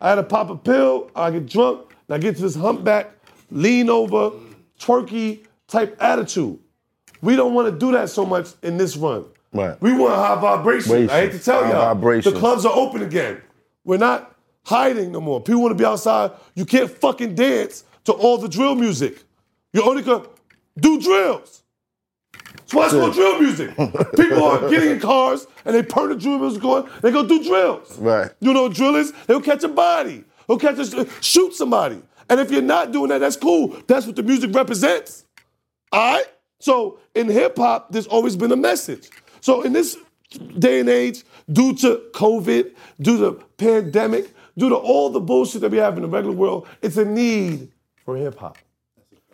I had to pop a pill, I get drunk, and I get to this humpback, lean over, twerky type attitude. We don't want to do that so much in this run. Right. We want high vibration. I hate to tell High y'all. vibrations. The clubs are open again. We're not hiding no more. People want to be outside. You can't fucking dance to all the drill music. You only can do drills. That's why it's called drill music. People are getting in cars and they turn the drill music on. They go do drills. Right. You know what drill is? They'll catch a body. They'll catch a shoot somebody. And if you're not doing that, that's cool. That's what the music represents. All right? So in hip hop, there's always been a message. So in this day and age, due to COVID, due to pandemic, due to all the bullshit that we have in the regular world, it's a need for hip hop.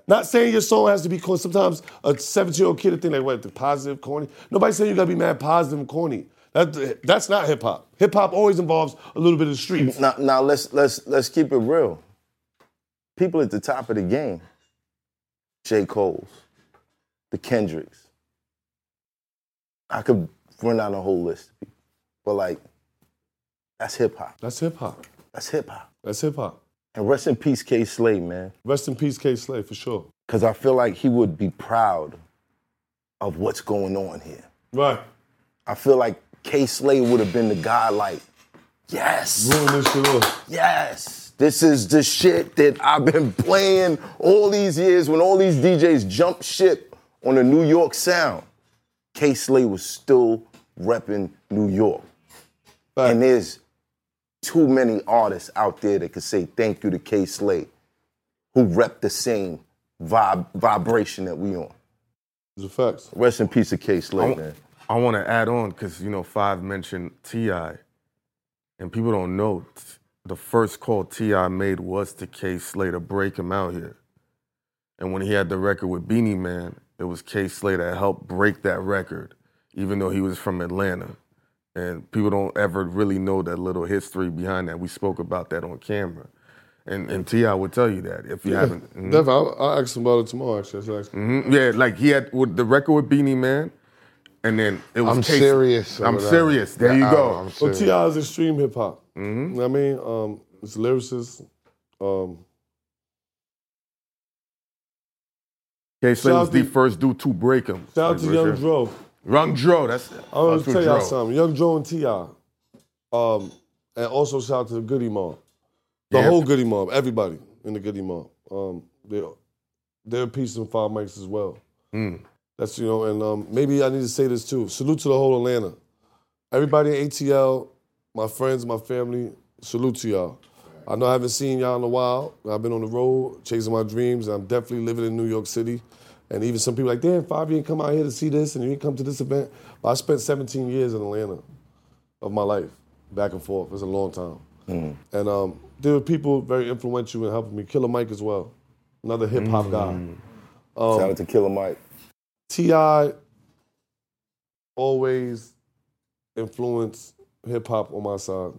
Not saying your song has to be corny. Sometimes a 17 year old kid will think like, what, the positive, corny? Nobody's saying you gotta be mad positive and corny. That, that's not hip hop. Hip hop always involves a little bit of the streets. Now, now let's let's let's keep it real. People at the top of the game, J. Cole's, the Kendricks. I could run down a whole list of people, but like, that's hip hop. That's hip hop. That's hip hop. That's hip hop. And rest in peace, K. Slay, man. Rest in peace, K. Slay, for sure. Because I feel like he would be proud of what's going on here. Right. I feel like K. Slay would have been the guy like, yes. Ruin this shit off. Yes. This is the shit that I've been playing all these years when all these DJs jumped ship on the New York sound. K. Slay was still repping New York. And there's too many artists out there that could say thank you to K. Slay, who rep the same vibe, vibration that we on. It's a fact. Rest in peace to K. Slay, I, man. I want to add on because you know Five mentioned Ti, and people don't know t- the first call Ti made was to K Slay to break him out here, and when he had the record with Beenie Man, it was K Slay that helped break that record, even though he was from Atlanta, and people don't ever really know that little history behind that. We spoke about that on camera, and and Ti would tell you that if you Yeah, haven't. Mhm. Definitely. I'll, I'll ask him about it tomorrow, actually. I should ask him. hmm Yeah, like he had with the record with Beenie Man, and then it was. I'm Case- serious I'm whatever. serious. There you go. I'm So. T.I. is extreme hip hop. You know what I mean? Um, it's lyricist. Um, K Shout was the first dude to break him. shout out to Young sure. Dro. Young Dro, that's. It. I want to tell y'all something. Young Dro and T.I. Um, and also shout out to the Goodie Mob. The Yeah. whole Goodie Mob, everybody in the Goodie Mob. Um, they're, they're a piece of Five Mics as well. Mm. That's, you know, and um, maybe I need to say this too. Salute to the whole Atlanta. Everybody in ATL, my friends, my family, salute to y'all. I know I haven't seen y'all in a while. I've been on the road chasing my dreams. I'm definitely living in New York City. And even some people like, damn, Five, you didn't come out here to see this and you didn't come to this event. But I spent 17 years in Atlanta of my life, back and forth. It's a long time. And um, there were people very influential in helping me. Killer Mike as well, another hip hop guy. Um, Shout out to Killer Mike. Ti always influenced hip hop on my side.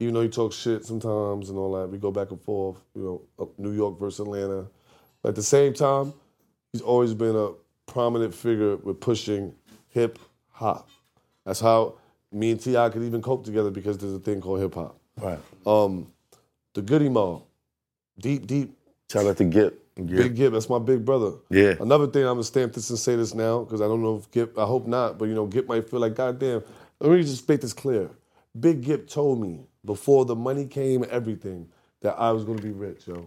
Even though he talks shit sometimes and all that, we go back and forth. You know, up New York versus Atlanta. But at the same time, he's always been a prominent figure with pushing hip hop. That's how me and Ti could even cope together because there's a thing called hip hop. Right. Um, the Goodie Mob, deep, deep. Shout out to Gipp. Big Gipp, that's my big brother. Yeah. Another thing, I'm gonna stamp this and say this now because I don't know if Gipp, I hope not, but you know, Gipp might feel like, goddamn. Let me just make this clear. Big Gipp told me before the money came everything that I was gonna be rich, yo.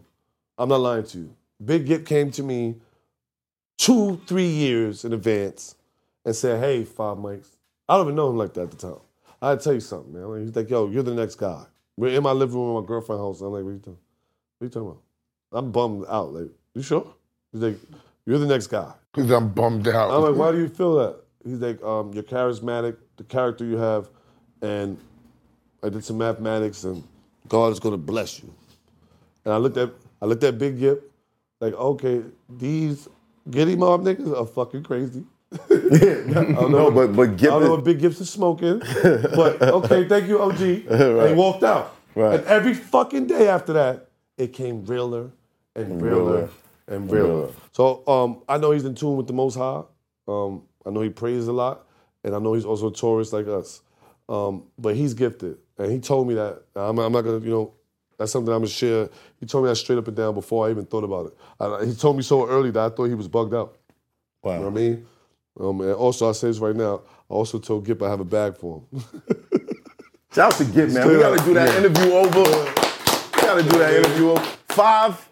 I'm not lying to you. Big Gipp came to me two, three years in advance and said, Hey, Five Mics. I don't even know him like that at the time. I to tell you something, man. He's like, Yo, you're the next guy. We're in my living room with my girlfriend's house. I'm like, What are you talking? What are you talking about? I'm bummed out. Like, you sure? He's like, You're the next guy. Because I'm bummed out. I'm like, why do you feel that? He's like, um, you're charismatic, the character you have, and I did some mathematics, and God is gonna bless you. And I looked at, I looked at Big Gipp, like, okay, these Giddy Mob niggas are fucking crazy. I don't No, what- but- but Gipp I don't know what Big Gipp's is smoking, but okay, thank you, OG. And he walked out. Right. And every fucking day after that, it came realer and realer realer. and realer. realer. So um, I know he's in tune with the Most High. Um, I know he prays a lot, and I know he's also a tourist like us. Um, but he's gifted, and he told me that. I'm, I'm not gonna, you know, that's something I'm gonna share. He told me that straight up and down before I even thought about it. I, he told me so early that I thought he was bugged out. Wow. You know what I mean? Um, and also, I say this right now. I also told Gipp I have a bag for him. Shout out to Gipp, man. We gotta do that Yeah. interview over. We gotta do that interview over. Five.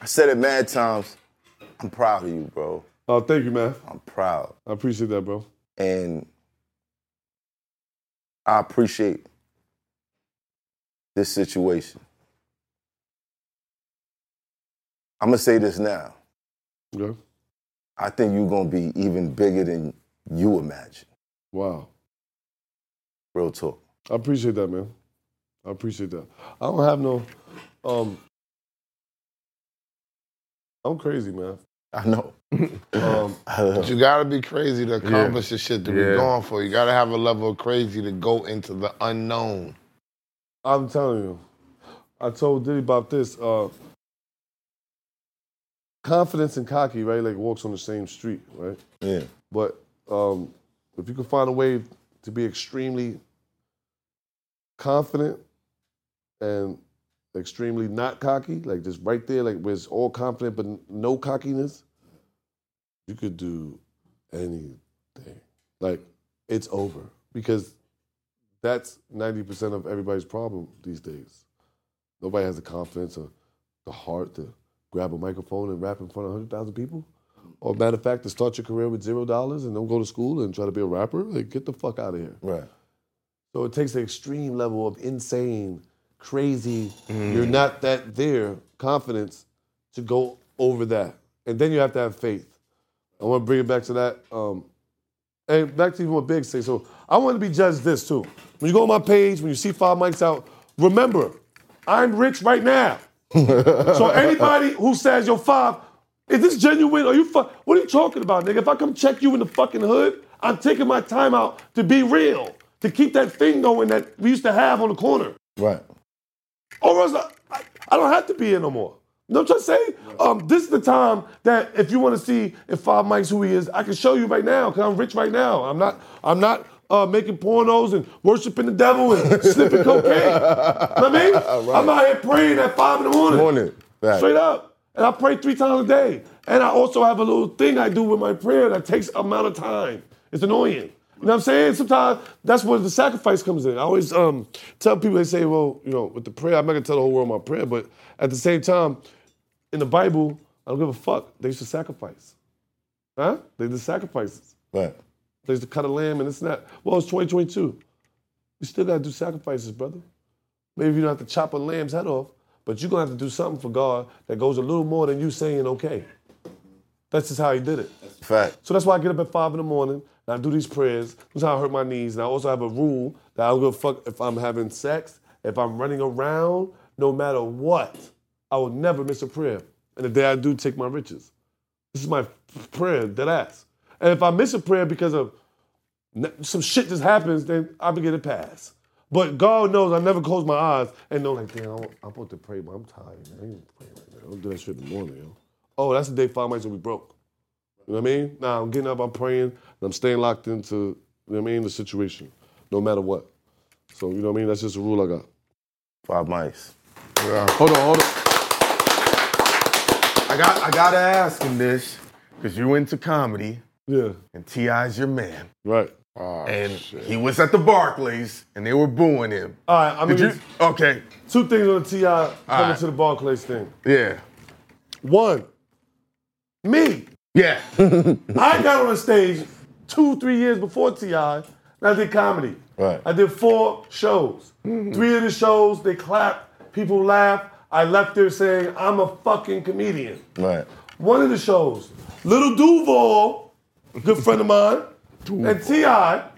I said it mad times. I'm proud of you, bro. Oh, thank you, man. I'm proud. I appreciate that, bro. And I appreciate this situation. I'm gonna say this now. Yeah. I think you're gonna be even bigger than you imagine. Wow. Real talk. I appreciate that, man. I appreciate that. I don't have no. Um, I'm crazy, man. I know. Um, But you gotta be crazy to accomplish the shit that Yeah. we're going for. You gotta have a level of crazy to go into the unknown. I'm telling you, I told Diddy about this. Uh, confidence and cocky, right? Like walks on the same street, right? Yeah. But um, if you can find a way to be extremely confident and extremely not cocky, like just right there, like where it's all confident but no cockiness, you could do anything. Like it's over because that's ninety percent of everybody's problem these days. Nobody has the confidence or the heart to grab a microphone and rap in front of hundred thousand people. Or matter of fact, to start your career with zero dollars and don't go to school and try to be a rapper, like get the fuck out of here. Right. So it takes an extreme level of insane, crazy, Mm. you're not that there, confidence to go over that. And then you have to have faith. I want to bring it back to that. Um, and back to even what Big say. So I want to be judged this too. When you go on my page, when you see five mics out, remember, I'm rich right now. so anybody who says yo five, is this genuine? Are you fu- what are you talking about, nigga? If I come check you in the fucking hood, I'm taking my time out to be real, to keep that thing going that we used to have on the corner. Right. Or else I, I, I don't have to be here no more. You know what I'm trying to say? Um, this is the time that if you want to see if Five Mics who he is, I can show you right now because I'm rich right now. I'm not. I'm not uh, making pornos and worshiping the devil and sniffing cocaine. you know what I mean? I'm out here praying at five in the morning. Morning. Right. Straight up. And I pray three times a day. And I also have a little thing I do with my prayer that takes amount of time. It's annoying. You know what I'm saying? Sometimes that's where the sacrifice comes in. I always um, tell people, they say, well, you know, with the prayer, I'm not gonna tell the whole world my prayer, but at the same time, in the Bible, I don't give a fuck. They used to sacrifice. Huh? They did sacrifices. Right. They used to cut a lamb and it's not. Well, it's 2022. You still gotta do sacrifices, brother. Maybe you don't have to chop a lamb's head off, but you're gonna have to do something for God that goes a little more than you saying okay. That's just how he did it. Fact. So that's why I get up at five in the morning and I do these prayers. That's how I hurt my knees. And I also have a rule that I don't give a fuck if I'm having sex, if I'm running around, no matter what, I will never miss a prayer. And the day I do, take my riches. This is my prayer, dead ass. And if I miss a prayer because of some shit just happens, then I'll be getting pass. But God knows I never close my eyes and know like, damn, I'm, supposed to pray, but I'm tired. Man. I ain't praying right now. I Don't do that shit in the morning, yo. Oh, that's the day five mics will be broke. You know what I mean? Now I'm getting up, I'm praying, and I'm staying locked into, you know what I mean, the situation, no matter what. So, you know what I mean? That's just a rule I got. Five mics. Hold on, hold on. I got I gotta ask him this, because you into comedy. Yeah. And T.I.'s your man. Right. Ah, and he was at the Barclays and they were booing him. All right, I mean, Did you, okay. two things on the T.I. coming right. to the Barclays thing. Yeah. One, me. Yeah. I got on the stage two, three years before T.I. and I did comedy. Right. I did four shows. Mm-hmm. Three of the shows, they clapped, people laughed. I left there saying, I'm a fucking comedian. Right. One of the shows, Little Duval, good friend of mine, and T.I.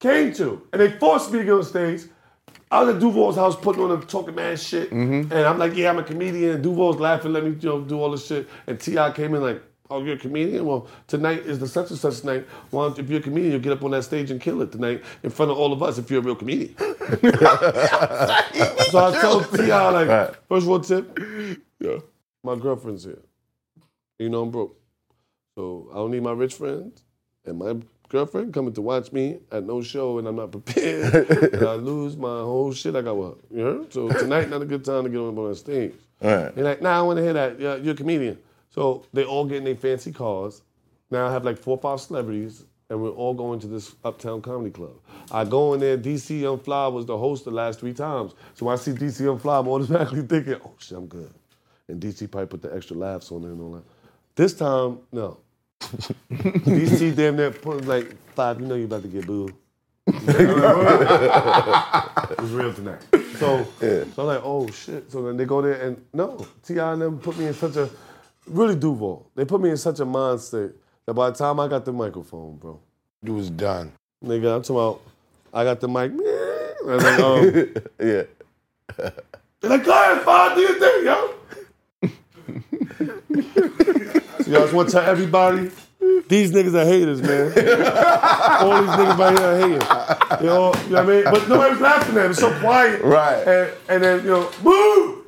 came to. And they forced me to go on stage. I was at Duval's house putting on the talking man shit. Mm-hmm. And I'm like, yeah, I'm a comedian. And Duval's laughing, let me you know, do all this shit. And T.I. came in like, oh, you're a comedian? Well, tonight is the such and such night. Well, if you're a comedian, you'll get up on that stage and kill it tonight in front of all of us if you're a real comedian. so I told T.I. like, first one tip, yeah, my girlfriend's here. You know I'm broke. So I don't need my rich friends and my girlfriend coming to watch me at no show and I'm not prepared. and I lose my whole shit I got with her. You heard? So tonight not a good time to get on that stage. Right. They're like, nah, I want to hear that. Yeah, you're a comedian. So they all get in their fancy cars. Now I have like four or five celebrities, and we're all going to this Uptown Comedy Club. I go in there, DC Young Fly was the host the last three times. So when I see DC Young Fly, I'm automatically thinking, oh shit, I'm good. And DC probably put the extra laughs on there and all that. This time, no. DC damn near put like five, you know you about to get booed. it was real tonight. So, so I'm like, oh shit. So then they go there and no, T.I. and them put me in such a, really Duval, they put me in such a mind state that by the time I got the microphone, bro, You was done. nigga, I'm talking about, I got the mic, I was like, um, yeah. they're like, go ahead, Fod, do your thing, yo. so y'all just want to tell everybody, these niggas are haters, man. all these niggas right here are hating. They all, you know what I mean? But nobody's laughing at it. It's so quiet. Right. And, and then, you know, boo!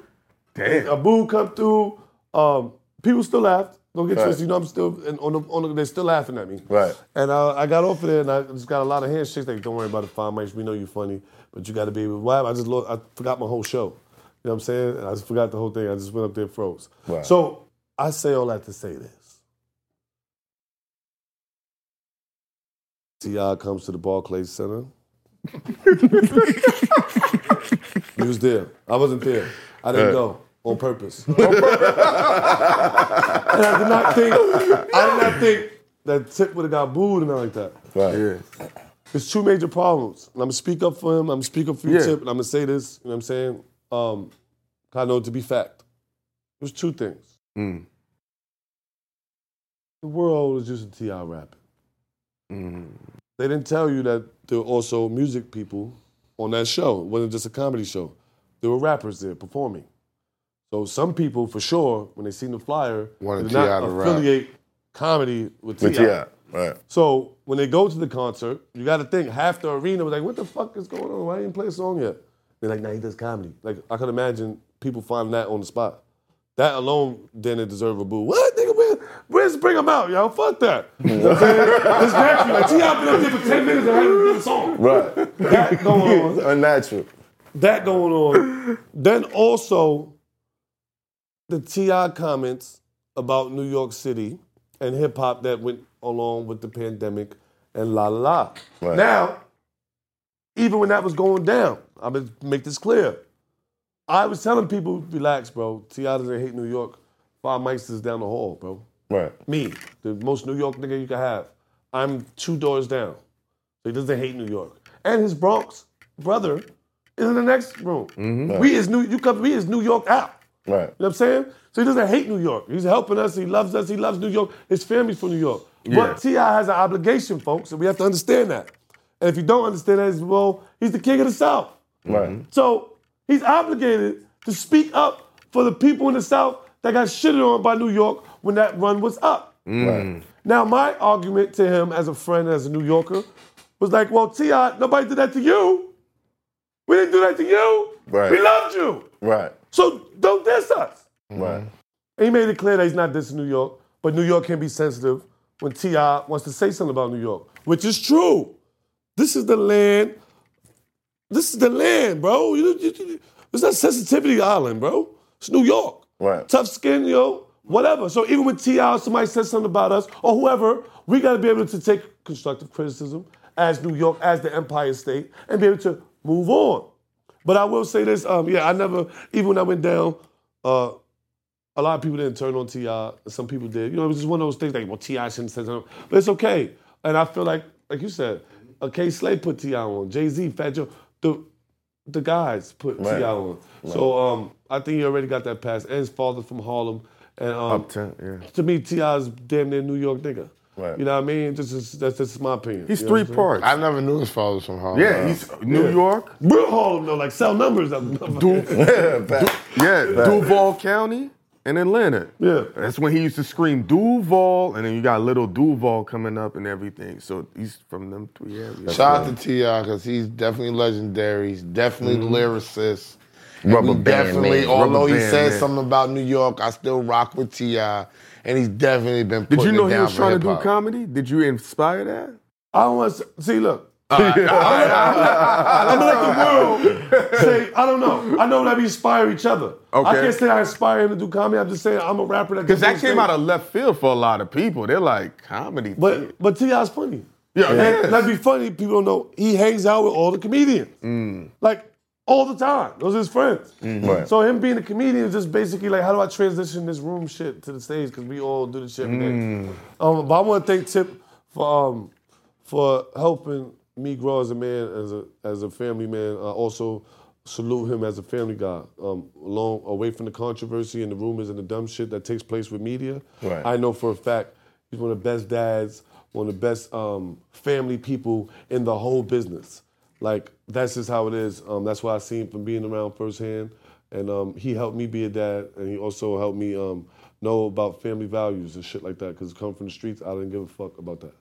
Damn. A boo come through. Um, people still laughed. Don't get Right. twisted. You know, I'm still, and on the, on the, they're still laughing at me. Right. And uh, I got off of there and I just got a lot of handshakes like, don't worry about the five mics. We know you're funny, but you got to be able to laugh. I just I forgot my whole show. You know what I'm saying? And I just forgot the whole thing. I just went up there and froze. Right. So I say all that to say this. T.I. comes to the Barclays Center. he was there. I wasn't there. I didn't Right. go on purpose. and I did not think I did not think that Tip would have got booed and like that. Right. Yeah. There's two major problems. And I'm gonna speak up for him. I'm gonna speak up for you, Yeah. Tip, and I'm gonna say this. You know what I'm saying? Um, I know it to be fact. There's two things. Mm. The world is using Ti rapping. Mm. They didn't tell you that there were also music people on that show. It wasn't just a comedy show. There were rappers there performing. So some people, for sure, when they seen the flyer, Wanted did not to rap. affiliate comedy with Ti. Right. So when they go to the concert, you got to think half the arena was like, "What the fuck is going on? Why didn't play a song yet?" They're like, "Nah, he does comedy." Like I could imagine people finding that on the spot. That alone didn't deserve a boo. What nigga? Where, where's bring him out, yo? Fuck that. You know what I'm saying? It's natural. Like T.I. been up there for ten minutes and hadn't done a song. Right. That going on. Unnatural. That going on. then also the Ti comments about New York City and hip hop that went along with the pandemic and la la la. Right. Now, even when that was going down, I'm gonna make this clear. I was telling people, relax, bro. Ti doesn't hate New York. Five mics down the hall, bro. Right. Me, the most New York nigga you can have. I'm two doors down. So he doesn't hate New York. And his Bronx brother is in the next room. Mm-hmm. We is New you come we is New York out. Right. You know what I'm saying? So he doesn't hate New York. He's helping us. He loves us. He loves New York. His family's from New York. Yeah. But T.I. has an obligation, folks, and we have to understand that. And if you don't understand that, it's, well, he's the king of the South. Right. So he's obligated to speak up for the people in the South that got shitted on by New York when that run was up. Mm. Right. Now, my argument to him as a friend, as a New Yorker, was like, well, T.I., nobody did that to you. We didn't do that to you. Right. We loved you. Right. So don't diss us. Mm-hmm. Right. And he made it clear that he's not dissing New York, but New York can be sensitive when T.I. wants to say something about New York, which is true. This is the land. This is the land, bro. You, you, you, it's not sensitivity island, bro. It's New York. Right. Tough skin, yo, whatever. So even with T.I., somebody says something about us or whoever, we got to be able to take constructive criticism as New York, as the Empire State, and be able to move on. But I will say this, um, yeah, I never, even when I went down, uh, a lot of people didn't turn on T.I., some people did. You know, it was just one of those things like, well, T.I. shouldn't say something. But it's okay. And I feel like, like you said, uh, K. Slay put T.I. on, Jay-Z, Fat Joe, the, the guys put Right. T.I. on. So um, I think he already got that pass. And his father from Harlem. And um, Uptown, yeah. to me, T.I.'s damn near New York nigga. Right. You know what I mean? Just, just, that's just my opinion. He's You know three parts. I never knew his father was from Harlem. Yeah, he's New Yeah. York. Real Harlem though, like sell numbers. Back. Yeah, Duval County and Atlanta. Yeah. That's when he used to scream Duval, and then you got little Duval coming up and everything. So he's from them three areas. Shout out to T.I. because he's definitely legendary. He's definitely the lyricist. Rubber band definitely, man. although Rubber he band said man. something about New York, I still rock with T.I. And he's definitely been Did you know he was trying to do comedy? Did you inspire that? I want to see. Look, I'm gonna let the world say. I don't know. I know that we inspire each other. I can't say I inspire him to do comedy. I'm just saying I'm a rapper that. Because that came things. out of left field for a lot of people. They're like comedy. But but T.I.'s funny. Yeah, and is. let's be funny. People don't know he hangs out with all the comedians, Mm. like all the time. Those are his friends. Right. So him being a comedian is just basically like, how do I transition this room shit to the stage? Because we all do the shit. Mm. Um, but I want to thank Tip for um, for helping me grow as a man, as a as a family man. I also salute him as a family guy. Um, long away from the controversy and the rumors and the dumb shit that takes place with media. Right. I know for a fact he's one of the best dads, one of the best um, family people in the whole business. Like that's just how it is. Um, that's why I seen from being around firsthand, and um, he helped me be a dad, and he also helped me um, know about family values and shit like that. Because come from the streets, I didn't give a fuck about that.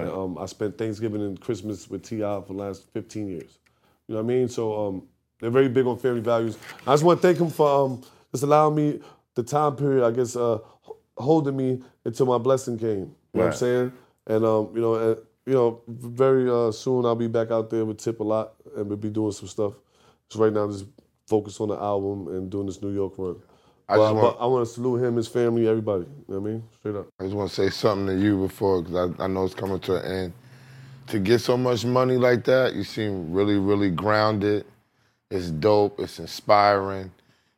And, um, I spent Thanksgiving and Christmas with Ti for the last 15 years. You know what I mean? So um, they're very big on family values. I just want to thank him for um, just allowing me the time period, I guess, uh, holding me until my blessing came. You know what I'm saying? And um, you know, and, you know, very uh, soon I'll be back out there with Tip a lot, and we'll be doing some stuff. So right now, just focus on the album and doing this New York work. I but, just want, I want to salute him, his family, everybody. You know what I mean? Straight up. I just want to say something to you before, because I, I know it's coming to an end. To get so much money like that, you seem really, really grounded. It's dope. It's inspiring.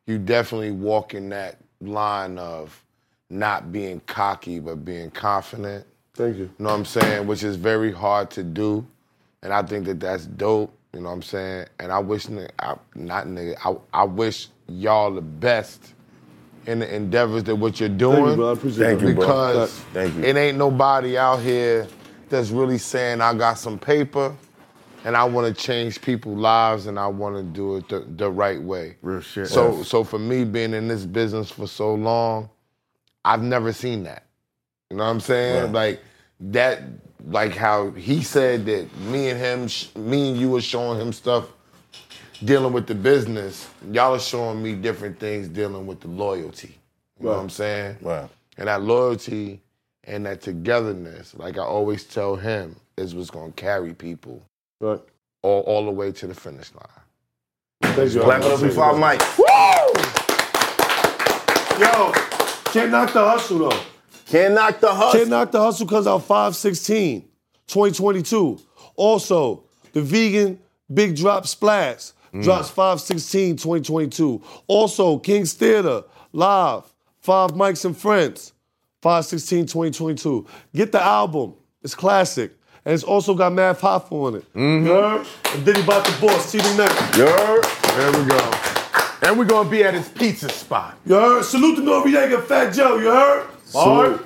You definitely walk in that line of not being cocky, but being confident. Thank you. You know what I'm saying? Which is very hard to do. And I think that that's dope. You know what I'm saying? And I wish, I, not nigga, I, I wish y'all the best in the endeavors that what you're doing. Thank you, bro. I appreciate Thank you, bro. Because Thank you. it ain't nobody out here that's really saying I got some paper and I want to change people's lives and I want to do it the, the right way. Real shit. So, so for me being in this business for so long, I've never seen that. You know what I'm saying? Right. Like that, like how he said that me and him, sh- me and you were showing him stuff dealing with the business. Y'all are showing me different things dealing with the loyalty. You know what I'm saying? Right. And that loyalty and that togetherness, like I always tell him, is what's gonna carry people Right. all, all the way to the finish line. Thank you. Clap it up before I mic. Yo, can't knock the hustle though. Can't knock the hustle. Can't knock the hustle comes out 516, 2022. Also, the vegan Big Drop Splash Mm. drops 516, 2022. Also, King's Theater live, Five Mics and Friends, 516, 2022. Get the album. It's classic. And it's also got Math Hoffa on it. Mm-hmm. Heard? And Diddy Bop the Boss, CD next. Yer. There we go. And we're gonna be at his pizza spot. You heard? Salute to Noreaga, Fat Joe, you heard? All right?